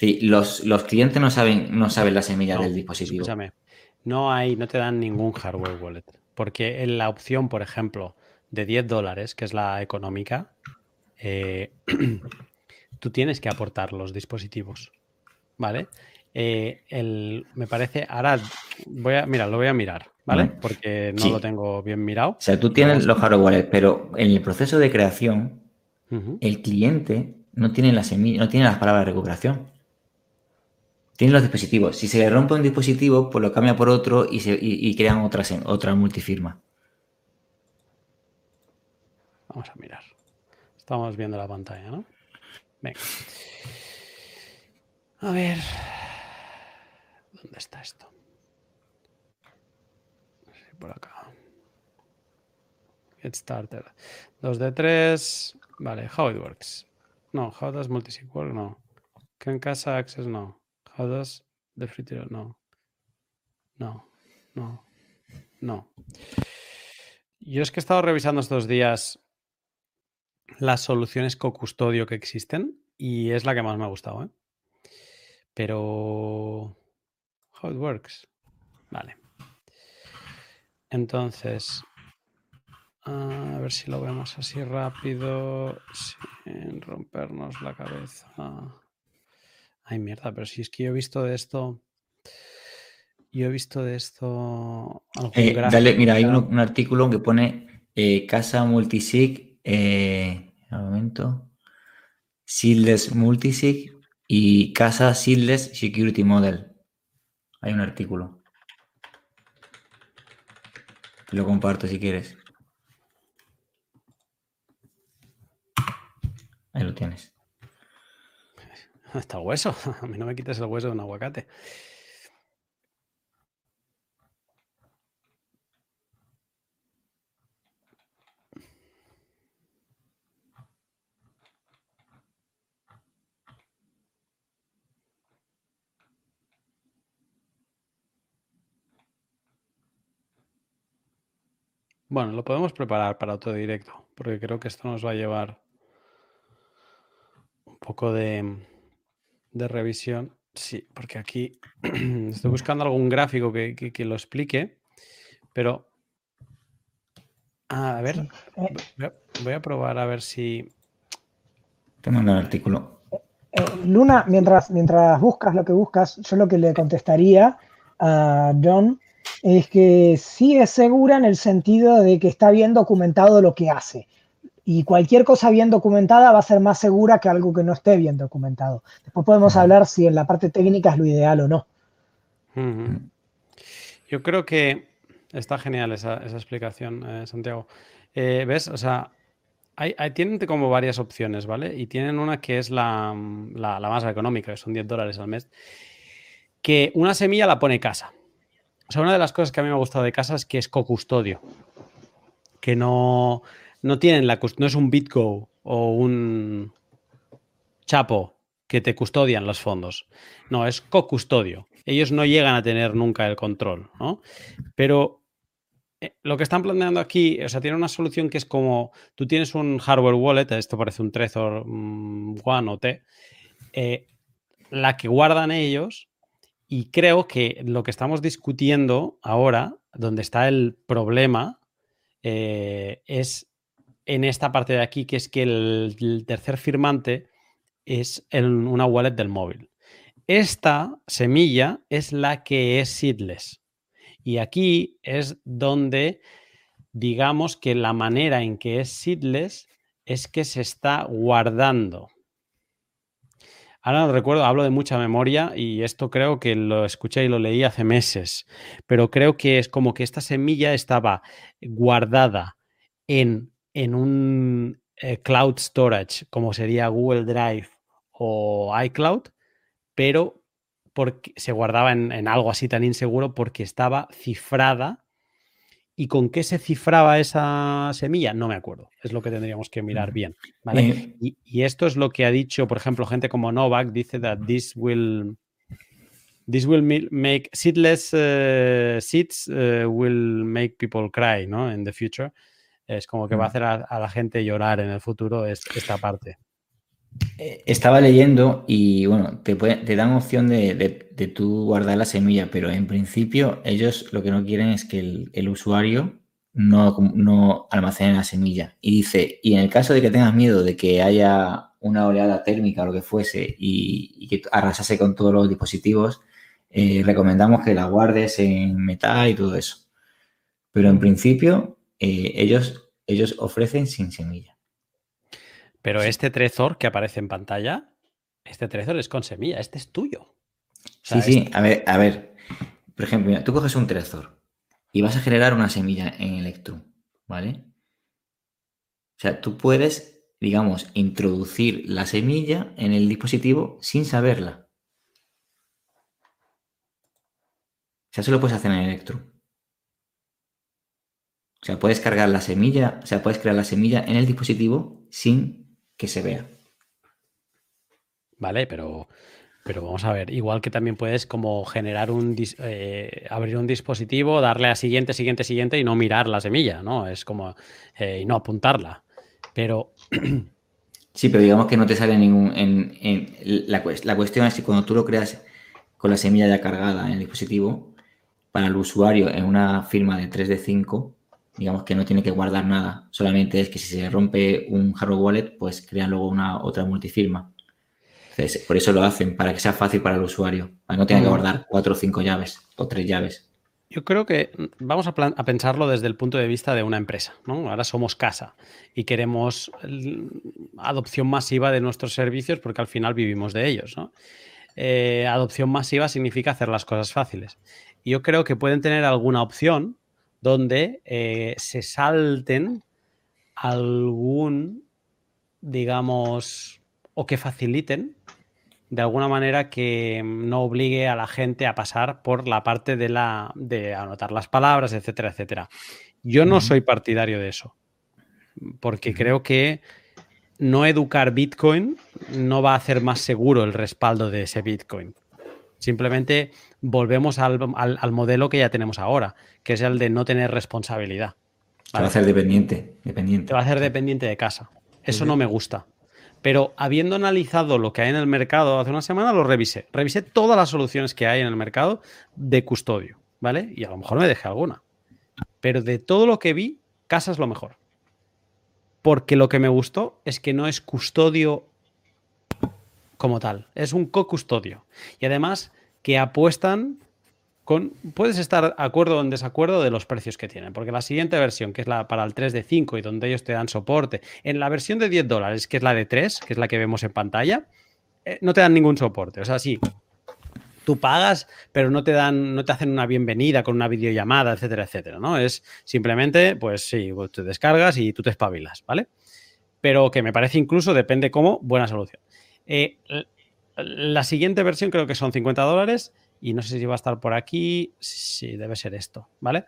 los, los, clientes no saben, no saben la semilla del dispositivo. Escúchame no hay, no te dan ningún hardware wallet. Porque en la opción, por ejemplo, de 10 dólares, que es la económica, eh, tú tienes que aportar los dispositivos. ¿Vale? Eh, el, me parece, ahora voy a, mira, lo voy a mirar, ¿vale? Porque no lo tengo bien mirado. O sea, tú tienes los hardware wallets, pero en el proceso de creación, el cliente no tiene la semilla, no tiene las palabras de recuperación tienen los dispositivos. Si se le rompe un dispositivo, pues lo cambia por otro y, se, crean otra, multifirma. Vamos a mirar. Estamos viendo la pantalla, ¿no? Venga. A ver. ¿Dónde está esto? por acá. Get started. 2 de 3. Vale, how it works. No, how does multisig work? No. Can casa access? No. Free No. No. No. No. Yo es que he estado revisando estos días las soluciones co-custodio que existen y es la que más me ha gustado, ¿eh? Pero... How it works. Vale. Entonces, a ver si lo vemos así rápido, sin rompernos la cabeza. Ay, mierda, pero si es que yo he visto de esto. Yo he visto de esto. Eh, dale, mira, hay un, artículo que pone eh, casa multisig. Eh, un momento. Seedless multisig y casa seedless security model. Hay un artículo. Lo comparto si quieres. Ahí lo tienes. Está hueso. A mí no me quites el hueso de un aguacate. Bueno, lo podemos preparar para otro directo, porque creo que esto nos va a llevar un poco de, de revisión. Sí, porque aquí estoy buscando algún gráfico que, lo explique, pero a ver, voy a probar a ver si. Te mando el artículo. Eh, Luna, mientras, mientras buscas lo que buscas, yo lo que le contestaría a John es que sí es segura en el sentido de que está bien documentado lo que hace y cualquier cosa bien documentada va a ser más segura que algo que no esté bien documentado. Después podemos hablar si en la parte técnica es lo ideal o no. Yo creo que está genial esa, explicación, eh, Santiago. Eh, ¿Ves? O sea, hay, tienen como varias opciones, ¿vale? Y tienen una que es la, la, más económica, que son 10 dólares al mes, que una semilla la pone casa. O sea, una de las cosas que a mí me ha gustado de casa es que es co-custodio. Que no, no tienen la no es un Bitgo o un Chapo que te custodian los fondos. No, es co-custodio. Ellos no llegan a tener nunca el control, ¿no? Pero eh, lo que están planteando aquí, o sea, tiene una solución que es como tú tienes un hardware wallet, esto parece un Trezor mm, One o T, eh, la que guardan ellos y creo que lo que estamos discutiendo ahora, donde está el problema, eh, es en esta parte de aquí, que es que el, tercer firmante es una wallet del móvil. Esta semilla es la que es seedless. Y aquí es donde digamos que la manera en que es seedless es que se está guardando. Ahora no recuerdo, hablo de mucha memoria y esto creo que lo escuché y lo leí hace meses, pero creo que es como que esta semilla estaba guardada en en un eh, cloud storage como sería Google Drive o iCloud, pero porque se guardaba en, algo así tan inseguro porque estaba cifrada. ¿Y con qué se cifraba esa semilla? No me acuerdo. Es lo que tendríamos que mirar bien. ¿vale? Y, esto es lo que ha dicho, por ejemplo, gente como Novak, dice that this will. This will make seedless uh, seeds uh, will make people cry, ¿no? In the future. Es como que va a hacer a, la gente llorar en el futuro esta parte. Eh, estaba leyendo y bueno, te, te dan opción de, de, tú guardar la semilla, pero en principio ellos lo que no quieren es que el, usuario no, no, almacene la semilla. Y dice, y en el caso de que tengas miedo de que haya una oleada térmica o lo que fuese y, que arrasase con todos los dispositivos, eh, recomendamos que la guardes en metal y todo eso. Pero en principio eh, ellos, ellos ofrecen sin semilla. Pero este Trezor que aparece en pantalla, este Trezor es con semilla, este es tuyo. sí, sí, este a ver, a ver. Por ejemplo, tú coges un Trezor y vas a generar una semilla en Electrum, ¿vale? O sea, tú puedes, digamos, introducir la semilla en el dispositivo sin saberla. O sea, eso lo puedes hacer en Electrum. O sea, puedes cargar la semilla, o sea, puedes crear la semilla en el dispositivo sin que se vea. Vale, pero, pero vamos a ver, igual que también puedes como generar un, eh, abrir un dispositivo, darle a siguiente, siguiente, siguiente y no mirar la semilla, ¿no? Es como, eh, y no apuntarla. Pero... Sí, pero digamos que no te sale ningún... En, la, la cuestión es que cuando tú lo creas con la semilla ya cargada en el dispositivo, para el usuario en una firma de 3 de 5, digamos que no tiene que guardar nada, solamente es que si se rompe un hardware wallet, pues crean luego una otra multifirma. Entonces, por eso lo hacen, para que sea fácil para el usuario, para que no tenga que guardar cuatro o cinco llaves o tres llaves. Yo creo que vamos a, a, pensarlo desde el punto de vista de una empresa, ¿no? Ahora somos casa y queremos adopción masiva de nuestros servicios porque al final vivimos de ellos, ¿no? Eh, adopción masiva significa hacer las cosas fáciles. Y yo creo que pueden tener alguna opción donde eh, se salten algún, digamos, o que faciliten de alguna manera que no obligue a la gente a pasar por la parte de la de anotar las palabras, etcétera, etcétera. Yo no soy partidario de eso, porque creo que no educar Bitcoin no va a hacer más seguro el respaldo de ese Bitcoin. Simplemente volvemos al, modelo que ya tenemos ahora, que es el de no tener responsabilidad. Te va a hacer dependiente, dependiente. Te va a hacer dependiente de casa. Eso no me gusta. Pero habiendo analizado lo que hay en el mercado hace una semana, lo revisé. Revisé todas las soluciones que hay en el mercado de custodio, ¿vale? Y a lo mejor me dejé alguna. Pero de todo lo que vi, casa es lo mejor. Porque lo que me gustó es que no es custodio como tal, es un co-custodio. Y además que apuestan con, puedes estar acuerdo o en desacuerdo de los precios que tienen, porque la siguiente versión, que es la para el 3 de 5 y donde ellos te dan soporte, en la versión de 10 dólares, que es la de 3, que es la que vemos en pantalla, eh, no te dan ningún soporte. O sea, sí, tú pagas, pero no te dan, no te hacen una bienvenida con una videollamada, etcétera, etcétera, ¿no? Es simplemente, pues sí, pues te descargas y tú te espabilas, ¿vale? Pero que me parece incluso, depende cómo, buena solución. Eh, la siguiente versión creo que son 50 dólares y no sé si va a estar por aquí. Sí, debe ser esto, ¿vale?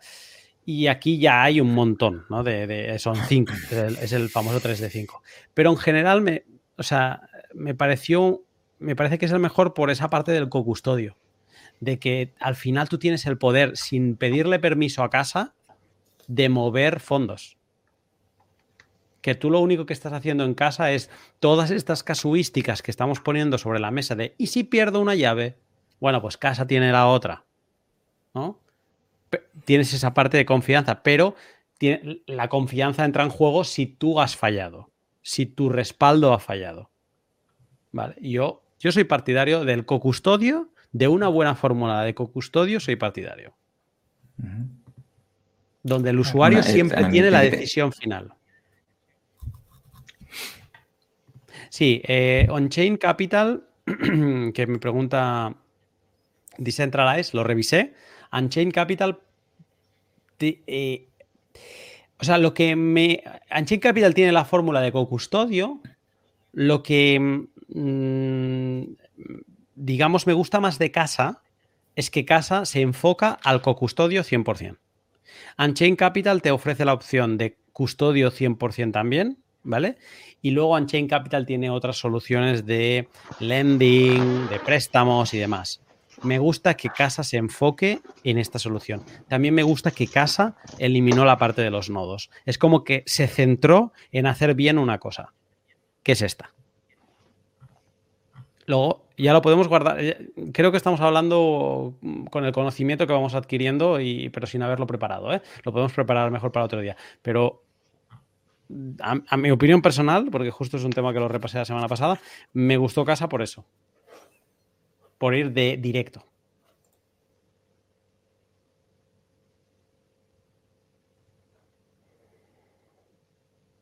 Y aquí ya hay un montón, ¿no? De, son 5, es, el, famoso 3 de 5. Pero en general, me, o sea, me pareció, me parece que es el mejor por esa parte del co-custodio. De que al final tú tienes el poder, sin pedirle permiso a casa, de mover fondos que tú lo único que estás haciendo en casa es todas estas casuísticas que estamos poniendo sobre la mesa de ¿y si pierdo una llave? Bueno, pues casa tiene la otra. ¿No? Tienes esa parte de confianza, pero la confianza entra en juego si tú has fallado, si tu respaldo ha fallado. Vale, yo, yo soy partidario del cocustodio, de una buena fórmula de cocustodio, soy partidario. Donde el usuario siempre tiene la decisión final. Sí, eh, On-Chain Capital, que me pregunta Decentralize, lo revisé. On-Chain Capital, eh, o sea, lo que me... On-Chain Capital tiene la fórmula de co-custodio, lo que... Mm, digamos, me gusta más de casa es que casa se enfoca al cocustodio 100%. Unchain Capital te ofrece la opción de custodio 100% también, ¿vale? Y luego Unchain Capital tiene otras soluciones de lending, de préstamos y demás. Me gusta que Casa se enfoque en esta solución. También me gusta que Casa eliminó la parte de los nodos. Es como que se centró en hacer bien una cosa, que es esta. Luego, ya lo podemos guardar. Creo que estamos hablando con el conocimiento que vamos adquiriendo, y, pero sin haberlo preparado. ¿eh? Lo podemos preparar mejor para otro día. Pero a, mi opinión personal, porque justo es un tema que lo repasé la semana pasada, me gustó Casa por eso. Por ir de directo.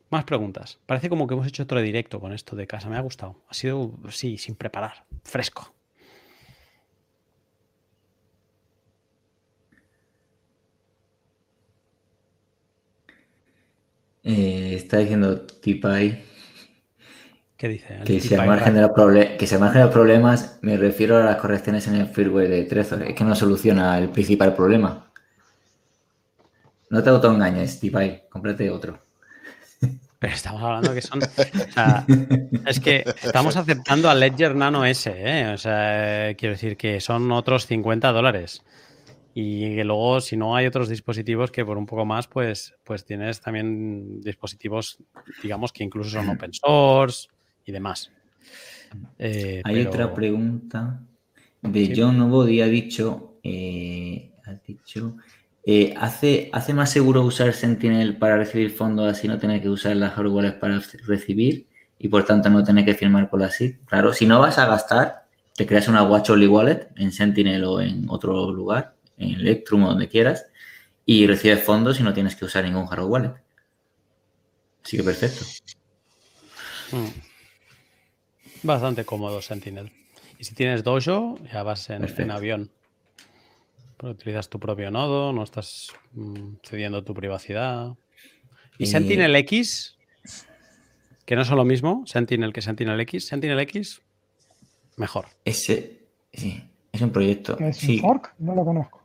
Más preguntas. Parece como que hemos hecho otro directo con esto de casa. Me ha gustado. Ha sido, sí, sin preparar. Fresco. Eh, está diciendo Tipay. ¿Qué dice? Que si, al margen de los que se margen los problemas, me refiero a las correcciones en el firmware de Trezor. Es que no soluciona el principal problema. No te autoengañes, Tipay. Cómprate otro. Pero estamos hablando que son. es que estamos aceptando al Ledger Nano S, ¿eh? O sea, quiero decir que son otros 50 dólares. Y que luego, si no hay otros dispositivos que por un poco más, pues, pues tienes también dispositivos, digamos, que incluso son open source y demás. Eh, hay otra pregunta de John Nobody, ha dicho, eh, ha dicho eh, ¿hace, ¿Hace más seguro usar Sentinel para recibir fondos así no tener que usar las hardware para recibir y por tanto no tener que firmar con la SID? Claro, si no vas a gastar, te creas una Watch Only Wallet en Sentinel o en otro lugar, en Electrum o donde quieras, y recibes fondos y no tienes que usar ningún hardware wallet. Así que perfecto. Hmm. Bastante cómodo Sentinel. Y si tienes Dojo, ya vas en avión utilizas tu propio nodo, no estás mm, cediendo tu privacidad. ¿Y Sentinel X? Que no son lo mismo, Sentinel que Sentinel X. Sentinel X, mejor. Ese, sí, es un proyecto. ¿Es un fork? No lo conozco.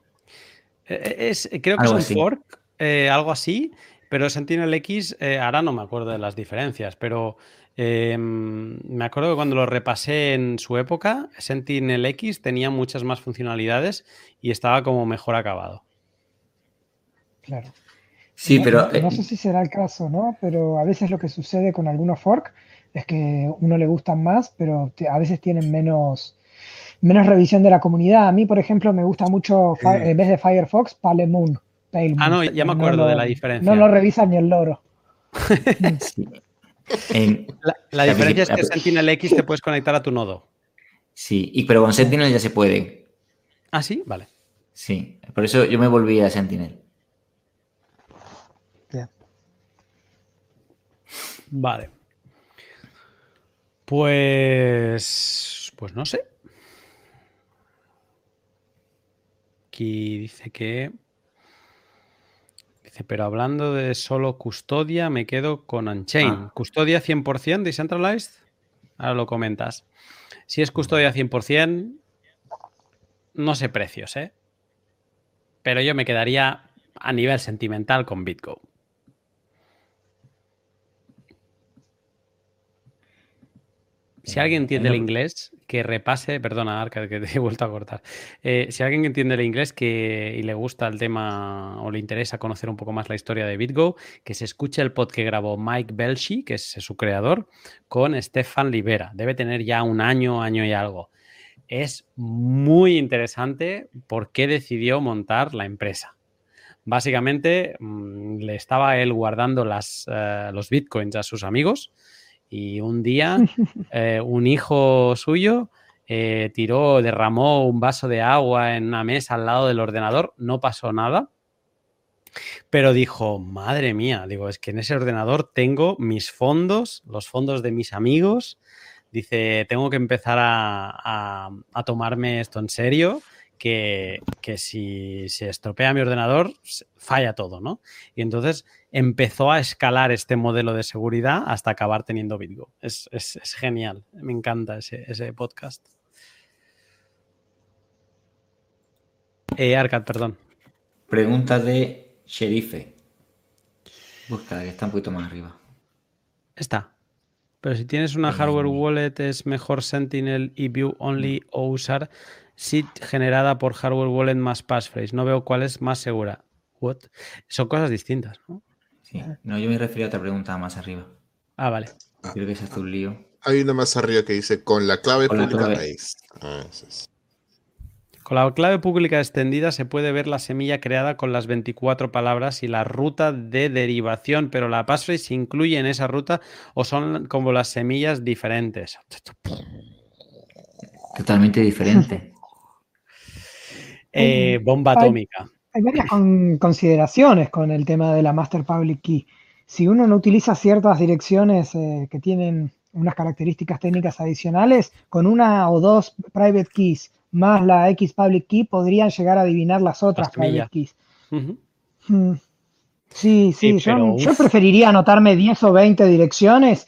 Eh, eh, es, creo que es un fork, eh, algo así, pero Sentinel X, ahora no me acuerdo de las diferencias, pero Em, me acuerdo que cuando lo repasé en su época, Sentinel X tenía muchas más funcionalidades y estaba como mejor acabado. Claro. Sí, pero. No, sé si será el caso, ¿no? Pero a veces lo que sucede con algunos fork es que uno le gustan más, pero a veces tienen menos, menos revisión de la comunidad. A mí, por ejemplo, me gusta mucho, en vez de Firefox, Palemoon. Ah, no, ya me acuerdo de la diferencia. No lo revisa ni el loro. sí la, diferencia es que Sentinel X te puedes conectar a tu nodo. Sí, y, pero con Sentinel ya se puede. Ah, sí, vale. Sí, por eso yo me volví a Sentinel. Vale. Pues. Pues no sé. Aquí dice que pero hablando de solo custodia, me quedo con Unchain. Ah. ¿Custodia 100% decentralized? Ahora lo comentas. Si es custodia 100%, no sé precios, ¿eh? Pero yo me quedaría a nivel sentimental con Bitgo. Si alguien entiende el inglés, que repase, perdona, Arca, que te he vuelto a cortar. Eh, si alguien entiende el inglés que, y le gusta el tema o le interesa conocer un poco más la historia de BitGo, que se escuche el pod que grabó Mike Belshi, que es su creador, con Stefan Libera. Debe tener ya un año, año y algo. Es muy interesante por qué decidió montar la empresa. Básicamente, mm, le estaba él guardando las, eh, los bitcoins a sus amigos y un día eh, un hijo suyo eh, tiró, derramó un vaso de agua en una mesa al lado del ordenador, no pasó nada. Pero dijo, madre mía, digo, es que en ese ordenador tengo mis fondos, los fondos de mis amigos. Dice, tengo que empezar a, a tomarme esto en serio que, si se estropea mi ordenador, falla todo, ¿no? Y entonces empezó a escalar este modelo de seguridad hasta acabar teniendo Bitgo. Es, genial, me encanta ese, podcast. Eh, Arcad, perdón. Pregunta de Sherife. Busca, que está un poquito más arriba. Está. Pero si tienes una hardware wallet, es mejor Sentinel y View Only o usar SID generada por hardware wallet más passphrase. No veo cuál es más segura. What? Son cosas distintas, ¿no? Sí. No, yo me refería a otra pregunta más arriba. Ah, vale. Creo que ese es un lío. Hay una más arriba que dice con la clave Con la pública clave. raíz. Ah, eso es. Con la clave pública extendida se puede ver la semilla creada con las 24 palabras y la ruta de derivación, pero la passphrase se incluye en esa ruta o son como las semillas diferentes. Totalmente diferente. Eh, bomba atómica. Hay varias con- consideraciones con el tema de la Master Public Key. Si uno no utiliza ciertas direcciones eh, que tienen unas características técnicas adicionales, con una o dos private keys más la X Public Key podrían llegar a adivinar las otras private keys. Ujú. Mm. Sí, sí, Sí, yo, pero, yo uf. preferiría anotarme 10 o 20 direcciones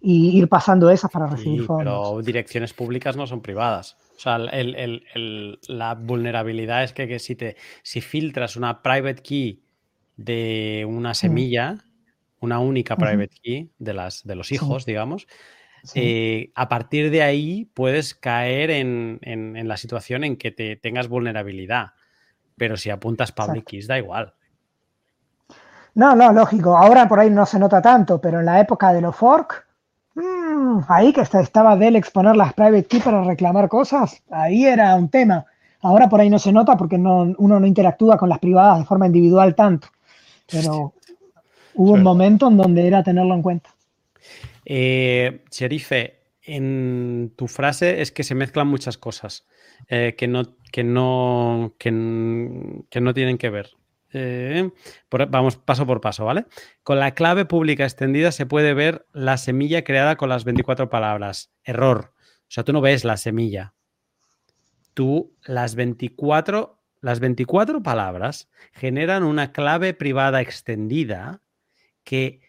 y ir pasando esas para recibir Sí, fondos. pero direcciones públicas no son privadas. O sea, el- el- el- la vulnerabilidad es que, que si, te, si filtras una private key de una semilla, una única private key de, las, de los Sí. hijos, digamos, Sí. eh, a partir de ahí puedes caer en, en- en la situación en que te tengas vulnerabilidad. Pero si apuntas public Exacto. keys, da igual. No, no, lógico. Ahora por ahí no se nota tanto, pero en la época de los fork, mm, ahí que esta- estaba Dell exponer las private key para reclamar cosas, ahí era un tema. Ahora por ahí no se nota porque no, uno no interactúa con las privadas de forma individual tanto. Pero hubo un momento en donde era tenerlo en cuenta. Eh, Sherife, en tu frase es que se mezclan muchas cosas eh, que, no, que, no, que no tienen que ver. Eh, vamos paso por paso, ¿vale? Con la clave pública extendida se puede ver la semilla creada con las 24 palabras. Error. O sea, tú no ves la semilla. Tú las 24, las 24 palabras generan una clave privada extendida que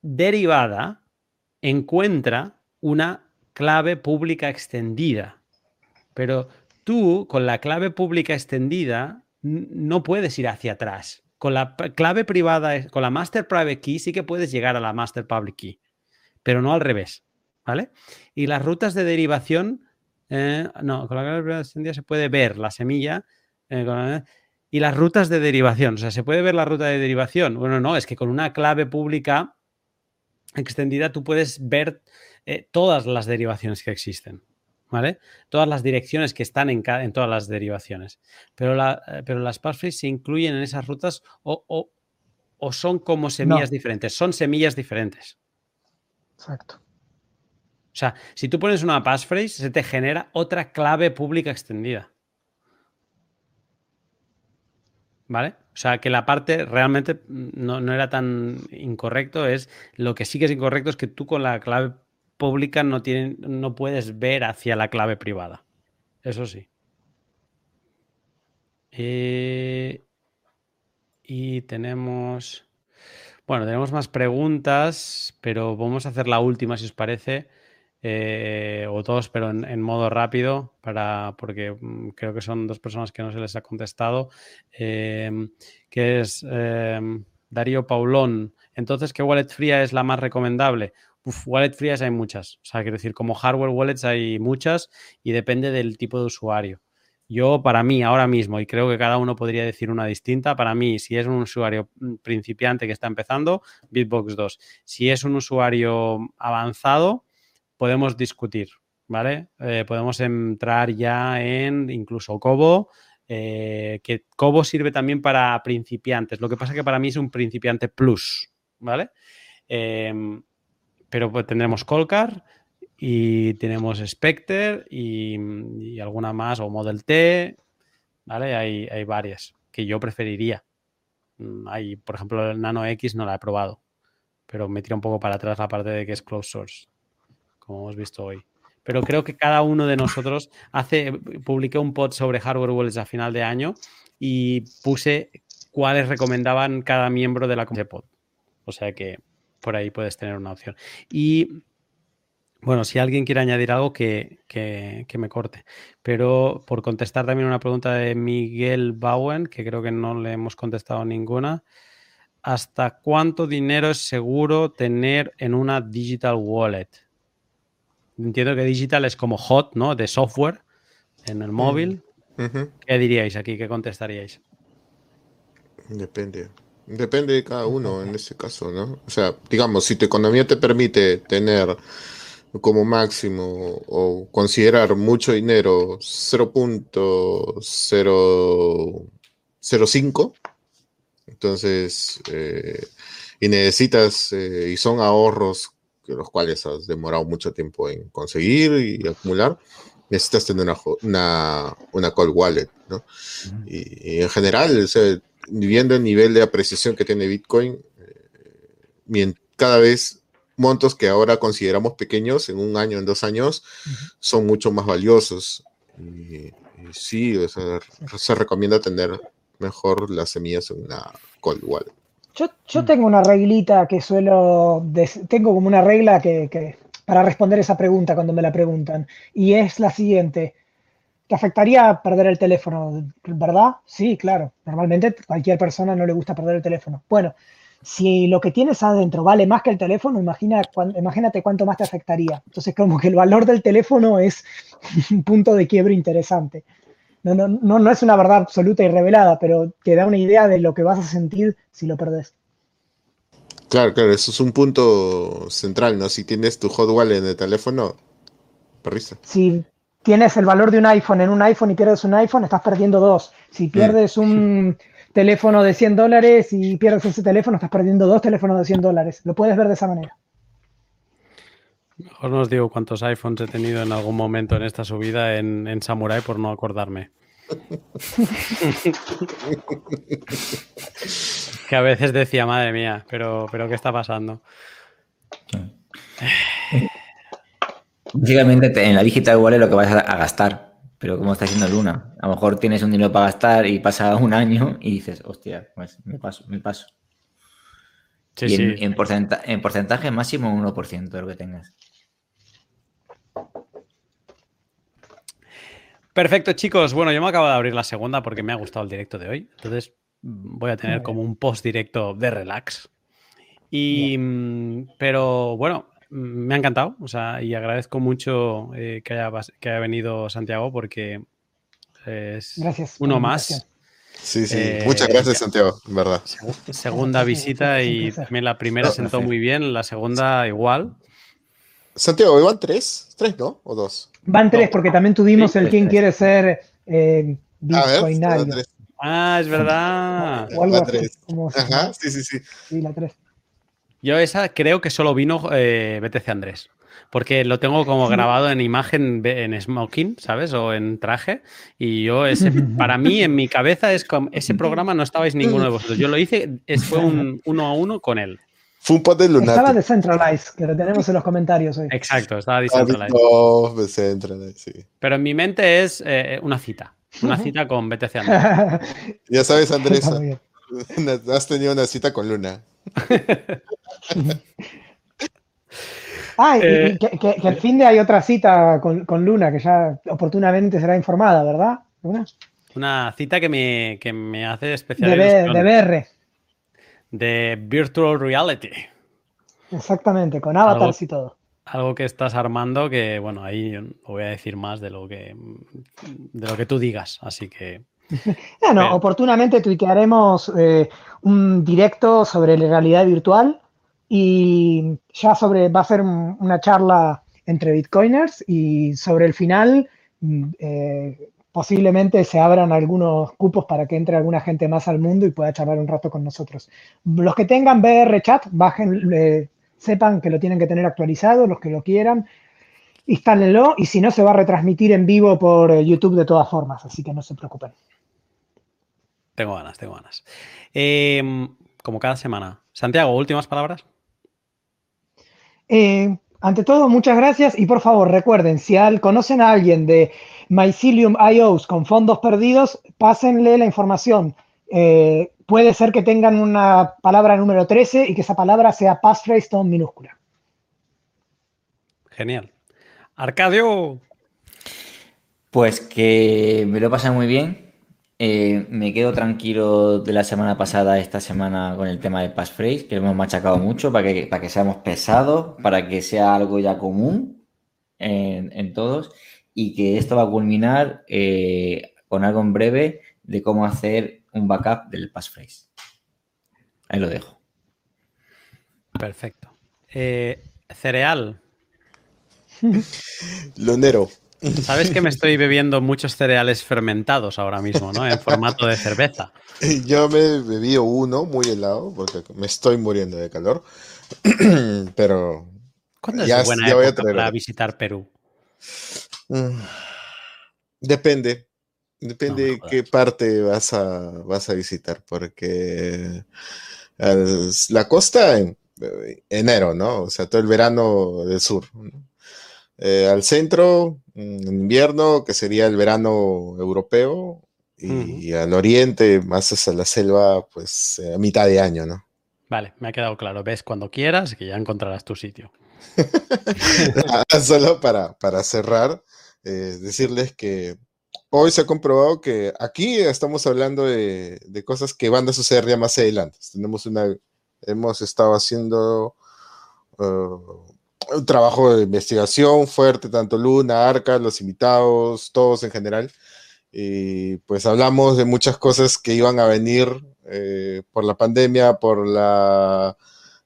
derivada encuentra una clave pública extendida. Pero tú, con la clave pública extendida, no puedes ir hacia atrás. Con la clave privada, con la Master Private Key, sí que puedes llegar a la Master Public Key, pero no al revés. ¿Vale? Y las rutas de derivación, eh, no, con la clave privada extendida se puede ver la semilla. eh, y las rutas de derivación, o sea, ¿se puede ver la ruta de derivación? Bueno, no, es que con una clave pública extendida tú puedes ver eh, todas las derivaciones que existen, ¿vale? Todas las direcciones que están en, todas las derivaciones. Pero, la, eh, pero las passphrase se incluyen en esas rutas o, o- o son como semillas diferentes. Son semillas diferentes. Exacto. O sea, si tú pones una passphrase, se te genera otra clave pública extendida. ¿Vale? O sea, que la parte realmente mm, no, no era tan incorrecto. Es lo que sí que es incorrecto es que tú con la clave pública no, tienen, no puedes ver hacia la clave privada. Eso sí. Eh, y tenemos. Bueno, tenemos más preguntas, pero vamos a hacer la última, si os parece. eh, o todos, pero en, modo rápido, para, porque mm, creo que son dos personas que no se les ha contestado. eh, que es Darío Paulón. Entonces, ¿qué wallet fría es la más recomendable? Uf, wallet frías hay muchas. O sea, quiero decir, como hardware wallets hay muchas y depende del tipo de usuario. Yo, para mí, ahora mismo, y creo que cada uno podría decir una distinta, para mí, si es un usuario mm, principiante que está empezando, Bitbox 2. Si es un usuario avanzado, podemos discutir, ¿vale? Eh, podemos entrar ya en incluso Cobo, eh, que Cobo sirve también para principiantes. Lo que pasa que para mí es un principiante plus, ¿vale? Eh, pero pues, tendremos Colcar y tenemos Spectre y, alguna más, o Model T, ¿vale? Hay, hay varias que yo preferiría. Mm, Hay, por ejemplo, el Nano X no la he probado, pero me tira un poco para atrás la parte de que es closed source, como hemos visto hoy. Pero creo que cada uno de nosotros hace, publiqué un pod sobre hardware wallets a final de año y puse cuáles recomendaban cada miembro de la comunidad. O sea que por ahí puedes tener una opción. Y Bueno, si alguien quiere añadir algo, que, me corte. Pero por contestar también una pregunta de Miguel Bowen, que creo que no le hemos contestado ninguna. ¿Hasta cuánto dinero es seguro tener en una digital wallet? Entiendo que digital es como hot, ¿no? De software en el móvil. ¿Qué diríais aquí? ¿Qué contestaríais? Depende. Depende de cada uno en ese caso, ¿no? O sea, digamos, si tu economía te permite tener como máximo o considerar mucho dinero 0.005, entonces, eh, y necesitas, eh, y son ahorros los cuales has demorado mucho tiempo en conseguir y acumular, necesitas tener una, una, una call wallet, ¿no? y, en general, viendo el nivel de apreciación que tiene Bitcoin, eh, cada vez montos que ahora consideramos pequeños, en un año, en dos años, son mucho más valiosos. Y, sí, se recomienda tener mejor las semillas en una cold wallet. Yo, tengo una reglita que suelo, tengo como una regla que, para responder esa pregunta cuando me la preguntan, y es la siguiente. ¿Te afectaría perder el teléfono, verdad? Sí, claro. Normalmente cualquier persona no le gusta perder el teléfono. Bueno, si lo que tienes adentro vale más que el teléfono, imagina, imagínate cuánto más te afectaría. Entonces, como que el valor del teléfono es un punto de quiebre interesante. No, no, no, no es una verdad absoluta y revelada, pero te da una idea de lo que vas a sentir si lo perdés. Claro, claro, eso es un punto central, ¿no? Si tienes tu hot wallet en el teléfono, perrisa. Si tienes el valor de un iPhone en un iPhone y pierdes un iPhone, estás perdiendo dos. Si pierdes un teléfono de 100 dólares y pierdes ese teléfono, estás perdiendo dos teléfonos de 100 dólares. Lo puedes ver de esa manera. Mejor no os digo cuántos iPhones he tenido en algún momento en esta subida en, en Samurai por no acordarme. que a veces decía, madre mía, pero, pero ¿qué está pasando? Básicamente en la digital wallet lo que vas a gastar pero ¿cómo está haciendo Luna? A lo mejor tienes un dinero para gastar y pasa un año y dices, hostia, pues me paso, me paso. y en, en, porcentaje máximo un 1% de lo que tengas. Perfecto, chicos. Bueno, yo me acabo de abrir la segunda porque me ha gustado el directo de hoy. Entonces voy a tener como un post directo de relax. Y, mm, pero bueno, me ha encantado, o sea, y agradezco mucho eh, que, haya, que haya venido Santiago porque es uno más. Sí, sí, eh, muchas gracias Santiago, verdad. Segunda visita y también la primera sentó muy bien, la segunda igual. Santiago, ¿van tres? ¿Tres, no? ¿O dos? Van tres, porque también tuvimos el quien quiere ser eh, bitcoinario. Ah, es verdad. O, Ajá, sí, sí, sí. Sí, la tres. Yo esa creo que solo vino eh, BTC Andrés. Porque lo tengo como grabado en imagen en smoking, ¿sabes? O en traje. Y yo, ese, para mí, en mi cabeza, es como, ese programa no estabais ninguno de vosotros. Yo lo hice, fue un uno a uno con él. Fue un de lunático. Estaba Decentralized, que lo tenemos en los comentarios hoy. Exacto, estaba Decentralized. Decentralized, sí. Pero en mi mente es eh, una cita. Una cita con BTC Andrés. ya sabes, Andrés, has tenido una cita con Luna. Ah, eh, que, el fin de hay otra cita con, Luna, que ya oportunamente será informada, ¿verdad? Una cita que me, que me hace especial. De, de VR. De Virtual Reality. Exactamente, con avatars y todo. Algo que estás armando que, bueno, ahí no voy a decir más de lo que, de lo que tú digas, así que bueno, oportunamente tuitearemos eh, un directo sobre la realidad virtual y ya sobre, va a ser una charla entre bitcoiners y sobre el final mm, eh, posiblemente se abran algunos cupos para que entre alguna gente más al mundo y pueda charlar un rato con nosotros. Los que tengan VR chat, bajen, sepan que lo tienen que tener actualizado, los que lo quieran, instálenlo y si no se va a retransmitir en vivo por eh, YouTube de todas formas, así que no se preocupen. Tengo ganas, tengo ganas. Em, como cada semana. Santiago, últimas palabras. Eh, ante todo, muchas gracias y por favor recuerden, si al, conocen a alguien de Mycelium IOs con fondos perdidos, pásenle la información. Eh, puede ser que tengan una palabra número 13 y que esa palabra sea passphrase en minúscula. Genial. Arcadio. Pues que me lo pasa muy bien. Eh, me quedo tranquilo de la semana pasada, esta semana, con el tema de passphrase, que lo hemos machacado mucho para que, para que seamos pesados, para que sea algo ya común en, todos y que esto va a culminar eh, con algo en breve de cómo hacer un backup del passphrase. Ahí lo dejo. Perfecto. Eh, cereal. Lonero. Sabes que me estoy bebiendo muchos cereales fermentados ahora mismo, ¿no? En formato de cerveza. Yo me bebido uno muy helado porque me estoy muriendo de calor. Pero. ¿Cuándo es buena época para visitar Perú? Mm, depende. Depende de qué parte vas a, vas a visitar, porque la costa en enero, ¿no? O sea, todo el verano del sur. Eh, al centro, en invierno, que sería el verano europeo, y, al oriente, más hacia la selva, pues a mitad de año, ¿no? Vale, me ha quedado claro. Ves cuando quieras que ya encontrarás tu sitio. Solo para, para cerrar, eh, decirles que hoy se ha comprobado que aquí estamos hablando de, cosas que van a suceder ya más adelante. Tenemos una, hemos estado haciendo uh, un trabajo de investigación fuerte, tanto Luna, Arca, los invitados, todos en general. Y pues hablamos de muchas cosas que iban a venir eh, por la pandemia, por la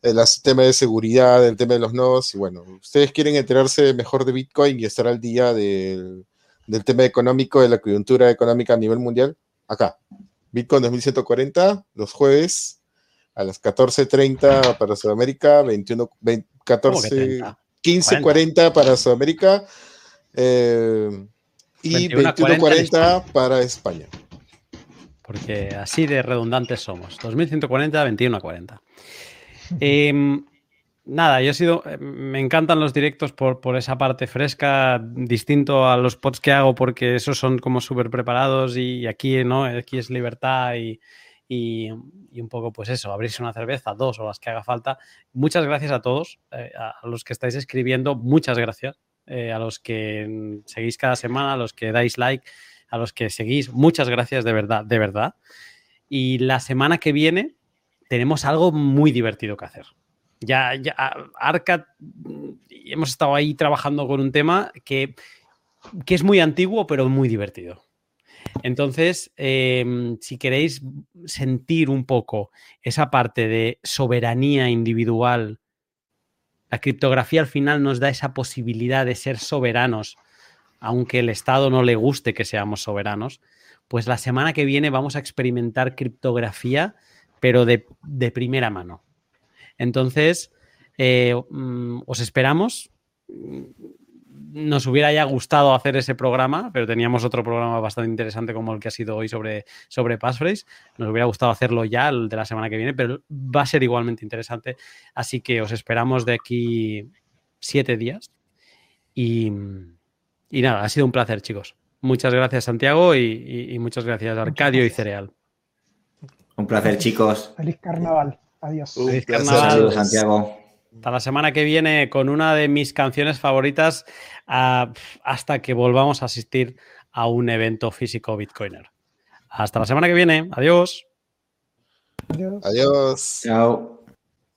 el tema de seguridad, el tema de los nodos. Y bueno, ustedes quieren enterarse mejor de Bitcoin y estar al día del, tema económico, de la coyuntura económica a nivel mundial, acá. Bitcoin 2140, los jueves a las 14.30 para Sudamérica, 21, 14, 15.40 para Sudamérica eh, y 21.40 para España. Porque así de redundantes somos. 2140, 2140. Eh, nada, yo he sido. Eh, me encantan los directos por, por, esa parte fresca, distinto a los pods que hago, porque esos son como súper preparados y aquí, ¿no? Aquí es libertad y, y, un poco, pues eso, abrirse una cerveza, dos o las que haga falta. Muchas gracias a todos, eh, a los que estáis escribiendo, muchas gracias. a los que seguís cada semana, a los que dais like, a los que seguís, muchas gracias de verdad, de verdad. Y la semana que viene tenemos algo muy divertido que hacer. Ya, ya, Arca, hemos estado ahí trabajando con un tema que, que es muy antiguo, pero muy divertido. Entonces, em, si queréis sentir un poco esa parte de soberanía individual, la criptografía al final nos da esa posibilidad de ser soberanos, aunque el Estado no le guste que seamos soberanos, pues la semana que viene vamos a experimentar criptografía pero de, primera mano. Entonces, eh, mm, os esperamos. Nos hubiera ya gustado hacer ese programa, pero teníamos otro programa bastante interesante como el que ha sido hoy sobre, sobre Passphrase. Nos hubiera gustado hacerlo ya el de la semana que viene, pero va a ser igualmente interesante. Así que os esperamos de aquí siete días. Y, nada, ha sido un placer, chicos. Muchas gracias, Santiago, y, y muchas gracias, Arcadio y Cereal. Un placer, chicos. Feliz carnaval. Adiós. Feliz carnaval. Saludos, Santiago. Hasta la semana que viene con una de mis canciones favoritas ah, hasta que volvamos a asistir a un evento físico Bitcoiner. Hasta la semana que viene. Adiós. Adiós. Adiós. Chao.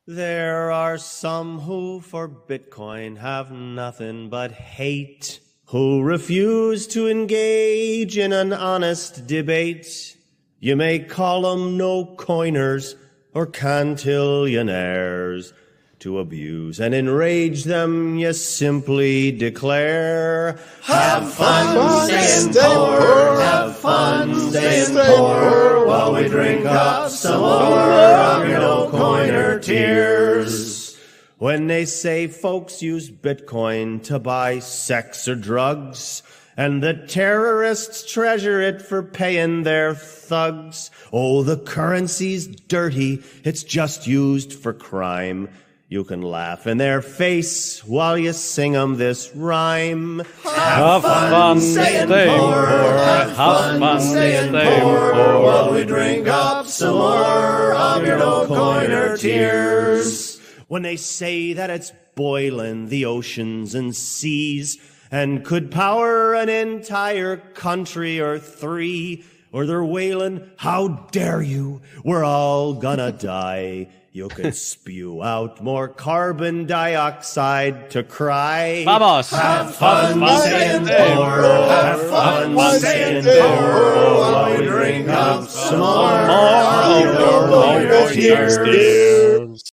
There are some who for Bitcoin have nothing but hate, who refuse to engage in an honest debate. You may call them no coiners or cantillionaires. To abuse and enrage them, you simply declare, Have fun, staying poor, have fun, staying poor, while we drink up some more of your no coiner tears. When they say folks use Bitcoin to buy sex or drugs, and the terrorists treasure it for paying their thugs. Oh, the currency's dirty. It's just used for crime. You can laugh in their face while you sing 'em this rhyme. Have, have fun, fun staying poor. Have, have fun staying poor. poor. While we drink up some more of your no coiner tears. When they say that it's boiling the oceans and seas and could power an entire country or three. Or they're wailing, how dare you? We're all gonna die. You could spew out more carbon dioxide to cry. Vamos. Have fun staying poor. Have fun staying poor while we drink up some more of your tears, dear.